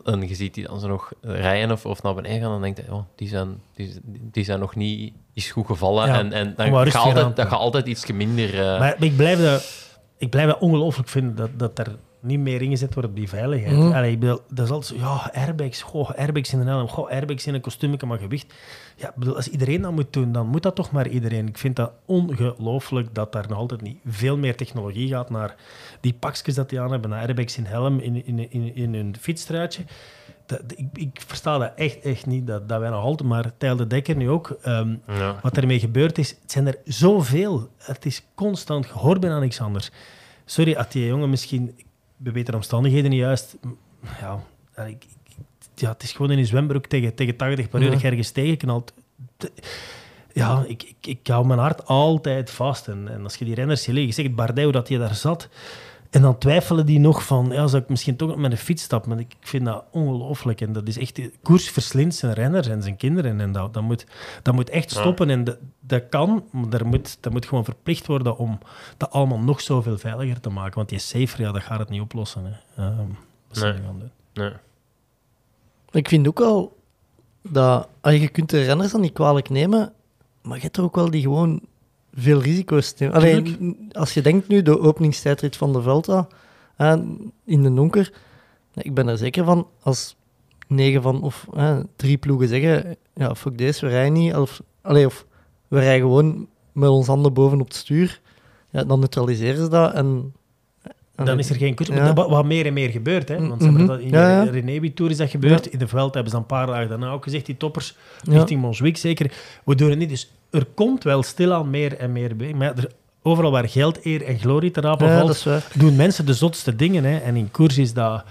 en je ziet die dan zo nog rijden of, of naar beneden gaan, dan denk je, oh, die, zijn, die, die zijn nog niet is goed gevallen. Ja, en en dan wat ga rustiger aan altijd, dat gaat altijd iets minder... eh, Maar ik blijf dat, ik blijf dat ongelooflijk vinden dat, dat er niet meer ingezet wordt op die veiligheid. Mhm. Allee, ik bedoel, dat is altijd zo, ja, airbags, goh, airbags in een helm, goh, airbags in een kostuumje, maar gewicht. Ja, ik bedoel, als iedereen dat moet doen, dan moet dat toch maar iedereen. Ik vind dat ongelooflijk dat daar nog altijd niet veel meer technologie gaat naar die pakjes dat die aan hebben, naar airbags in helm, in, in, in, in hun fietsstruitje. dat- ik, ik versta dat echt, echt niet, dat, dat wij nog altijd, maar Tijl de Dekker nu ook. ehm, Ja. wat ermee gebeurd is, het zijn er zoveel. Het is constant, je hoort bijna niks anders. Sorry, had die jongen misschien bij betere omstandigheden juist... Ja, ik, ik- ja, het is gewoon in een zwembroek tegen, tegen 80 per uur Ja. dat je ergens tegenknalt. Ja, ik, ik, ik hou mijn hart altijd vast. En, en als je die renners ziet liggen, ik zeg het Bardet, hoe dat hij daar zat... En dan twijfelen die nog van, ja, zou ik misschien toch met een fiets stappen? Maar ik ik vind dat ongelooflijk. En dat is echt, koers verslindt zijn renners en zijn kinderen. En dat, dat, moet, dat moet echt Ja. stoppen. En dat, dat kan, maar dat moet, dat moet gewoon verplicht worden om dat allemaal nog zoveel veiliger te maken. Want die safer, ja, dat gaat het niet oplossen. Hè. Ehm, wat Nee. gaan doen? Nee. Ik vind ook wel dat allee, je kunt de renners dan niet kwalijk nemen, maar je hebt er ook wel die gewoon veel risico's nemen. Alleen als je denkt nu de openingstijdrit van de Velta in de donker, ik ben er zeker van als negen van of hè, drie ploegen zeggen, ja, fuck deze, we rijden niet, of, allee, of we rijden gewoon met ons handen boven op het stuur, ja, dan neutraliseren ze dat en... Dan is er geen koers. Ja. Wat, meer en meer gebeurt. Hè? Want ze Mhm. hebben dat in Ja, ja. de René Tour is dat gebeurd. In de Veld hebben ze een paar dagen daarna ook gezegd, die toppers, richting Monswijk zeker. We doen het niet. Dus er komt wel stilaan meer en meer bij. Maar er, overal waar geld, eer en glorie te rapen Ja, valt, doen mensen de zotste dingen. Hè? En in koers is dat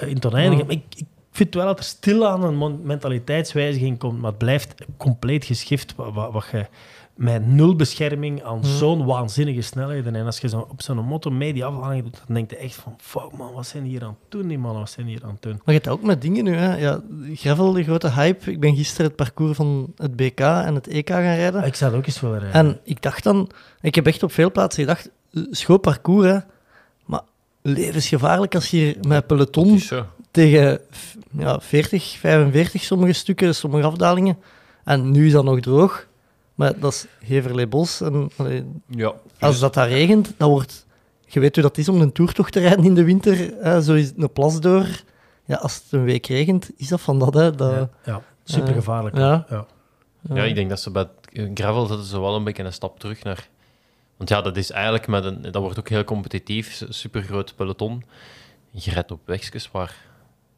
eh, in het. Ja. Maar Ik, ik vind wel dat er stilaan een mentaliteitswijziging komt, maar het blijft compleet geschift wat, wat, wat je met nul bescherming aan zo'n waanzinnige snelheden. En als je zo op zo'n motto mee die afhaling doet, dan denk je echt van, fuck man, wat zijn die hier aan het doen, die mannen, wat zijn die hier aan het doen? Maar je hebt dat ook met dingen nu. Hè. Ja, gravel, de grote hype. Ik ben gisteren het parcours van het BK en het EK gaan rijden. Ik zou ook eens willen rijden. En ik dacht dan... Ik heb echt op veel plaatsen gedacht, schoon parcours, hè. Maar levensgevaarlijk als je hier met peloton tegen ja, 40, 45 sommige stukken, sommige afdalingen. En nu is dat nog droog. Maar dat is Heverlee Bos. En, allee, Ja. als dat daar regent, dan wordt... Je weet hoe dat is om een toertocht te rijden in de winter. Hè, zo is een plas door. Ja, als het een week regent, is dat van dat. Hè, dat ja, ja, super gevaarlijk. ja. ja. Ja, ik denk dat ze bij het gravel zetten ze wel een beetje een stap terug naar. Want ja, dat is eigenlijk met een. Dat wordt ook heel competitief, super groot peloton. Je rijdt op wegjes waar.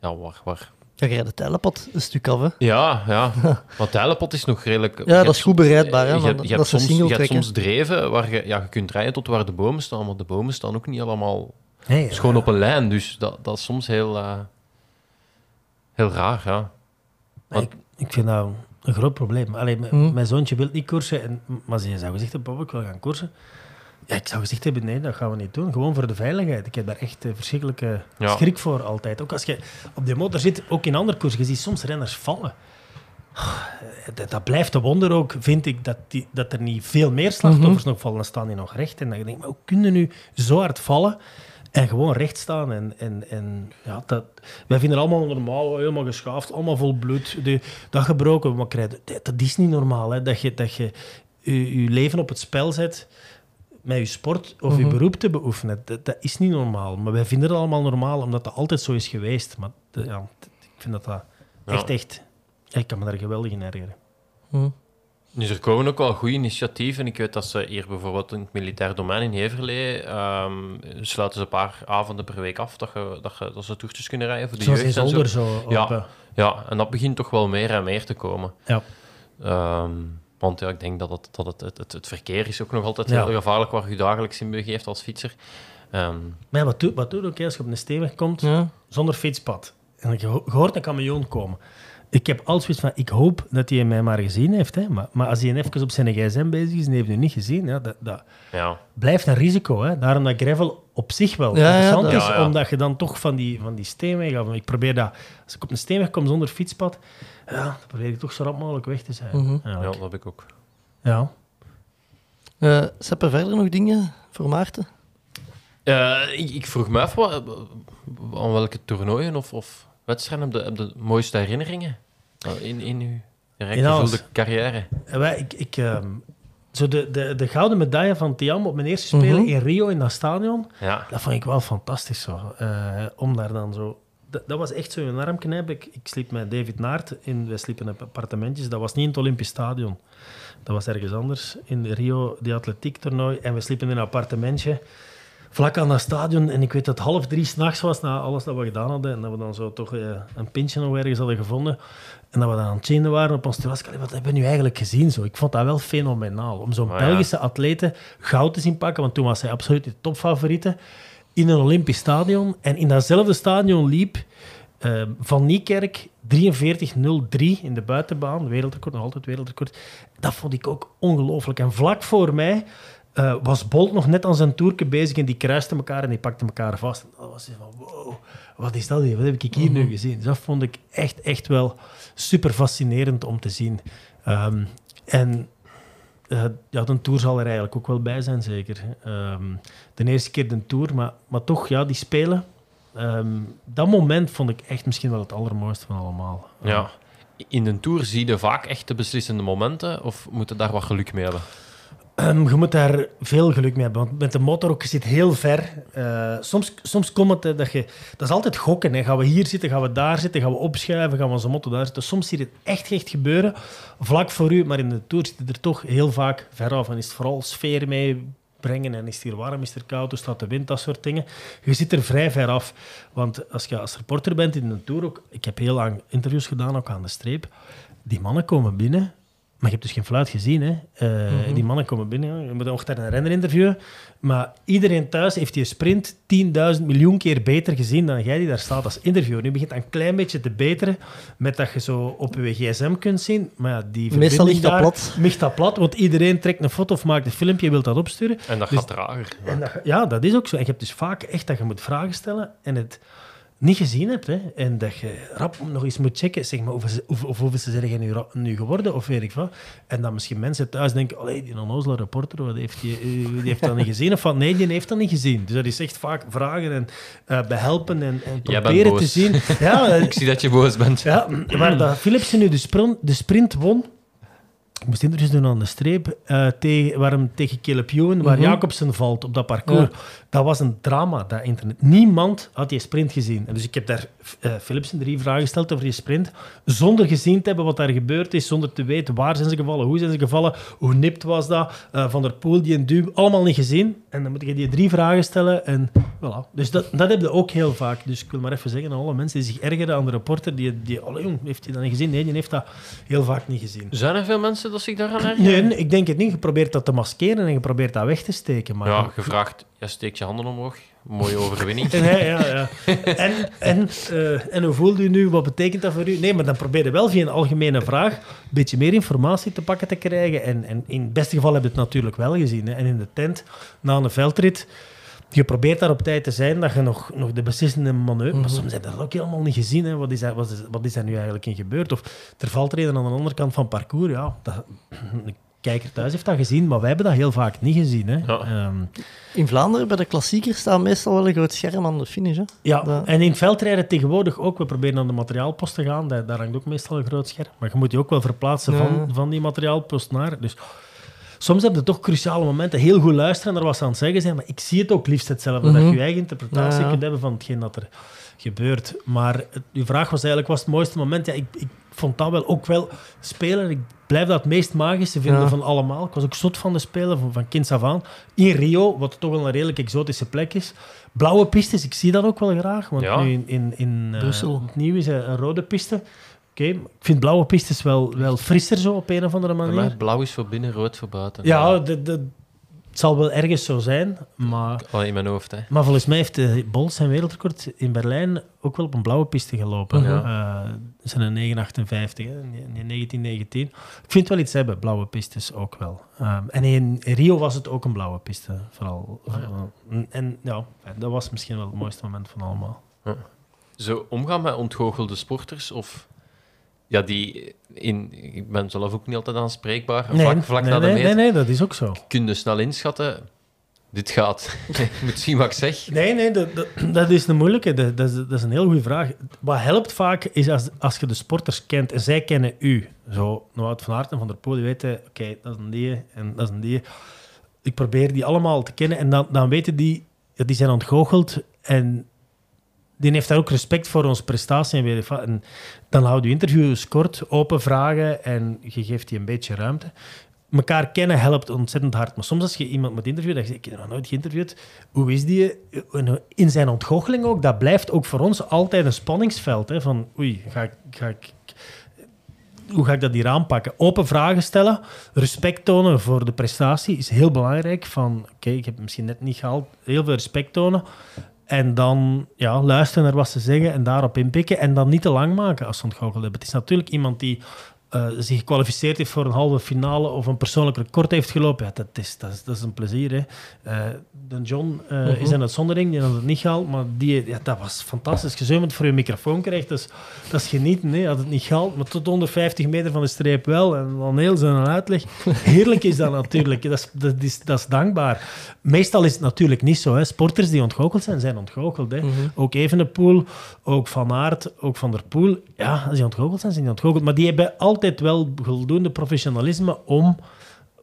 Ja, waar. waar Ja, je het tijlenpad een stuk af. Hè. ja, ja. Want de hellepot is nog redelijk. je dat is goed bereidbaar, hè, Je, hebt- dat- je dat hebt is een soms, je hebt soms dreven waar je, ja, je kunt rijden tot waar de bomen staan, maar de bomen staan ook niet allemaal. Nee, Het is gewoon op een lijn, dus dat, dat is soms heel. eh, heel raar, ja. Want- Ik, ik vind dat een groot probleem. Allee, m- Hm. Mijn zoontje wil niet koersen, en, maar ze zou gezegd hebben, papa, ik wil gaan koersen. Ja, ik zou gezegd hebben, nee, dat gaan we niet doen. Gewoon voor de veiligheid. Ik heb daar echt eh, verschrikkelijke Ja. schrik voor altijd. Ook als je op de motor zit, ook in andere koersen, je ziet soms renners vallen. Eh, Dat, dat blijft een wonder ook, vind ik, dat, die, dat er niet veel meer slachtoffers nog vallen. Dan staan die nog recht. En dan denk ik, maar hoe kunnen nu zo hard vallen en gewoon recht staan? En, en, en ja, dat, wij vinden het allemaal normaal, helemaal geschaafd, allemaal vol bloed. De, dat gebroken, maar krijgen, dat, dat is niet normaal. Hè? Dat je, dat je je, je leven op het spel zet met je sport of je Mhm. beroep te beoefenen. Dat, dat is niet normaal. Maar wij vinden het allemaal normaal, omdat dat altijd zo is geweest. Maar de- ja, ik vind dat dat Ja. echt, echt... Ik kan me daar geweldig in ergeren. Hm. Dus er komen ook wel goede initiatieven. Ik weet dat ze hier bijvoorbeeld in het militair domein in Heverlee ehm, sluiten ze een paar avonden per week af dat, je, dat, je, dat ze toertjes kunnen rijden voor de Zoals jeugd en zo. Zolder zo. Ja. Ja, en dat begint toch wel meer en meer te komen. Ja. Ehm, want ja, ik denk dat, het, dat het, het, het, het verkeer is ook nog altijd Ja. heel gevaarlijk waar je dagelijks in begeeft als fietser. Ehm, Maar ja, wat doe, wat doe je ook als je op een steenweg komt Ja. zonder fietspad? En je ho- je hoort een camion komen. Ik heb altijd zoiets van, ik hoop dat hij mij maar gezien heeft. Hè. Maar, maar als hij even op zijn gsm bezig is en heeft hij niet gezien, ja, dat, dat ja. blijft een risico. Hè. Daarom dat gravel op zich wel Ja, interessant is, Ja, ja. omdat je dan toch van die, van die steenweg... Ik probeer dat... Als ik op een steenweg kom zonder fietspad, ja, dan probeer ik toch zo rap mogelijk weg te zijn. Mhm. ja, dat heb ik ook. ja. Eh, Seppen verder nog dingen voor Maarten? Eh, ik, ik vroeg me af, wat, aan welke toernooien of, of wedstrijden heb je, de mooiste herinneringen eh, in, in uw carrière? Wij, ik, ik, ehm, zo de, de, de gouden medaille van Tiam op mijn eerste spelen Mhm. in Rio in dat stadion, Ja, dat vond ik wel fantastisch zo. Eh, om daar dan zo... Dat, dat was echt zo'n armknijp. Ik, ik sliep met David Naert in... Wij sliepen in appartementjes. Dat was niet in het Olympisch Stadion. Dat was ergens anders. In Rio, die atletiek toernooi. En we sliepen in een appartementje vlak aan dat stadion. En ik weet dat het half drie s'nachts was na alles dat we gedaan hadden. En dat we dan zo toch eh, een pintje nog ergens hadden gevonden. En dat we dan aan het chainen waren op ons terras. Wat hebben we nu eigenlijk gezien? Zo? Ik vond dat wel fenomenaal. Om zo'n ja. Belgische atlete goud te zien pakken. Want toen was hij absoluut de topfavoriete. In een Olympisch stadion. En in datzelfde stadion liep eh, Van Niekerk 43.03 in de buitenbaan. Wereldrecord, nog altijd wereldrecord. Dat vond ik ook ongelooflijk. En vlak voor mij eh, was Bolt nog net aan zijn toerke bezig en die kruisten elkaar en die pakten elkaar vast. En dat was van, wow, wat is dat hier? Wat heb ik hier nu gezien? Dus dat vond ik echt, echt wel super fascinerend om te zien. Ehm, en ja, de Tour zal er eigenlijk ook wel bij zijn, zeker. Ehm, de eerste keer de Tour, maar, maar toch, ja, die spelen. ehm, dat moment vond ik echt misschien wel het allermooiste van allemaal. Ja. In een tour zie je vaak echt de beslissende momenten, of moet je daar wat geluk mee hebben? Ehm, je moet daar veel geluk mee hebben, want met de motor ook, je zit heel ver. Eh, soms, soms komt het dat je... Dat is altijd gokken. Hè. Gaan we hier zitten, gaan we daar zitten, gaan we opschuiven, gaan we onze motor daar zitten. Soms zie je het echt, echt gebeuren, vlak voor u, maar in de Tour zit er toch heel vaak ver af. En is het vooral sfeer mee brengen en is het hier warm, is het er koud, hoe staat de wind, dat soort dingen. Je zit er vrij ver af. Want als je als reporter bent in een Tour ook... Ik heb heel lang interviews gedaan, ook aan de streep. Die mannen komen binnen... Maar je hebt dus geen fluit gezien, hè? Eh, Die mannen komen binnen. Je moet daar een renner interviewen. Maar iedereen thuis heeft die sprint 10.000 miljoen keer beter gezien dan jij die daar staat als interviewer. Nu begint dat een klein beetje te beteren met dat je zo op je gsm kunt zien. Maar ja, die Meestal ligt dat plat. Ligt dat plat, want iedereen trekt een foto of maakt een filmpje, je wilt dat opsturen. En dat Dus- gaat trager. En dat, ja, dat is ook zo. En je hebt dus vaak echt dat je moet vragen stellen en het niet gezien hebt. Hè. En dat je rap nog eens moet checken. Zeg maar, hoeveel, hoeveel, of hoeveel ze zijn nu, nu geworden of weet ik wat. En dan misschien mensen thuis denken: Allee, die onnozele reporter, wat heeft die, eh, die heeft dat niet gezien? Of van nee, die heeft dat niet gezien. Dus dat is echt vaak vragen en eh, behelpen en, proberen te zien. Ja, Ik zie dat je boos bent. ja, waar dat Philipsen nu de sprint, de sprint won. Ik moest interviews doen aan de streep. eh, tegen, waar hem tegen Caleb Ewan, waar Jacobsen valt op dat parcours. Dat was een drama, dat internet. Niemand had die sprint gezien. En dus ik heb daar eh Philipsen drie vragen gesteld over die sprint. Zonder gezien te hebben wat daar gebeurd is. Zonder te weten waar zijn ze gevallen, hoe zijn ze gevallen, hoe nipt was dat. eh, Van der Poel, die een duw. Allemaal niet gezien. En dan moet je die drie vragen stellen. En voilà. Dus dat, dat heb je ook heel vaak. Dus ik wil maar even zeggen aan alle mensen die zich ergeren aan de reporter. Die, die oh jong, heeft hij dat niet gezien? Nee, die heeft dat heel vaak niet gezien. Zijn er veel mensen dat zich daaraan ergeren? Nee, nee, ik denk het niet. Je probeert dat te maskeren en je probeert dat weg te steken. Maar Ja, gevraagd, ja, steek je handen omhoog. Mooie overwinning. Nee, ja, ja. En, en, eh, en hoe voelt u nu? Wat betekent dat voor u? Nee, maar dan probeer je wel via een algemene vraag een beetje meer informatie te pakken te krijgen. En, en in het beste geval heb je het natuurlijk wel gezien. Hè. En in de tent, na een veldrit, je probeert daar op tijd te zijn, dat je nog, nog de beslissende manoeuvre... Maar soms heb je dat ook helemaal niet gezien. Hè. Wat, is daar, wat, is, wat is daar nu eigenlijk in gebeurd? Of er valt een aan de andere kant van het parcours. Ja, dat, de kijker thuis heeft dat gezien, maar wij hebben dat heel vaak niet gezien. Hè. Ja. Ehm, In Vlaanderen, bij de klassiekers, staat meestal wel een groot scherm aan de finish. Hè? Ja, Dat- en in veldrijden tegenwoordig ook. We proberen aan de materiaalpost te gaan. Daar, daar hangt ook meestal een groot scherm. Maar je moet je ook wel verplaatsen Ja. van, van die materiaalpost naar. Dus soms heb je toch cruciale momenten. Heel goed luisteren naar wat ze aan het zeggen zijn. Maar ik zie het ook liefst hetzelfde. Dat je je eigen interpretatie Ja, ja. kunt hebben van hetgeen dat er gebeurt. Maar het, uw vraag was eigenlijk, was het mooiste moment? Ja, ik, ik vond dat wel ook wel spelen. Ik blijf dat het meest magische vinden Ja. van allemaal. Ik was ook zot van de spelen, van, van kinds af aan. In Rio, wat toch wel een redelijk exotische plek is. Blauwe pistes, ik zie dat ook wel graag. Want Ja. nu in, in, in eh, Brussel. opnieuw is een rode piste. Oké, ik vind blauwe pistes wel, wel frisser zo, op een of andere manier. blauw is voor binnen, rood voor buiten. Ja, de, de, het zal wel ergens zo zijn, maar... Allee, in mijn hoofd, hè. Maar volgens mij heeft de Bolt zijn wereldrecord in Berlijn ook wel op een blauwe piste gelopen. Ja. Eh, dat zijn een 958, hè, een 1919. Ik vind het wel iets hebben, blauwe pistes ook wel. Ehm, en in Rio was het ook een blauwe piste, vooral. En, en ja, dat was misschien wel het mooiste moment van allemaal. Zo omgaan met ontgoochelde sporters of... Ja, die... In, ik ben zelf ook niet altijd aanspreekbaar. vlak vlak nee, na de nee, nee, nee, dat is ook zo. kun je snel inschatten... Dit gaat. ik moet zien wat ik zeg. Nee, nee, dat, dat, dat is een moeilijke. Dat, dat, is, dat is een heel goede vraag. Wat helpt vaak is als, als je de sporters kent en zij kennen u. Zo, Nout van Aert en Van der Poel, die weten, oké, dat is een die en dat is een die. Ik probeer die allemaal te kennen en dan, dan weten die, ja, die zijn ontgoocheld en die heeft daar ook respect voor onze prestatie. En, ik dan houden je interviews kort, open vragen en je geeft die een beetje ruimte. elkaar kennen helpt ontzettend hard. Maar soms als je iemand moet interviewen, dan zeg je, ik heb nog nooit geïnterviewd. Hoe is die? In zijn ontgoocheling ook, dat blijft ook voor ons altijd een spanningsveld. Van, oei, ga ik... Ga ik hoe ga ik dat hier aanpakken? Open vragen stellen, respect tonen voor de prestatie is heel belangrijk. Van, oké, ik heb het misschien net niet gehaald. Heel veel respect tonen. En dan ja, luisteren naar wat ze zeggen en daarop inpikken. En dan niet te lang maken als ze ontgoocheld hebben. Het is natuurlijk iemand die uh, zich gekwalificeerd heeft voor een halve finale of een persoonlijk record heeft gelopen, ja, dat, is, dat, is, dat is een plezier. Hè. Uh, de John uh, uh -huh. is een uitzondering, die had het niet gehaald, maar die, ja, dat was fantastisch. Zo voor je microfoon krijgt, dat is, dat is genieten. Hè. Had het niet gehaald, maar tot 150 meter van de streep wel. En dan heel zijn uitleg. Heerlijk is dat natuurlijk. Dat is, dat, is, dat is dankbaar. Meestal is het natuurlijk niet zo. Hè. Sporters die ontgoocheld zijn, zijn ontgoocheld. Hè. Uh -huh. Ook Evenepoel, ook Van Aert, ook Van der Poel. Ja, als die ontgoocheld zijn, zijn die ontgoocheld. Maar die hebben altijd wel voldoende professionalisme om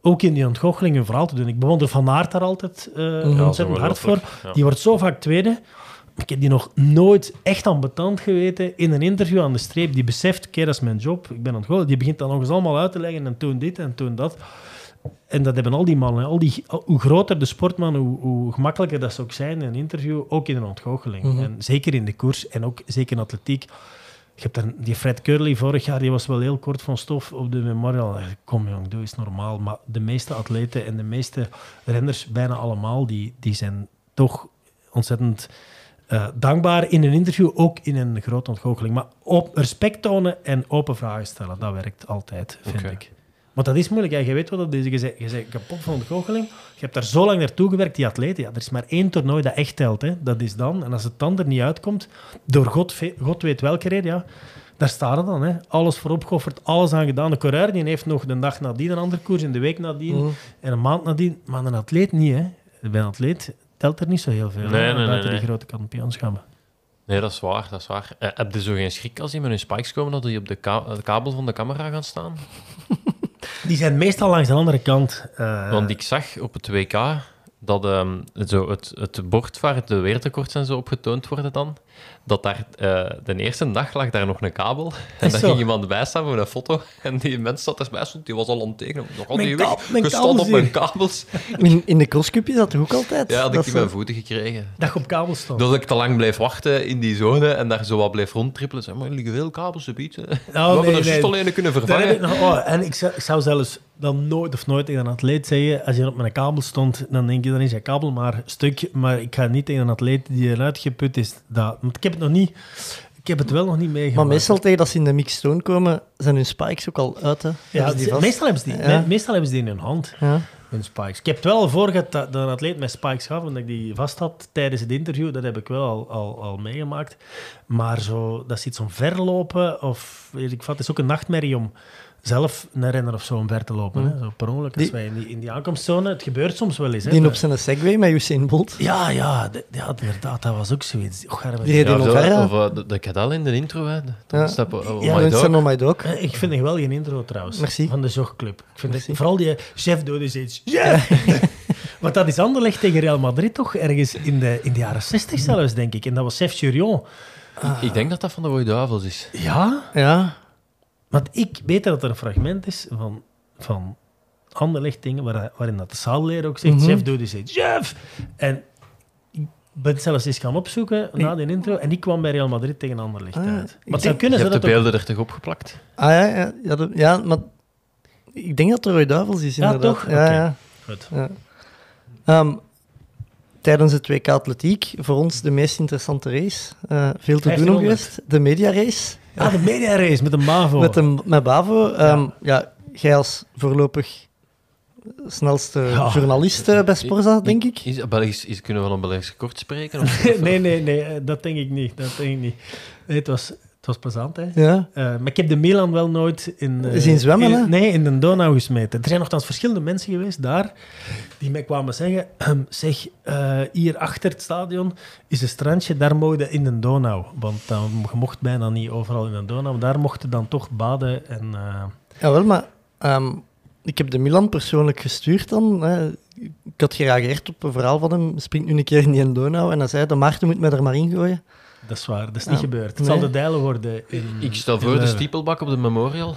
ook in die ontgoocheling een verhaal te doen. Ik bewonder Van Aert daar altijd uh, ja, ontzettend hard voor. Ja. Die wordt zo vaak tweede. Ik heb die nog nooit echt ambetant geweten in een interview aan de streep. Die beseft, kijk, dat is mijn job. Ik ben ontgoocheld. Die begint dan nog eens allemaal uit te leggen en toen dit en toen dat. En dat hebben al die mannen. Al die, hoe groter de sportman, hoe, hoe gemakkelijker dat ze ook zijn in een interview, ook in een ontgoocheling. Mm -hmm. En zeker in de koers en ook zeker in atletiek. Je hebt dan, die Fred Curly vorig jaar, die was wel heel kort van stof op de Memorial. Kom jong, doe is normaal. Maar de meeste atleten en de meeste renners, bijna allemaal, die, die zijn toch ontzettend uh, dankbaar in een interview, ook in een grote ontgoocheling. Maar op respect tonen en open vragen stellen, dat werkt altijd, vind okay. ik. Want dat is moeilijk. Ja, je weet wat dat is. Je bent, je bent kapot van ontgoocheling. Je hebt daar zo lang naartoe gewerkt, die atleten. Ja, er is maar één toernooi dat echt telt. Hè. Dat is dan. En als het dan er niet uitkomt, door God, God weet welke reden, ja, daar staat het dan. Hè. Alles vooropgeofferd, alles aan gedaan. De coureur die heeft nog de dag nadien een andere koers, in de week nadien Mhm. en een maand nadien. Maar een atleet niet. Hè. Bij een atleet telt er niet zo heel veel. Nee, hè, nee, nee, buiten nee. die grote kampioenschappen. Nee, dat is waar. Dat is waar. Eh, heb je zo geen schrik als die met hun spikes komen dat die op de, ka- de kabel van de camera gaan staan? Die zijn meestal langs de andere kant. eh, Want ik zag op het WK dat ehm, zo het, het bord waar de wereldrecords en zo op getoond worden dan, dat daar eh, de eerste dag lag daar nog een kabel. En daar ging iemand bij staan voor een foto. En die mens zat erbij, stond, die was al aan het tekenen. Nog al die weg, gestond kabels op mijn kabels. In, in de crosscup is dat toch ook altijd? Ja, had ik Dat die ze- mijn voeten gekregen. dat je op kabel stond. Doordat ik te lang bleef wachten in die zone en daar zo wat bleef rondtrippelen. Zeg maar, er liggen veel kabels te bieden. We Oh, hebben nee, er nee. alleen kunnen ik vervangen. oh, en ik zou, ik zou zelfs dan nooit of nooit tegen een atleet zeggen, als je op mijn kabel stond, dan denk je, dan is je kabel maar stuk. Maar ik ga niet tegen een atleet die eruit geput is. Dat, want ik heb het nog niet... Ik heb het wel nog niet meegemaakt. Maar meestal tegen dat ze in de mixstone komen, zijn hun spikes ook al uit. Hè? Ja, ze die meestal, hebben ze die, Ja. meestal hebben ze die in hun hand, Ja. hun spikes. Ik heb het wel voor gehad dat, dat een atleet met spikes gaf en dat ik die vast had tijdens het interview. Dat heb ik wel al, al, al meegemaakt. Maar zo, dat is iets omverlopen of weet ik wat. Het is ook een nachtmerrie om zelf een renner of zo omver te lopen. Hè? Zo per ongeluk. Als Die- wij in die, in die aankomstzone, het gebeurt soms wel eens. Hè? Die Dat- op zijn Segway met Usain Bolt. Ja, ja, de- ja, inderdaad. Dat was ook zoiets. Och, gaan we- Die reed Ja, in of, of de, de cadel in de intro. Hè. De- Ja. Step, oh, oh Ja, my Ja, dog. zijn on my dog. Eh, Ik vind een geweldige intro trouwens. Merci. Van de Zogclub. Ik vind het, vooral die eh, chef doet is iets. Chef! Want dat is Anderlecht tegen Real Madrid toch? Ergens in de, in de jaren 60 zelfs, denk ik. En dat was chef Jurion. Ik denk dat dat van de Rode Duivels is. Ja? Ja. Want ik weet dat er een fragment is van, van Anderlecht dingen waar, waarin dat de zaalleraar ook zegt, Mhm. chef doet is iets. Chef! En ik ben het zelfs eens gaan opzoeken na die intro en die kwam bij Real Madrid tegen Anderlecht Ah, uit. ik Maar het denk- zou Je kunnen hebt ze de ook... beelden er toch opgeplakt? Ah ja, ja, ja, ja, maar ik denk dat er Roy Duivels is, Ja, inderdaad. toch? Ja, Oké. ja. Goed. Ja. Ehm, tijdens het WK Atletiek, voor ons de meest interessante race. Eh, veel te doen nog 1500. geweest. De media race. Ja, de media race met een BAVO. Met, een, met Bavo. Ehm, ja. jij als voorlopig snelste Ja. journalist eh, bij Sporza, denk ik. Is, Belgisch, is, kunnen we van een Belgisch record spreken? Of, nee, nee, nee, eh, dat denk ik niet. Dat denk ik niet. Nee, het, was, het was plezant, hè. Ja. Eh, maar ik heb de Milan wel nooit in... Zien zwemmen, in- hè? Nee, in de Donau gesmeten. Er zijn nogthans verschillende mensen geweest daar die mij kwamen zeggen... zeg, eh, hier achter het stadion is een strandje, daar mocht je in de Donau. Want dan, je mocht bijna niet overal in de Donau. Daar mochten dan toch baden en... eh, Jawel, maar ehm, ik heb de Milan persoonlijk gestuurd dan. Hè. Ik had gereageerd op een verhaal van hem. Springt nu een keer in die Donau. En hij zei, de Maarten moet mij er maar in gooien. Dat is waar, dat is Ja. niet gebeurd. Het Nee. zal de Dijlen worden in ik stel voor de stiepelbak op de Memorial.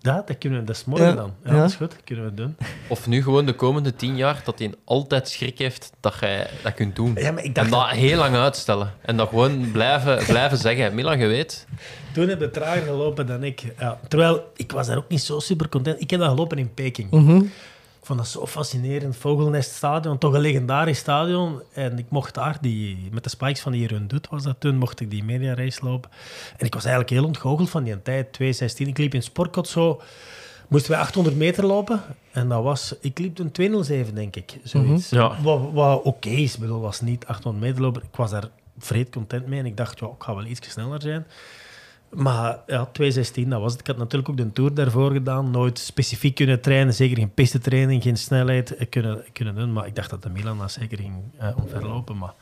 Ja, dat kunnen we. Dat is morgen Ja, dan. Ja, ja. dat is goed. Dat kunnen we doen. Of nu gewoon de komende tien jaar dat hij altijd schrik heeft dat jij dat kunt doen. Ja, maar ik en dacht dat heel lang uitstellen. En dat gewoon blijven, blijven zeggen. Milan, je weet. Toen heb je trager gelopen dan ik. Ja, terwijl, ik was daar ook niet zo super content. Ik heb dat gelopen in Peking. Mhm. Ik vond dat zo fascinerend. Vogelneststadion, toch een legendarisch stadion. En ik mocht daar, die, met de spikes van die Jeroen Doet was dat toen, mocht ik die media race lopen. En ik was eigenlijk heel ontgoocheld van die tijd, 2.16. Ik liep in Sportkot zo, moesten wij 800 meter lopen. En dat was, ik liep een 2.07 denk ik, zoiets. Mhm. Ja. Wat, wat oké is, bedoel, was niet 800 meter lopen. Ik was daar vreed content mee en ik dacht, ja, ik ga wel iets sneller zijn. Maar ja, 2.16, dat was het. Ik had natuurlijk ook de Tour daarvoor gedaan. Nooit specifiek kunnen trainen. Zeker geen pistetraining, geen snelheid eh, kunnen, kunnen doen. Maar ik dacht dat de Milan dat zeker ging eh, omverlopen. Maar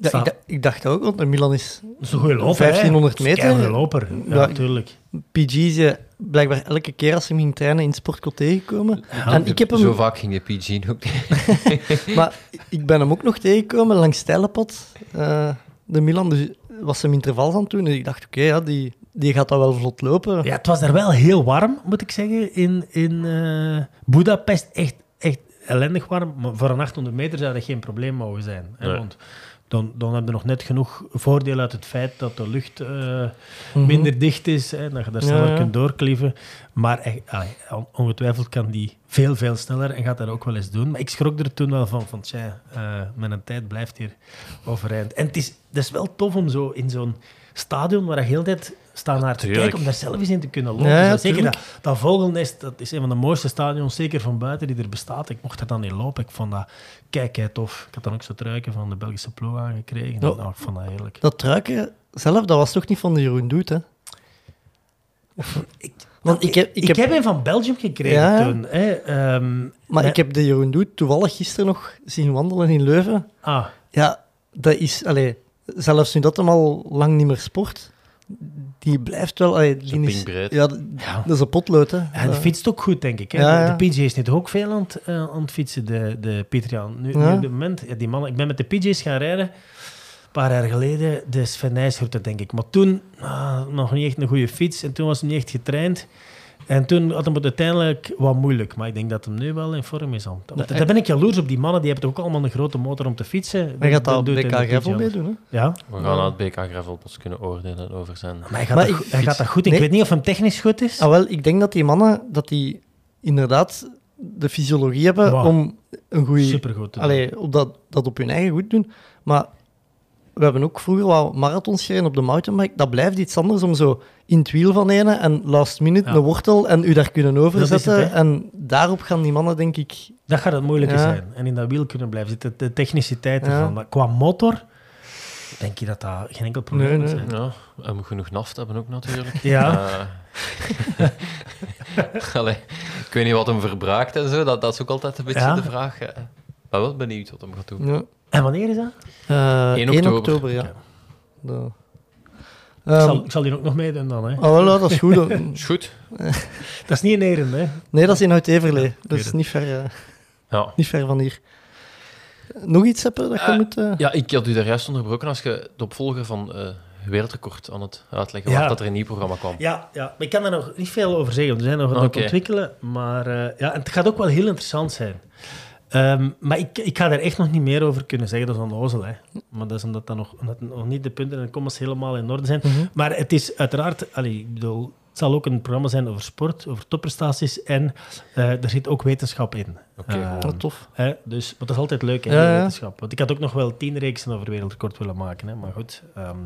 Ja, Sta- ik, da- ik dacht ook, want de Milan is is een goede loper. 1500 hè. Dat is een meter. keigoede loper. Ja, Ja, natuurlijk. PG is je blijkbaar elke keer als ze hem ging trainen in het sportkot tegengekomen. en ik heb hem, Zo vaak ging de PG ook. maar ik ben hem ook nog tegengekomen langs Stijlepad, eh, de Milan. Dus was hem interval aan het doen. Dus ik dacht, oké, ja, die, die gaat dat wel vlot lopen. Ja, het was daar wel heel warm, moet ik zeggen, in, in eh Budapest. Echt, echt ellendig warm. Maar voor een 800 meter zou dat geen probleem mogen zijn. Hè? Nee. Want dan, dan heb je nog net genoeg voordeel uit het feit dat de lucht eh, Mhm. minder dicht is. Hè? Dat je daar sneller Ja, kunt doorklieven. Maar echt, on- ongetwijfeld kan die veel, veel sneller en gaat dat ook wel eens doen. Maar ik schrok er toen wel van, van tja, eh, mijn tijd blijft hier overeind. En het is, dat is wel tof om zo in zo'n stadion waar je heel tijd staat naar te kijken, om daar zelf eens in te kunnen lopen. Ja, ja, Zo, zeker dat, dat vogelnest, dat is een van de mooiste stadions, zeker van buiten, die er bestaat. Ik mocht er dan in lopen. Ik vond dat kijk, kei tof. Ik had dan ook zo'n truiken van de Belgische ploeg aangekregen. Ja. Nou, ik vond dat heerlijk. Dat truiken zelf, dat was toch niet van de Jeroen Doet, hè? Ik, Want ik heb, ik ik heb, heb een van Belgium gekregen Ja. toen. Hè. Ehm, maar nee. ik heb de Jeroen Doet toevallig gisteren nog zien wandelen in Leuven. Ah, Ja, dat is... Allee, zelfs nu dat hem al lang niet meer sport, die blijft wel... Allee, die is, ja, dat is een potlood, hè. Hij Ja. fietst ook goed, denk ik. Hè? Ja, ja. De PJ is nu toch ook veel aan het, eh, aan het fietsen, de, de Pieter Jan. Nu, nu op dit moment, ja, die mannen, ik ben met de PJ's gaan rijden, een paar jaar geleden, de Sven Nijshoorte, denk ik. Maar toen ah, nog niet echt een goede fiets en toen was hij niet echt getraind. En toen had hem het uiteindelijk wat moeilijk. Maar ik denk dat hem nu wel in vorm is. al. Ja, Daar ben ik jaloers op. Die mannen die hebben toch ook allemaal een grote motor om te fietsen. Hij gaat daar op doet hij BK Gravel PJ mee al. doen, hè. Ja, We gaan naar het BK Gravel pas kunnen oordelen over zijn. maar hij gaat, Maar dat, ik- go- hij gaat dat goed. Ik Nee. weet niet of hem technisch goed is. Ah, wel, ik denk dat die mannen, dat die inderdaad de fysiologie hebben Wow. om een goede... Supergoed. te doen. Allee, op dat, dat op hun eigen goed doen. Maar we hebben ook vroeger wat marathons gereden op de mountainbike. Dat blijft iets anders om zo in het wiel van ene en last minute Ja. een wortel en u daar kunnen overzetten. het, en daarop gaan die mannen, denk ik... Dat gaat het moeilijke Ja. zijn. En in dat wiel kunnen blijven zitten. De techniciteit Ja. ervan. Maar qua motor denk je dat dat geen enkel probleem Nee, zijn. Ja, en genoeg naft hebben ook natuurlijk. Ja. Eh, allee, ik weet niet wat hem verbruikt en zo. Dat, dat is ook altijd een beetje Ja. de vraag. Ik ben wel benieuwd wat hem gaat doen. Ja. En wanneer is dat? Eh, 1 1 oktober. ja. Dat- ik, Ehm, zal, ik zal hier ook nog meedoen dan. Hè. ja, dat is goed. Is goed. Dat is niet in Eren, hè? Nee, dat is in Oud-Everlee. dat is niet ver, eh, Ja. niet ver van hier. Nog iets hebben dat je Eh, moet... ja, ik had u daar juist onderbroken als je de opvolger van eh Wereldrecord aan het uitleggen Ja. was dat er een nieuw programma kwam. Ja, ja, maar ik kan daar nog niet veel over zeggen. We zijn nog aan het ontwikkelen. Maar eh, ja, en het gaat ook wel heel interessant zijn. Ehm, maar ik, ik ga daar echt nog niet meer over kunnen zeggen. Dat is onnozel, hè. Maar dat is omdat, dat nog, omdat nog niet de punten en de commas helemaal in orde zijn. Mhm. Maar het is uiteraard... Allee, ik bedoel, het zal ook een programma zijn over sport, over topprestaties. En eh, er zit ook wetenschap in. Oké, Eh, gewoon. ah, tof. Hè? Dus, maar dat is altijd leuk, hè, Ja, wetenschap. Want ik had ook nog wel tien reeksen over wereldrecord willen maken. Hè? Maar goed... ehm,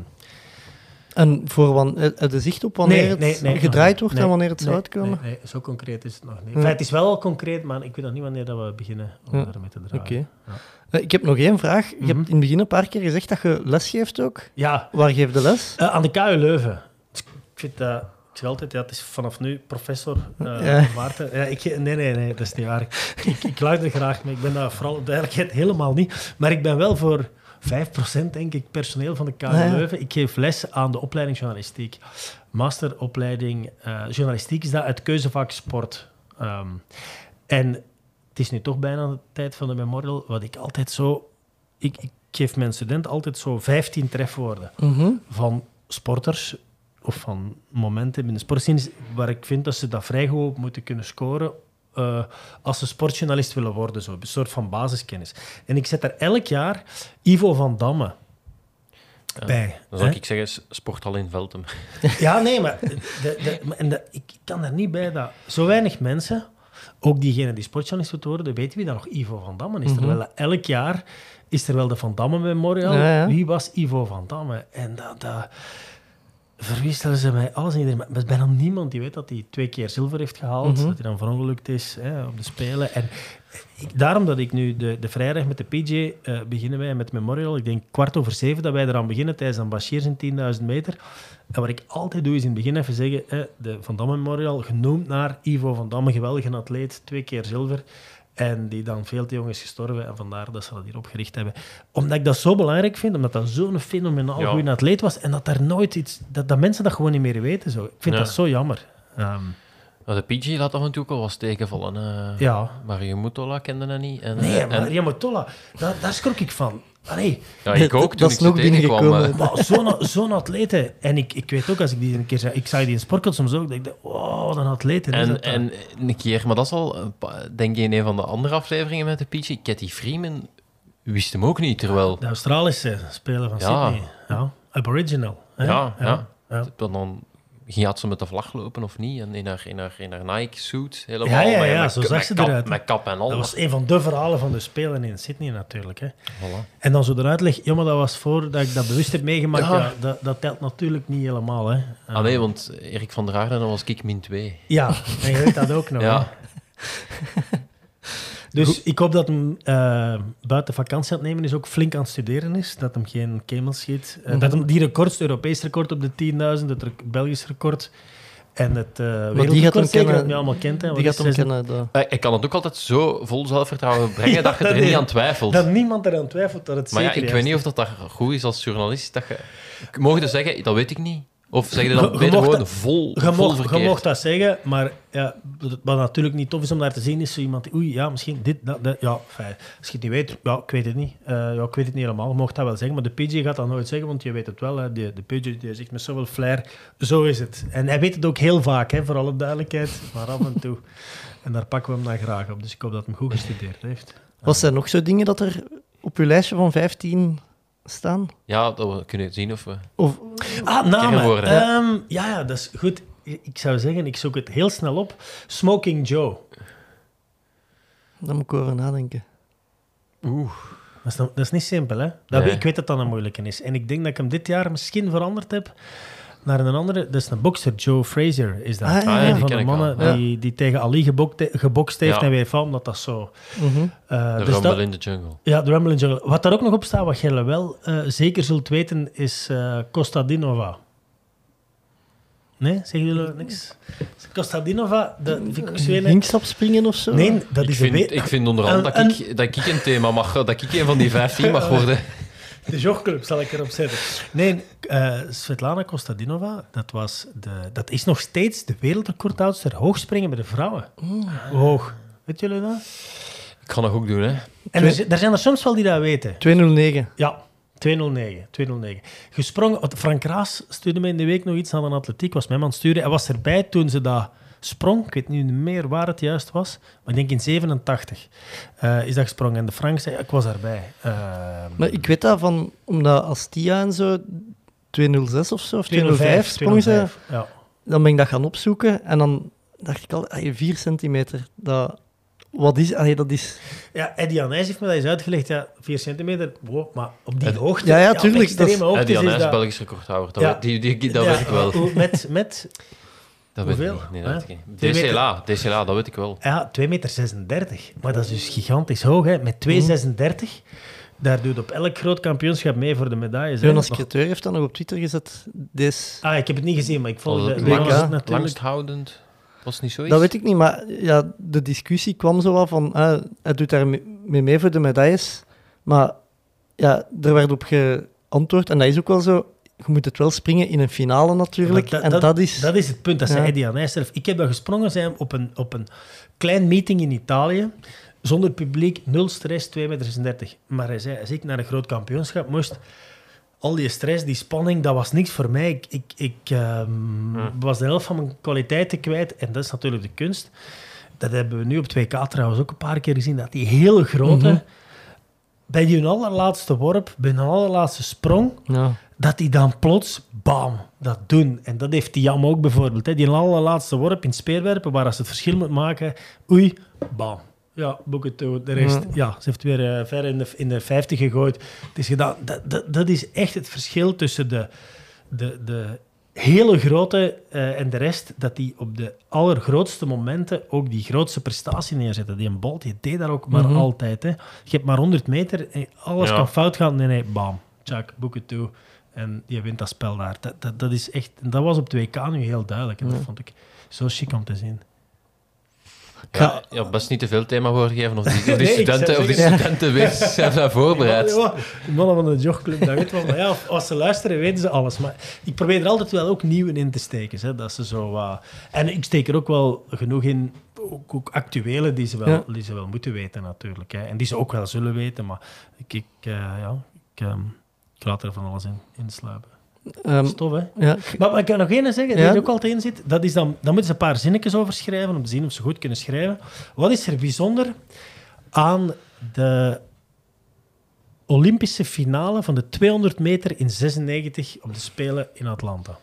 En voor wan, eh, heb je zicht op wanneer Nee, het nee, gedraaid wordt en wanneer het nee, zou uitkomen? Nee, zo concreet is het nog niet. Enfin, het is wel al concreet, maar ik weet nog niet wanneer dat we beginnen om Ja. daarmee te draaien. Ja. Eh, Ik heb nog één vraag. Je Mhm. hebt in het begin een paar keer gezegd dat je les geeft ook. Ja, Waar geef je les? eh, aan de KU Leuven. Dus ik vind dat... Ik zeg altijd, ja, het is vanaf nu professor eh Ja. Maarten. Ja, ik, nee, nee, nee, dat is niet waar. Ik, ik luister graag, maar ik ben daar vooral op de duidelijkheid helemaal niet. Maar ik ben wel voor 5% denk ik personeel van de KU ja. Leuven. Ik geef les aan de opleiding journalistiek. Masteropleiding eh, journalistiek is dat het keuzevak sport. Ehm, en het is nu toch bijna de tijd van de memorial, wat ik altijd zo... Ik, ik geef mijn student altijd zo 15 trefwoorden Mhm. van sporters of van momenten in de sportscene waar ik vind dat ze dat vrij goed moeten kunnen scoren eh, als ze sportjournalist willen worden. Zo. Een soort van basiskennis. En ik zet daar elk jaar Ivo van Damme bij. Dan zou hè. ik zeggen, sporthal in Veltem. Ja, nee, maar de, en de, ik kan daar niet bij dat zo weinig mensen, ook diegenen die sportjournalist worden, weten wie dan nog Ivo van Damme is. Terwijl elk jaar is er wel de Van Damme Memorial. Ja, ja. Wie was Ivo van Damme? En dat... dat verwisselen ze mij alles en iedereen. Maar er is bijna niemand die weet dat hij twee keer zilver heeft gehaald. Dat hij dan verongelukt is hè, op de Spelen. En ik- daarom dat ik nu de, de vrijdag met de PJ eh, beginnen wij met Memorial. Ik denk kwart over zeven dat wij eraan beginnen tijdens een Bashir in 10.000 meter. En wat ik altijd doe is in het begin even zeggen, hè, de Van Damme Memorial, genoemd naar Ivo van Damme, geweldige atleet, twee keer zilver. En die dan veel te jong is gestorven. En vandaar dat ze dat hier opgericht hebben. Omdat ik dat zo belangrijk vind, omdat dat zo'n fenomenaal Ja. goede atleet was. En dat daar nooit iets... Dat, dat mensen dat gewoon niet meer weten. Zo. Ik vind Ja. dat zo jammer. Ehm, de PG laat af en toe ook al wat tegenvallen. eh. ja. Mario Mutola kende dat niet. En, Nee, eh, maar daar, daar schrok ik van. Allee, ja, ik ook toen Dat ik is nog binnengekomen. eh. maar zo'n zo'n atlete. En ik, ik weet ook, als ik die een keer zag, ik zag die in Sportkot soms ook, dat ik dacht, wow, wat een atlete. is En, dat dan. en een keer, maar dat is al, pa- denk ik, in een van de andere afleveringen met de PG. Cathy Freeman wist hem ook niet, terwijl... De Australische speler van Ja. Sydney. Ja, Aboriginal. hè? Ja, ja. ja. Dan, dan ging had ze met de vlag lopen of niet. En in haar, in haar, in haar Nike-suit helemaal. Ja, ja, met- ja, met, zo zag ze kap, eruit. Met kap en al. Dat was een van de verhalen van de Spelen in Sydney natuurlijk. Hè. Voilà. En dan zo de uitleg, ja, maar dat was voordat ik dat bewust heb meegemaakt. Ja. Ja. dat, dat telt natuurlijk niet helemaal. Hè. Ah nee, want Erik van der Aarden, dan was ik min 2. Ja, en je weet dat ook nog. Ja. Dus ik hoop dat hem eh, buiten vakantie aan het nemen is, ook flink aan het studeren is. Dat hem geen kemels schiet. Eh, Dat hem die records, het Europees record op de 10.000, het Belgisch record en het uh, die gaat hem wereldrecord, zeker, kennen- dat je allemaal kent. Hè, Die wat gaat is hem kennen. Ik kan het ook altijd zo vol zelfvertrouwen brengen Ja, dat je dat er niet is- aan twijfelt. Dat niemand eraan twijfelt dat het maar ja, zeker ik is. weet niet of dat, dat goed is als journalist. Dat je, mocht je zeggen, dat weet ik niet. Of zeg je dan beter gewoon dat- vol, Je vol mocht, je mocht dat zeggen, maar ja, wat natuurlijk niet tof is om daar te zien, is zo iemand die, oei, ja, misschien dit, dat, dat. Ja, fijn. Als je het niet weet, ja, ik weet het niet. Eh, ja, ik weet het niet helemaal. Je mocht dat wel zeggen, maar de PG gaat dat nooit zeggen, want je weet het wel. Hè. De, de PG die zegt met zoveel flair, zo is het. En hij weet het ook heel vaak, hè, voor alle duidelijkheid, maar af en toe. En daar pakken we hem dan graag op. Dus ik hoop dat hij hem goed gestudeerd heeft. Wat zijn nog zo dingen dat er op uw lijstje van 15 staan? Ja, dat we kunnen zien of we... Of, Ah, namen. Ehm, ja, ja, dat is goed. Ik zou zeggen, ik zoek het heel snel op. Smoking Joe. daar moet ik over nadenken. Dat is, dat is niet simpel, hè? Dat Nee. Ik weet dat dat een moeilijke is. En ik denk dat ik hem dit jaar misschien veranderd heb naar een andere. Dat is een bokser, Joe Frazier is dat. Ah, ja, Ah, ja, een die van ken de mannen die, die tegen Ali gebokte- gebokst heeft Ja. en weer van, omdat dat zo... Eh, De dus Rumble dat- in the Jungle. ja, de Rumble in Jungle. Wat daar ook nog op staat, wat jij wel eh, zeker zult weten, is eh Kostadinova. Nee, zeggen jullie niks? Kostadinova, dat vind ik ook zo springen of zo? Nee, dat Ik is vind, ik vind onderhand een- dat, een- ik, dat ik een thema mag, dat ik een van die 15 mag worden. De jogclub zal ik erop zetten. Nee, eh, Svetlana Kostadinova, dat, was de, dat is nog steeds de wereldrecordhoudster hoogspringen bij de vrouwen. Hoog. Weet jullie dat? Ik ga dat ook doen, hè. En er, zi- er zijn er soms wel die dat weten. 209. Ja, 209. 209. Gesprongen. Frank Raas stuurde mij in de week nog iets aan een atletiek. Was mij aan het sturen. Hij was erbij toen ze dat sprong. Ik weet niet meer waar het juist was. Maar ik denk in 87 eh, is dat gesprongen. En de Frank zei, ik was erbij. Eh, Maar ik weet dat van, omdat Astia en zo 206 of zo, of 205 sprong ze, 205, Ja. dan ben ik dat gaan opzoeken en dan dacht ik al, 4 centimeter, dat, wat is, allee, dat is... Ja, Eddie Anijs heeft me dat eens uitgelegd. Ja, 4 centimeter, wow, maar op die hoogte... Ja, ja, op tuurlijk, extreme dat Ja, Anijs dat... Belgisch recordhouder. Dat, Ja. weet- die, die, dat Ja, weet ik wel. Met, met Dat weet ik hoeveel? niet. Nee, dat weet ik niet. Meter. DCLA, DCLA, dat weet ik wel. ja, 2,36 meter. Maar dat is dus gigantisch hoog. Hè. Met 2,36 daar doet op elk groot kampioenschap mee voor de medailles. Jonas Creteur heeft dat nog op Twitter gezet. Deze, Ah, ik heb het niet gezien, maar ik volg Was de het natuurlijk. Langsthoudend. Was niet zoiets? dat weet ik niet, maar ja, de discussie kwam zo wel van, ah, hij doet daar mee mee mee voor de medailles, maar ja, er werd op geantwoord, en dat is ook wel zo, je moet het wel springen in een finale natuurlijk, Maar en dat, is... Dat is het punt, dat zei Ja. Eddie Anijs zelf. Ik heb dat gesprongen zijn op een, op een klein meeting in Italië, zonder publiek, nul stress, 2,36 meter. Maar hij zei, als ik naar een groot kampioenschap moest, al die stress, die spanning, dat was niks voor mij. Ik, ik, ik ehm, was de helft van mijn kwaliteiten kwijt. En dat is natuurlijk de kunst. Dat hebben we nu op 2K trouwens ook een paar keer gezien. Dat die hele grote, Mhm. bij die allerlaatste worp, bij hun allerlaatste sprong, Ja. Dat die dan plots, bam, dat doen. En dat heeft die Jam ook bijvoorbeeld. Hè. Die allerlaatste worp in speerwerpen, waar als ze het verschil moet maken, oei, bam. Ja, boek het toe. De rest, ja. ze heeft weer eh, ver in de, in de 50 gegooid. Het is gedaan. Dat, dat, dat is echt het verschil tussen de, de, de hele grote eh, en de rest. Dat die op de allergrootste momenten ook die grootste prestatie neerzetten. Die een Bolt, die deed dat ook maar Mhm. altijd. Hè. Je hebt maar 100 meter en alles Ja. kan fout gaan. Nee, nee, bam. Tjak, boek het toe. En je wint dat spel daar. Dat, dat, dat is echt... Dat was op 2K nu heel duidelijk. En dat Ja. vond ik zo chic om te zien. Ja, ja, best niet te veel thema voorgegeven of die, of die Nee, studenten, of die Ja. studenten wees- zijn daar voorbereid. Ja, de mannen van de jogclub, dat weet wel. Maar ja, als ze luisteren, weten ze alles. Maar ik probeer er altijd wel ook nieuwe in te steken. Hè, dat ze zo, uh, en ik steek er ook wel genoeg in, ook, ook actuele, die ze, wel, Ja. die ze wel moeten weten natuurlijk. Hè. En die ze ook wel zullen weten. Maar ik, ik, eh, ja, ik, ehm, ik laat er van alles in, in sluipen. Ehm, Stof, hè? ja, Maar, maar ik kan nog één zeggen, die Ja? er ook altijd in zit. Dat is dan, dan moeten ze een paar zinnetjes over schrijven, om te zien of ze goed kunnen schrijven. Wat is er bijzonder aan de Olympische finale van de 200 meter in 96 op de Spelen in Atlanta?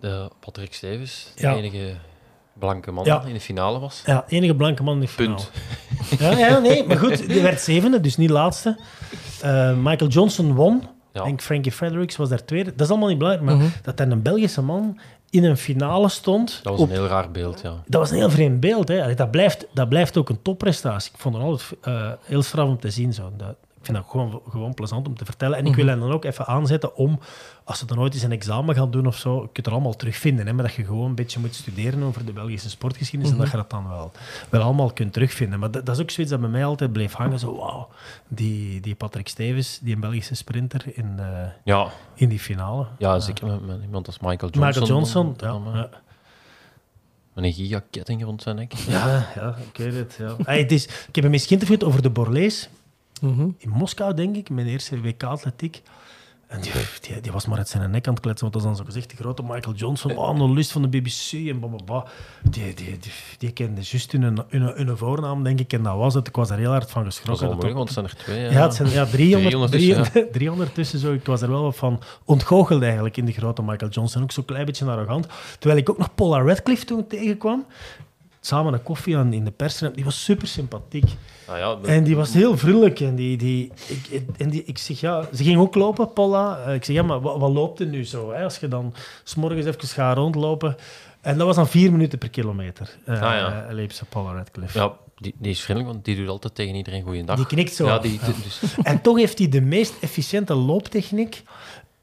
De Patrick Stevens, de Ja. enige blanke man Ja. in de finale was. Ja, enige blanke man in de finale. Punt. Ja, ja, nee, maar goed, die werd zevende, dus niet laatste. Eh, Michael Johnson won. Ja. Ik denk Frankie Fredericks was daar tweede. Dat is allemaal niet belangrijk, maar Mhm. dat er een Belgische man in een finale stond. Dat was op een heel raar beeld, ja. Dat was een heel vreemd beeld. Hè. Allee, Dat, blijft, dat blijft ook een topprestatie. Ik vond het altijd eh, heel straf om te zien. Zo. Dat, ik vind dat gewoon, gewoon plezant om te vertellen. En ik wil hen dan ook even aanzetten om, als ze dan ooit eens een examen gaan doen of zo, je kunt er allemaal terugvinden. Hè, maar dat je gewoon een beetje moet studeren over de Belgische sportgeschiedenis en dat je dat dan wel, wel allemaal kunt terugvinden. Maar dat, dat is ook zoiets dat bij mij altijd bleef hangen. Zo, wauw, die, die Patrick Stevens, die een Belgische sprinter in, eh, Ja, in die finale. ja zeker met, met iemand als Michael Johnson. Michael Johnson, ja, eh, ja. Met een gigaketting rond zijn nek. Ja, ja, ik weet het. Ja. Hey, het is, ik heb hem eens geïnterviewd over de Borlees. Mhm. in Moskou, denk ik, mijn eerste WK-atletiek. En die, die, die was maar uit zijn nek aan het kletsen, want dat is dan zo gezegd de grote Michael Johnson, oh, een lust van de BBC en blablabla. Die, die, die, die kende juist hun, hun, hun voornaam, denk ik, en dat was het. Ik was er heel hard van geschrokken. Dat moeilijk, ook- want het zijn er twee. ja, het zijn ja, 300, 300 tussen, 300, 300 tussen zo. Ik was er wel wat van ontgoocheld eigenlijk in de grote Michael Johnson. Ook zo'n klein beetje arrogant. Terwijl ik ook nog Paula Radcliffe toen tegenkwam. Samen een koffie aan in de pers. Die was super sympathiek. Ah, ja, dat- En die was heel vriendelijk. En, die, die, ik, en die, ik zeg, ja, ze ging ook lopen, Paula. Eh, Ik zeg, ja, maar wat, wat loopt er nu zo? Hè? Als je dan s'morgens even gaat rondlopen. En dat was dan vier minuten per kilometer. eh Ah, ja. eh, liep ze Paula Radcliffe. ja die, die is vriendelijk, want die doet altijd tegen iedereen goeiedag. Die knikt zo. Ja, die, Ja. dus, En toch heeft hij de meest efficiënte looptechniek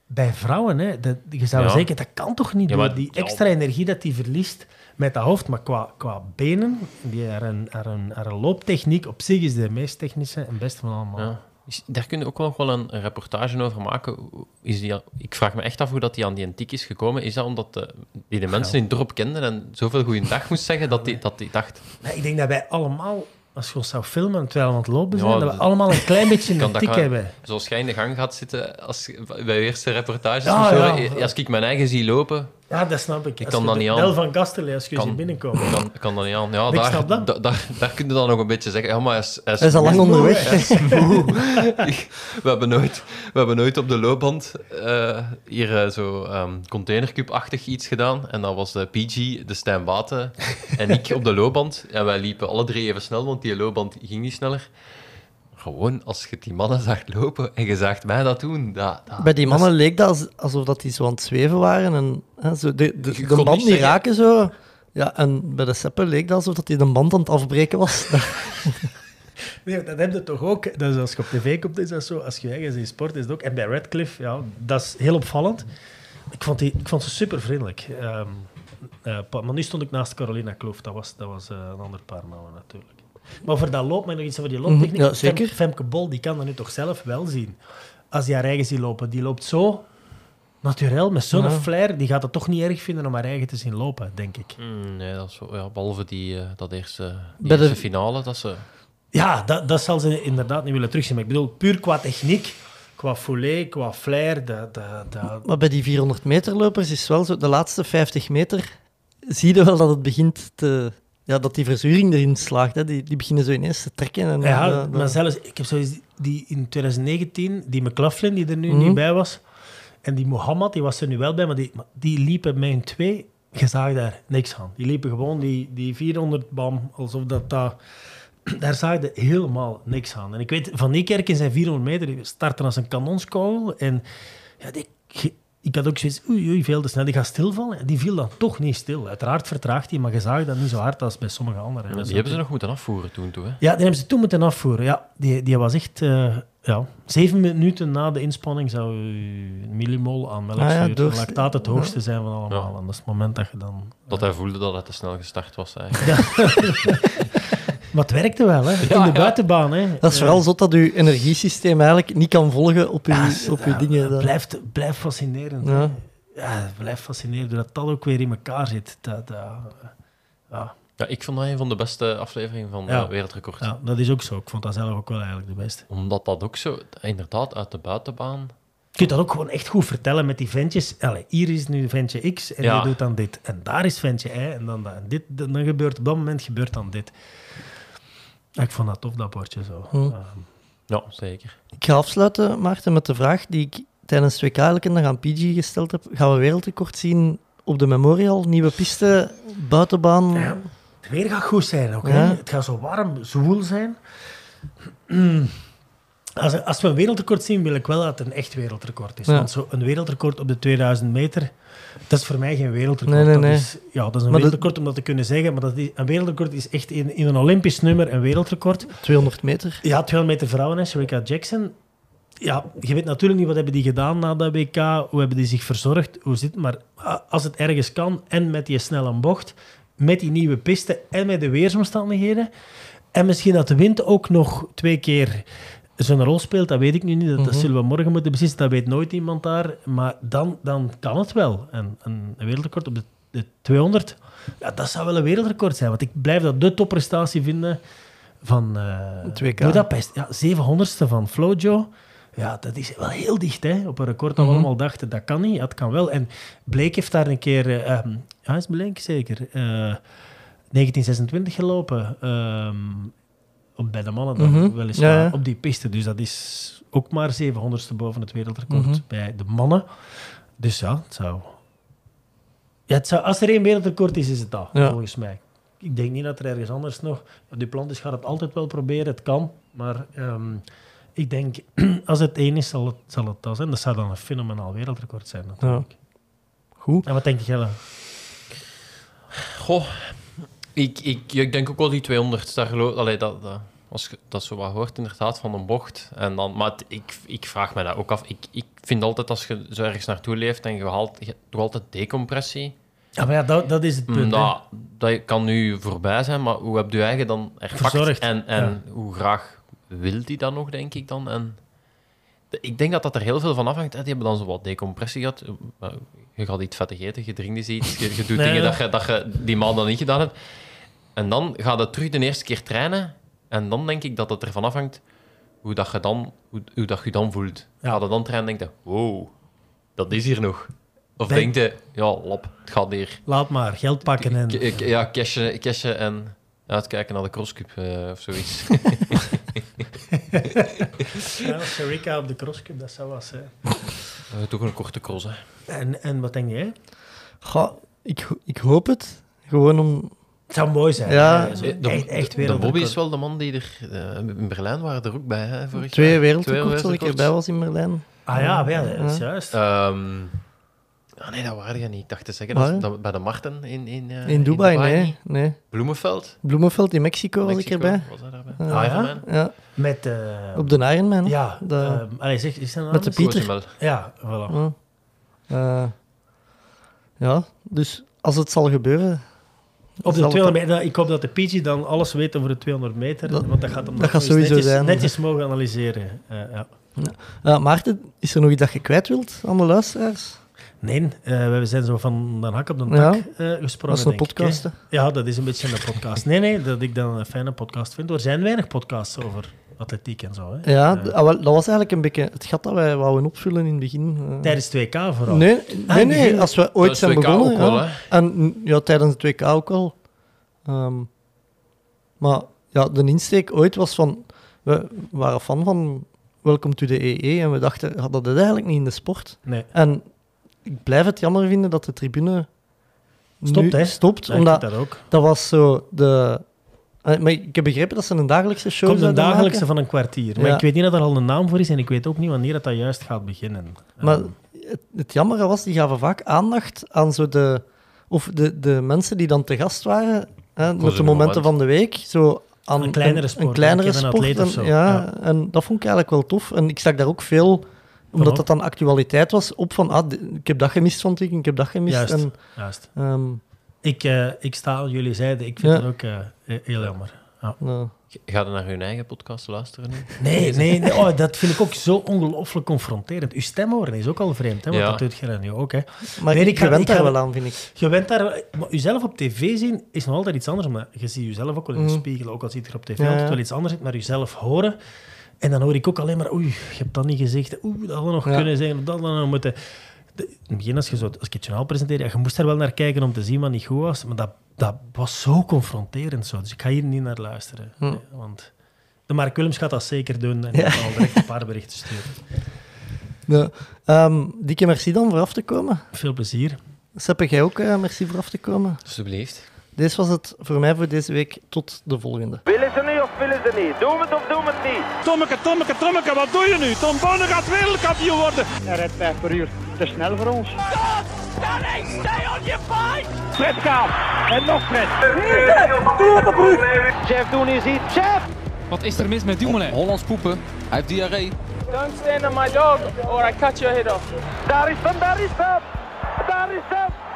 bij vrouwen. Hè. Dat, je zou Ja. zeggen, dat kan toch niet Ja, maar- die extra energie dat hij verliest met dat hoofd. Maar qua, qua benen, die, haar, een, haar, een, haar looptechniek op zich is de meest technische en beste van allemaal. ja. Daar kun je ook nog wel een, reportage over maken. Is die, ik vraag me echt af hoe dat die aan die antiek is gekomen. Is dat omdat de, die de mensen in het dorp kenden en zoveel goeiedag moest zeggen, dat die, dat die dacht... Nee, ik denk dat wij allemaal, als je ons zou filmen terwijl we aan het lopen Ja, zijn, dat we allemaal een klein beetje een gaan- hebben. Zoals jij in de gang gaat zitten als, bij je eerste reportages. Ja, ja. eh, Als ik mijn eigen zie lopen, Ja, dat snap ik. Ik Als kan dat niet aan. Bel van Kastel, als je Kan. binnenkomen. kan, kan dat niet aan. Ja, Ik daar, snap dat. da- daar, daar kun je dan nog een beetje zeggen. Ja, maar hij is, hij is Hij is al lang onderweg. We, hebben nooit, we hebben nooit op de loopband eh, hier eh, zo ehm containercup-achtig iets gedaan. En dat was de PG, de Stijn Baten en ik op de loopband. En wij liepen alle drie even snel, want die loopband ging niet sneller. Gewoon, als je die mannen zag lopen en je zag mij dat doen, dat, dat, Bij die mannen leek dat als- alsof dat die zo aan het zweven waren. En, hè, zo de, de, Je de kon band niet zeggen- raken zo. Ja, en bij de Seppen leek dat alsof dat hij de band aan het afbreken was. Nee, dat heb je toch ook. Dat is als je op tv komt, is dat zo. Als je ergens in sport is het ook. En bij Radcliffe, ja, dat is heel opvallend. Ik vond, die, ik vond ze super vriendelijk. Ehm, eh, maar nu stond ik naast Carolina Kloof. Dat was, dat was eh, een ander paar mannen natuurlijk. Maar voor dat loop, maar nog iets over die looptechniek. Mhm, ja, zeker. Fem- Femke Bol, die kan dat nu toch zelf wel zien. Als die haar eigen ziet lopen. Die loopt zo natuurlijk, met zo'n Ja. flair. Die gaat het toch niet erg vinden om haar eigen te zien lopen, denk ik. Hmm, nee, dat is zo, ja, behalve die, eh, dat eerste, die Bij de- eerste finale, dat ze... Ja, dat, dat zal ze inderdaad niet willen terugzien. Maar ik bedoel, puur qua techniek, qua foulée, qua flair. Dat, dat, dat, Maar bij die 400 meter lopers is wel zo, de laatste 50 meter zie je wel dat het begint te... Ja, dat die verzuring erin slaagt. Hè. Die, die beginnen zo ineens te trekken. En, ja, eh, maar zelfs, ik heb zoiets die in 2019, die McLaughlin, die er nu Mhm. niet bij was, en die Mohammed, die was er nu wel bij, maar die, die liepen met hun twee, je zag daar niks aan. Die liepen gewoon die, die 400 bam, alsof dat daar... Daar zag je helemaal niks aan. En ik weet, Van Niekerk in zijn 400 meter, die startte als een kanonskogel. En ja, die, ik had ook zoiets, oei, oei, veel te snel. Die gaat stilvallen. En die viel dan toch niet stil. Uiteraard vertraagt hij, maar je zag dat niet zo hard als bij sommige anderen. Is Die hebben ze nog moeten afvoeren toen, toe, hè? ja, die hebben ze toen moeten afvoeren. Ja, die, die was echt... eh, ja, zeven minuten na de inspanning zou een millimol aan Ah ja, melkzuur, door- lactaat het hoogste zijn van allemaal. Ja. En dat is het moment dat je dan... Dat hij voelde dat hij te snel gestart was, eigenlijk. Maar het werkte wel, hè. In de buitenbaan, hè. Dat is vooral zo dat je energiesysteem eigenlijk niet kan volgen op je, Ja, op je ja, dingen. Het Dat- blijft, blijft fascinerend. Ja. Ja, het blijft fascinerend doordat dat ook weer in elkaar zit. Dat, dat, ja, Ja, ik vond dat een van de beste afleveringen van Ja. de Wereldrecord. ja, dat is ook zo. Ik vond dat zelf ook wel eigenlijk de beste. Omdat dat ook zo, inderdaad, uit de buitenbaan... Je kunt dat ook gewoon echt goed vertellen met die ventjes. Allee, hier is nu ventje X en Ja. die doet dan dit. En daar is ventje Y en dan dat. En dit, dan gebeurt op dat moment gebeurt dan dit. Ik vond dat tof, dat bordje zo. Hm. Ehm, Ja, zeker. Ik ga afsluiten, Maarten, met de vraag die ik tijdens het WK nog aan PG gesteld heb. Gaan we wereldrecord zien op de Memorial? Nieuwe piste, buitenbaan? Ja. Het weer gaat goed zijn ook. Ja. Hè? Het gaat zo warm, zwoel zijn. Als, als we een wereldrecord zien, wil ik wel dat het een echt wereldrecord is. Ja. Want zo een wereldrecord op de 2000 meter, dat is voor mij geen wereldrecord. Nee, nee, dat, nee. Is, ja, dat is een Maar dat- wereldrecord om dat te kunnen zeggen, maar dat is, een wereldrecord is echt in, in een Olympisch nummer een wereldrecord. 200 meter. Ja, 200 meter vrouwen, hè, Sharika Jackson. Ja, je weet natuurlijk niet wat hebben die gedaan na dat WK, hoe hebben die zich verzorgd, hoe zit het. Maar a- als het ergens kan, en met die snelle bocht, met die nieuwe piste en met de weersomstandigheden, en misschien dat de wind ook nog twee keer zo'n rol speelt, dat weet ik nu niet. Dat, dat Mhm. zullen we morgen moeten beslissen, dat weet nooit iemand daar. Maar dan, dan kan het wel. En, en een wereldrecord op de, de 200, ja, dat zou wel een wereldrecord zijn. Want ik blijf dat de topprestatie vinden van eh WK. Budapest. Ja, 700ste van Flojo. Ja, dat is wel heel dicht, hè. Op een record dat we Mhm. allemaal dachten, dat kan niet. Het kan wel. En Bleek heeft daar een keer... eh, ehm, ja, is Bleek zeker. eh, 1926 gelopen. ehm, op, bij de mannen dan, Mhm. weliswaar. Ja, ja. Op die piste. Dus dat is ook maar 700ste boven het wereldrecord Mhm. bij de mannen. Dus ja, het zou... Ja, het zou als er één wereldrecord is, is het dat, Ja. volgens mij. Ik denk niet dat er ergens anders nog... Duplantis gaat het altijd wel proberen, het kan. Maar ehm, ik denk, als het één is, zal het, zal het dat zijn. Dat zou dan een fenomenaal wereldrecord zijn, natuurlijk. Goed. En wat denk je, Goh, ik, ik, ik denk ook wel die 200. Daar geloof, allee, dat, dat, als je dat zo wat hoort, inderdaad, van een bocht. En dan, maar het- ik, ik vraag me dat ook af. Ik, ik vind altijd, als je zo ergens naartoe leeft en je haalt je toch altijd decompressie. Ja, maar ja, dat, dat is het punt. hè. Nou, dat kan nu voorbij zijn, maar hoe heb je eigen dan ervakt? Verzorgd, En, en hoe graag wil die dan nog, denk ik dan? En ik denk dat dat er heel veel van afhangt. hè. Die hebben dan zo wat decompressie gehad. Eh, Je gaat iets vettig eten, je drinkt iets, je, je doet Nee, dingen dat je, dat je die maand dan niet gedaan hebt. En dan gaat het terug de eerste keer trainen. En dan denk ik dat het ervan afhangt hoe dat je dan, hoe, hoe dat je dan voelt. Ja. Ga je dan trainen en denk je, wow, dat is hier nog. Of Denk- denk je, ja, lap, het gaat hier. Laat maar, geld pakken en... K- Ja, cashen, cashen en uitkijken naar de crosscup eh, of zoiets. Ja, Sharika op de crosscup, dat zou wat zijn. Eh, toch een korte cross, hè. En, en wat denk jij? Goh, ik, ik hoop het. Gewoon om... Het zou mooi zijn. Ja. zo Eh, De, echt, echt de. Bobby is wel de man die er... eh, in Berlijn waren er ook bij, hè, vorig Twee jaar. wereldrecords dat ik erbij was in Berlijn. Ah ja, ja, dat is juist. Ehm, ah, nee, dat waren je niet. Ik dacht te zeggen, dat, dat, bij de Marten in, in, eh, in Dubai, nee. nee. Bloemenveld. Bloemenveld in Mexico was ik erbij. Was hij daarbij? Ah, ja? Ironman. Ja, Met, eh, op de Ironman. ja, De- ehm, allee, zeg, is zijn naam Met de? Pieter. Cozumel. Ja, voilà. Eh, ja, dus als het zal gebeuren... Op de zal het 200 meter, ik hoop dat de PG dan alles weet over de 200 meter, Dat- want dat gaat hem dat gaat sowieso netjes, zijn. netjes mogen analyseren. Eh, ja. Eh, Maarten, is er nog iets dat je kwijt wilt aan de luisteraars? Nee, eh, we zijn zo van de hak op de Ja, tak gesprongen. Dat is een ik, podcast. Ja, dat is een beetje een podcast. Nee, nee, dat ik dan een fijne podcast vind. Er zijn weinig podcasts over atletiek en zo. Hè? Ja, ah, dat was eigenlijk een beetje het gat dat wij wouden opvullen in het begin. eh. Tijdens 2K vooral. Nee, Ah, nee, als we ooit zijn 2K begonnen. ook wel, ja. hè? En ja, tijdens het 2K ook wel. Ehm, maar ja, de insteek ooit was van... We waren fan van Welcome to the EE en we dachten, ja, dat eigenlijk niet in de sport. Nee. En ik blijf het jammer vinden dat de tribune Stopt, nu hè? stopt Ja, omdat vind dat ook. dat was zo de... eh, Maar ik heb begrepen dat ze een dagelijkse show Komt een dagelijkse maken. van een kwartier. Maar Ja. ik weet niet dat er al een naam voor is en ik weet ook niet wanneer dat, dat juist gaat beginnen. Maar het, het jammere was, die gaven vaak aandacht aan zo de... Of de, de mensen die dan te gast waren, hè, met de momenten moment. van de week, zo aan Een kleinere sport, Een kleinere een sport. atleet of en, zo, ja, ja. en dat vond ik eigenlijk wel tof. En ik zag daar ook veel, omdat dat dan actualiteit was, op van, ah, ik heb dat gemist, vond ik, ik heb dat gemist. Juist. En, juist. ehm, Ik, eh, ik sta aan jullie zijde. Ik vind Ja. dat ook eh, he- heel jammer. Ja. nou, Ga je naar hun eigen podcast luisteren? Nee, nee, nee oh, dat vind ik ook zo ongelooflijk confronterend. Uw stem horen is ook al vreemd, hè, want Ja. dat doet je nu ook. Hè. maar Nee, ik, ik ga- je bent ik daar ga- wel aan, vind ik. Je bent daar, maar jezelf op tv zien is nog altijd iets anders. Maar je ziet jezelf ook wel in de Mhm. spiegel, ook al ziet je er op tv Ja, altijd wel iets anders maar jezelf horen. En dan hoor ik ook alleen maar, oei, je hebt dat niet gezegd. Oeh, dat hadden we nog Ja. kunnen zeggen, of dat hadden we nog moeten. De- in het begin, als je zo, als ik het journaal presenteerde, ja, je moest er wel naar kijken om te zien wat niet goed was. Maar dat, dat was zo confronterend zo. Dus ik ga hier niet naar luisteren. Hm. Nee, want de Mark Willems gaat dat zeker doen. En Ja. al direct een paar berichten sturen. Ja. Ehm, dikke merci dan voor af te komen. Veel plezier. Seppe, jij ook eh, merci voor af te komen. Alsjeblieft. Deze was het voor mij voor deze week. Tot de volgende. Willen ze niet of willen ze niet? Doen we het of doen we het niet? Tommeke, Tommeke, Tommeke, wat doe je nu? Tom Bonne gaat wereldkampioen worden. Hij rijdt 5 per uur. Te snel voor ons. Fred Kaap. En nog Fred. Jeff doen is iets. Jeff! Wat is er mis met Dumoulin? Hollands poepen. Hij heeft diarree. Don't stand on my dog or I cut your head off. Daar is hem, daar is hem! Daar is hem!